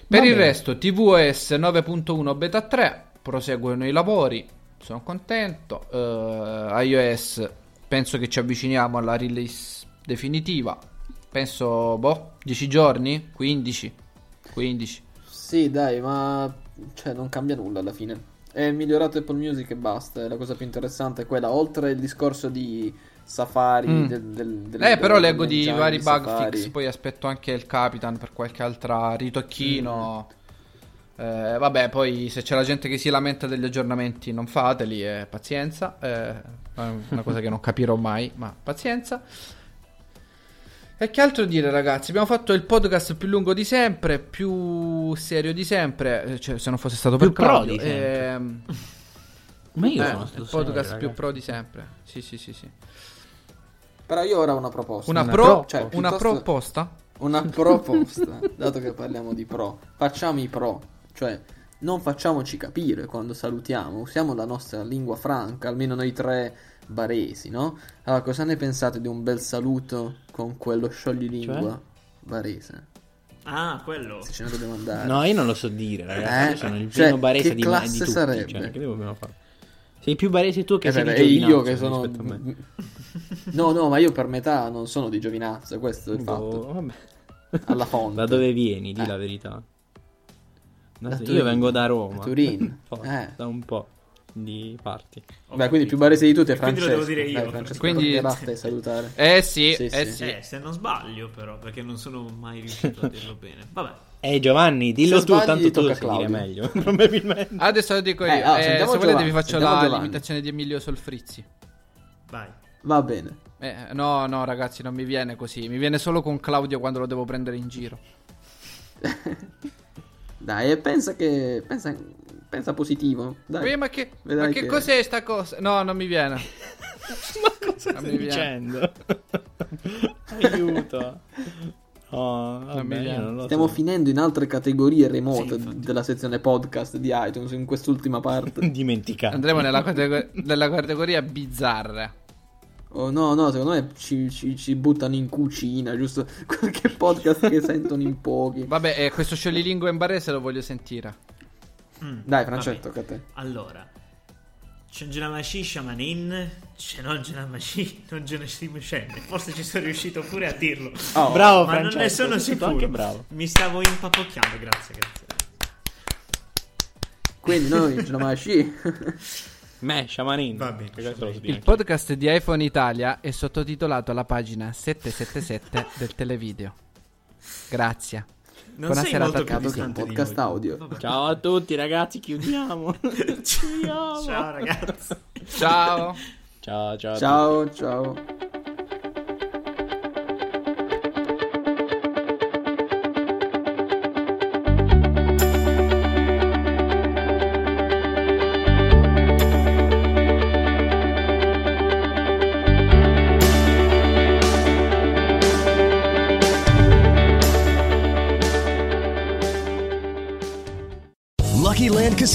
S1: Per
S2: Va
S1: il
S2: bene.
S1: resto, tvOS 9.1 beta 3, proseguono i lavori, sono contento. Eh, iOS, penso che ci avviciniamo alla release definitiva. Penso, boh, 10 giorni? 15? 15.
S3: Sì, dai, ma cioè, non cambia nulla alla fine. È migliorato Apple Music e basta. E la cosa più interessante è quella, oltre il discorso di Safari.
S1: Mm.
S3: del- del- delle-
S1: Eh, però leggo di vari bug
S3: Safari.
S1: fix, poi aspetto anche il Capitan per qualche altra ritocchino. Eh, vabbè, poi se c'è la gente che si lamenta degli aggiornamenti, non fateli, eh, pazienza. Eh, è una cosa che non capirò mai, ma pazienza. E che altro dire, ragazzi? Abbiamo fatto il podcast più lungo di sempre, più serio di sempre. eh, Cioè, se non fosse stato
S2: Più
S1: per
S2: pro
S1: Claudio.
S2: di
S1: ehm,
S2: Ma io
S1: eh,
S2: sono stato
S1: il podcast
S2: serio,
S1: più pro di sempre. Sì, sì, sì, sì.
S3: Però io ora ho una proposta.
S1: Una,
S2: Una
S1: pro,
S2: pro-
S3: cioè,
S1: una
S3: piuttosto-
S1: proposta?
S3: Una proposta, dato che parliamo di pro, facciamo i pro, cioè non facciamoci capire quando salutiamo, usiamo la nostra lingua franca, almeno noi tre baresi, no? Allora, cosa ne pensate di un bel saluto con quello scioglilingua
S2: Cioè?
S3: barese?
S4: Ah, quello.
S3: Se ce ne dobbiamo andare.
S2: No, io non lo so dire, ragazzi.
S3: Eh?
S2: Io sono il
S3: Cioè,
S2: primo barese
S3: che
S2: di,
S3: classe
S2: di tutti.
S3: sarebbe?
S2: Cioè, che dobbiamo fare? Sei più barese tu che
S3: Eh,
S2: sei
S3: beh,
S2: di
S3: io che sono...
S2: rispetto a me.
S3: No, no, ma io per metà non sono di giovinazzo, questo è il fatto.
S2: Boh, vabbè.
S3: Alla fonte.
S2: Da dove vieni? Di
S3: Eh.
S2: la verità. Da- io vengo da Roma.
S3: Da Turin. Eh.
S2: Da un po' di parti.
S3: Beh, quindi più barese di tutti è
S4: Quindi lo
S3: Francesco.
S4: devo dire io.
S3: Dai, Francesco,
S1: Quindi-
S3: toccherà a te salutare.
S1: Eh sì,
S3: Sì,
S1: eh
S3: sì.
S1: sì.
S4: Eh, se non sbaglio però, perché non sono mai riuscito a dirlo bene. Vabbè.
S2: Eh Giovanni, dillo
S3: Se
S2: tu,
S3: sbagli,
S2: tanto tu
S3: tocca
S2: lo
S3: a
S2: sai dire
S3: Claudio.
S2: meglio. Probabilmente.
S1: Adesso lo dico io.
S3: Eh, ah,
S1: Eh,
S3: sentiamo
S1: se volete
S3: Giovanni,
S1: vi faccio
S3: sentiamo
S1: la
S3: Giovanni.
S1: limitazione di Emilio Solfrizzi.
S4: Vai.
S3: Va bene.
S1: Eh, no, no, ragazzi, non mi viene così. Mi viene solo con Claudio quando lo devo prendere in giro.
S3: Dai, e pensa che. Pensa, pensa positivo. Dai.
S1: Ma che, ma che
S3: che-
S1: cos'è sta cosa? No, non mi viene.
S2: Ma cosa
S1: Non
S2: stai dicendo? Aiuto. Oh, vabbè, non
S3: Stiamo
S2: so.
S3: finendo in altre categorie remote
S4: Sì,
S3: della sezione podcast di iTunes in quest'ultima parte.
S2: Dimenticato.
S1: Andremo nella, catego- nella categoria bizzarre.
S3: Oh no, no, secondo me ci, ci- ci buttano in cucina, giusto? Qualche podcast che sentono in pochi.
S1: Vabbè, eh, questo sciolilingo in barese lo voglio sentire.
S4: Mm,
S3: Dai, Francesco, tocca a te.
S4: Allora, c'è Genamashi Shamanin, c'è non Genamashi, non Genamashi scende. Forse ci sono riuscito pure a dirlo.
S3: Oh,
S2: Bravo
S4: ma
S2: Francesco.
S4: non ne sono sicuro.
S2: Anche bravo.
S4: Mi stavo impapocchiando, grazie, grazie.
S3: Quindi noi masci.
S2: Me, Shamanin.
S4: Va bene,
S1: Il podcast di iPhone Italia è sottotitolato alla pagina 777 del televideo. Grazie.
S4: Non
S1: Buona
S4: sei molto
S1: a
S4: più
S3: Podcast
S4: noi.
S3: audio.
S4: Vabbè.
S2: Ciao a tutti ragazzi, chiudiamo. Chiudiamo.
S4: Ciao ragazzi.
S1: Ciao.
S2: Ciao, ciao.
S3: Ciao, ciao.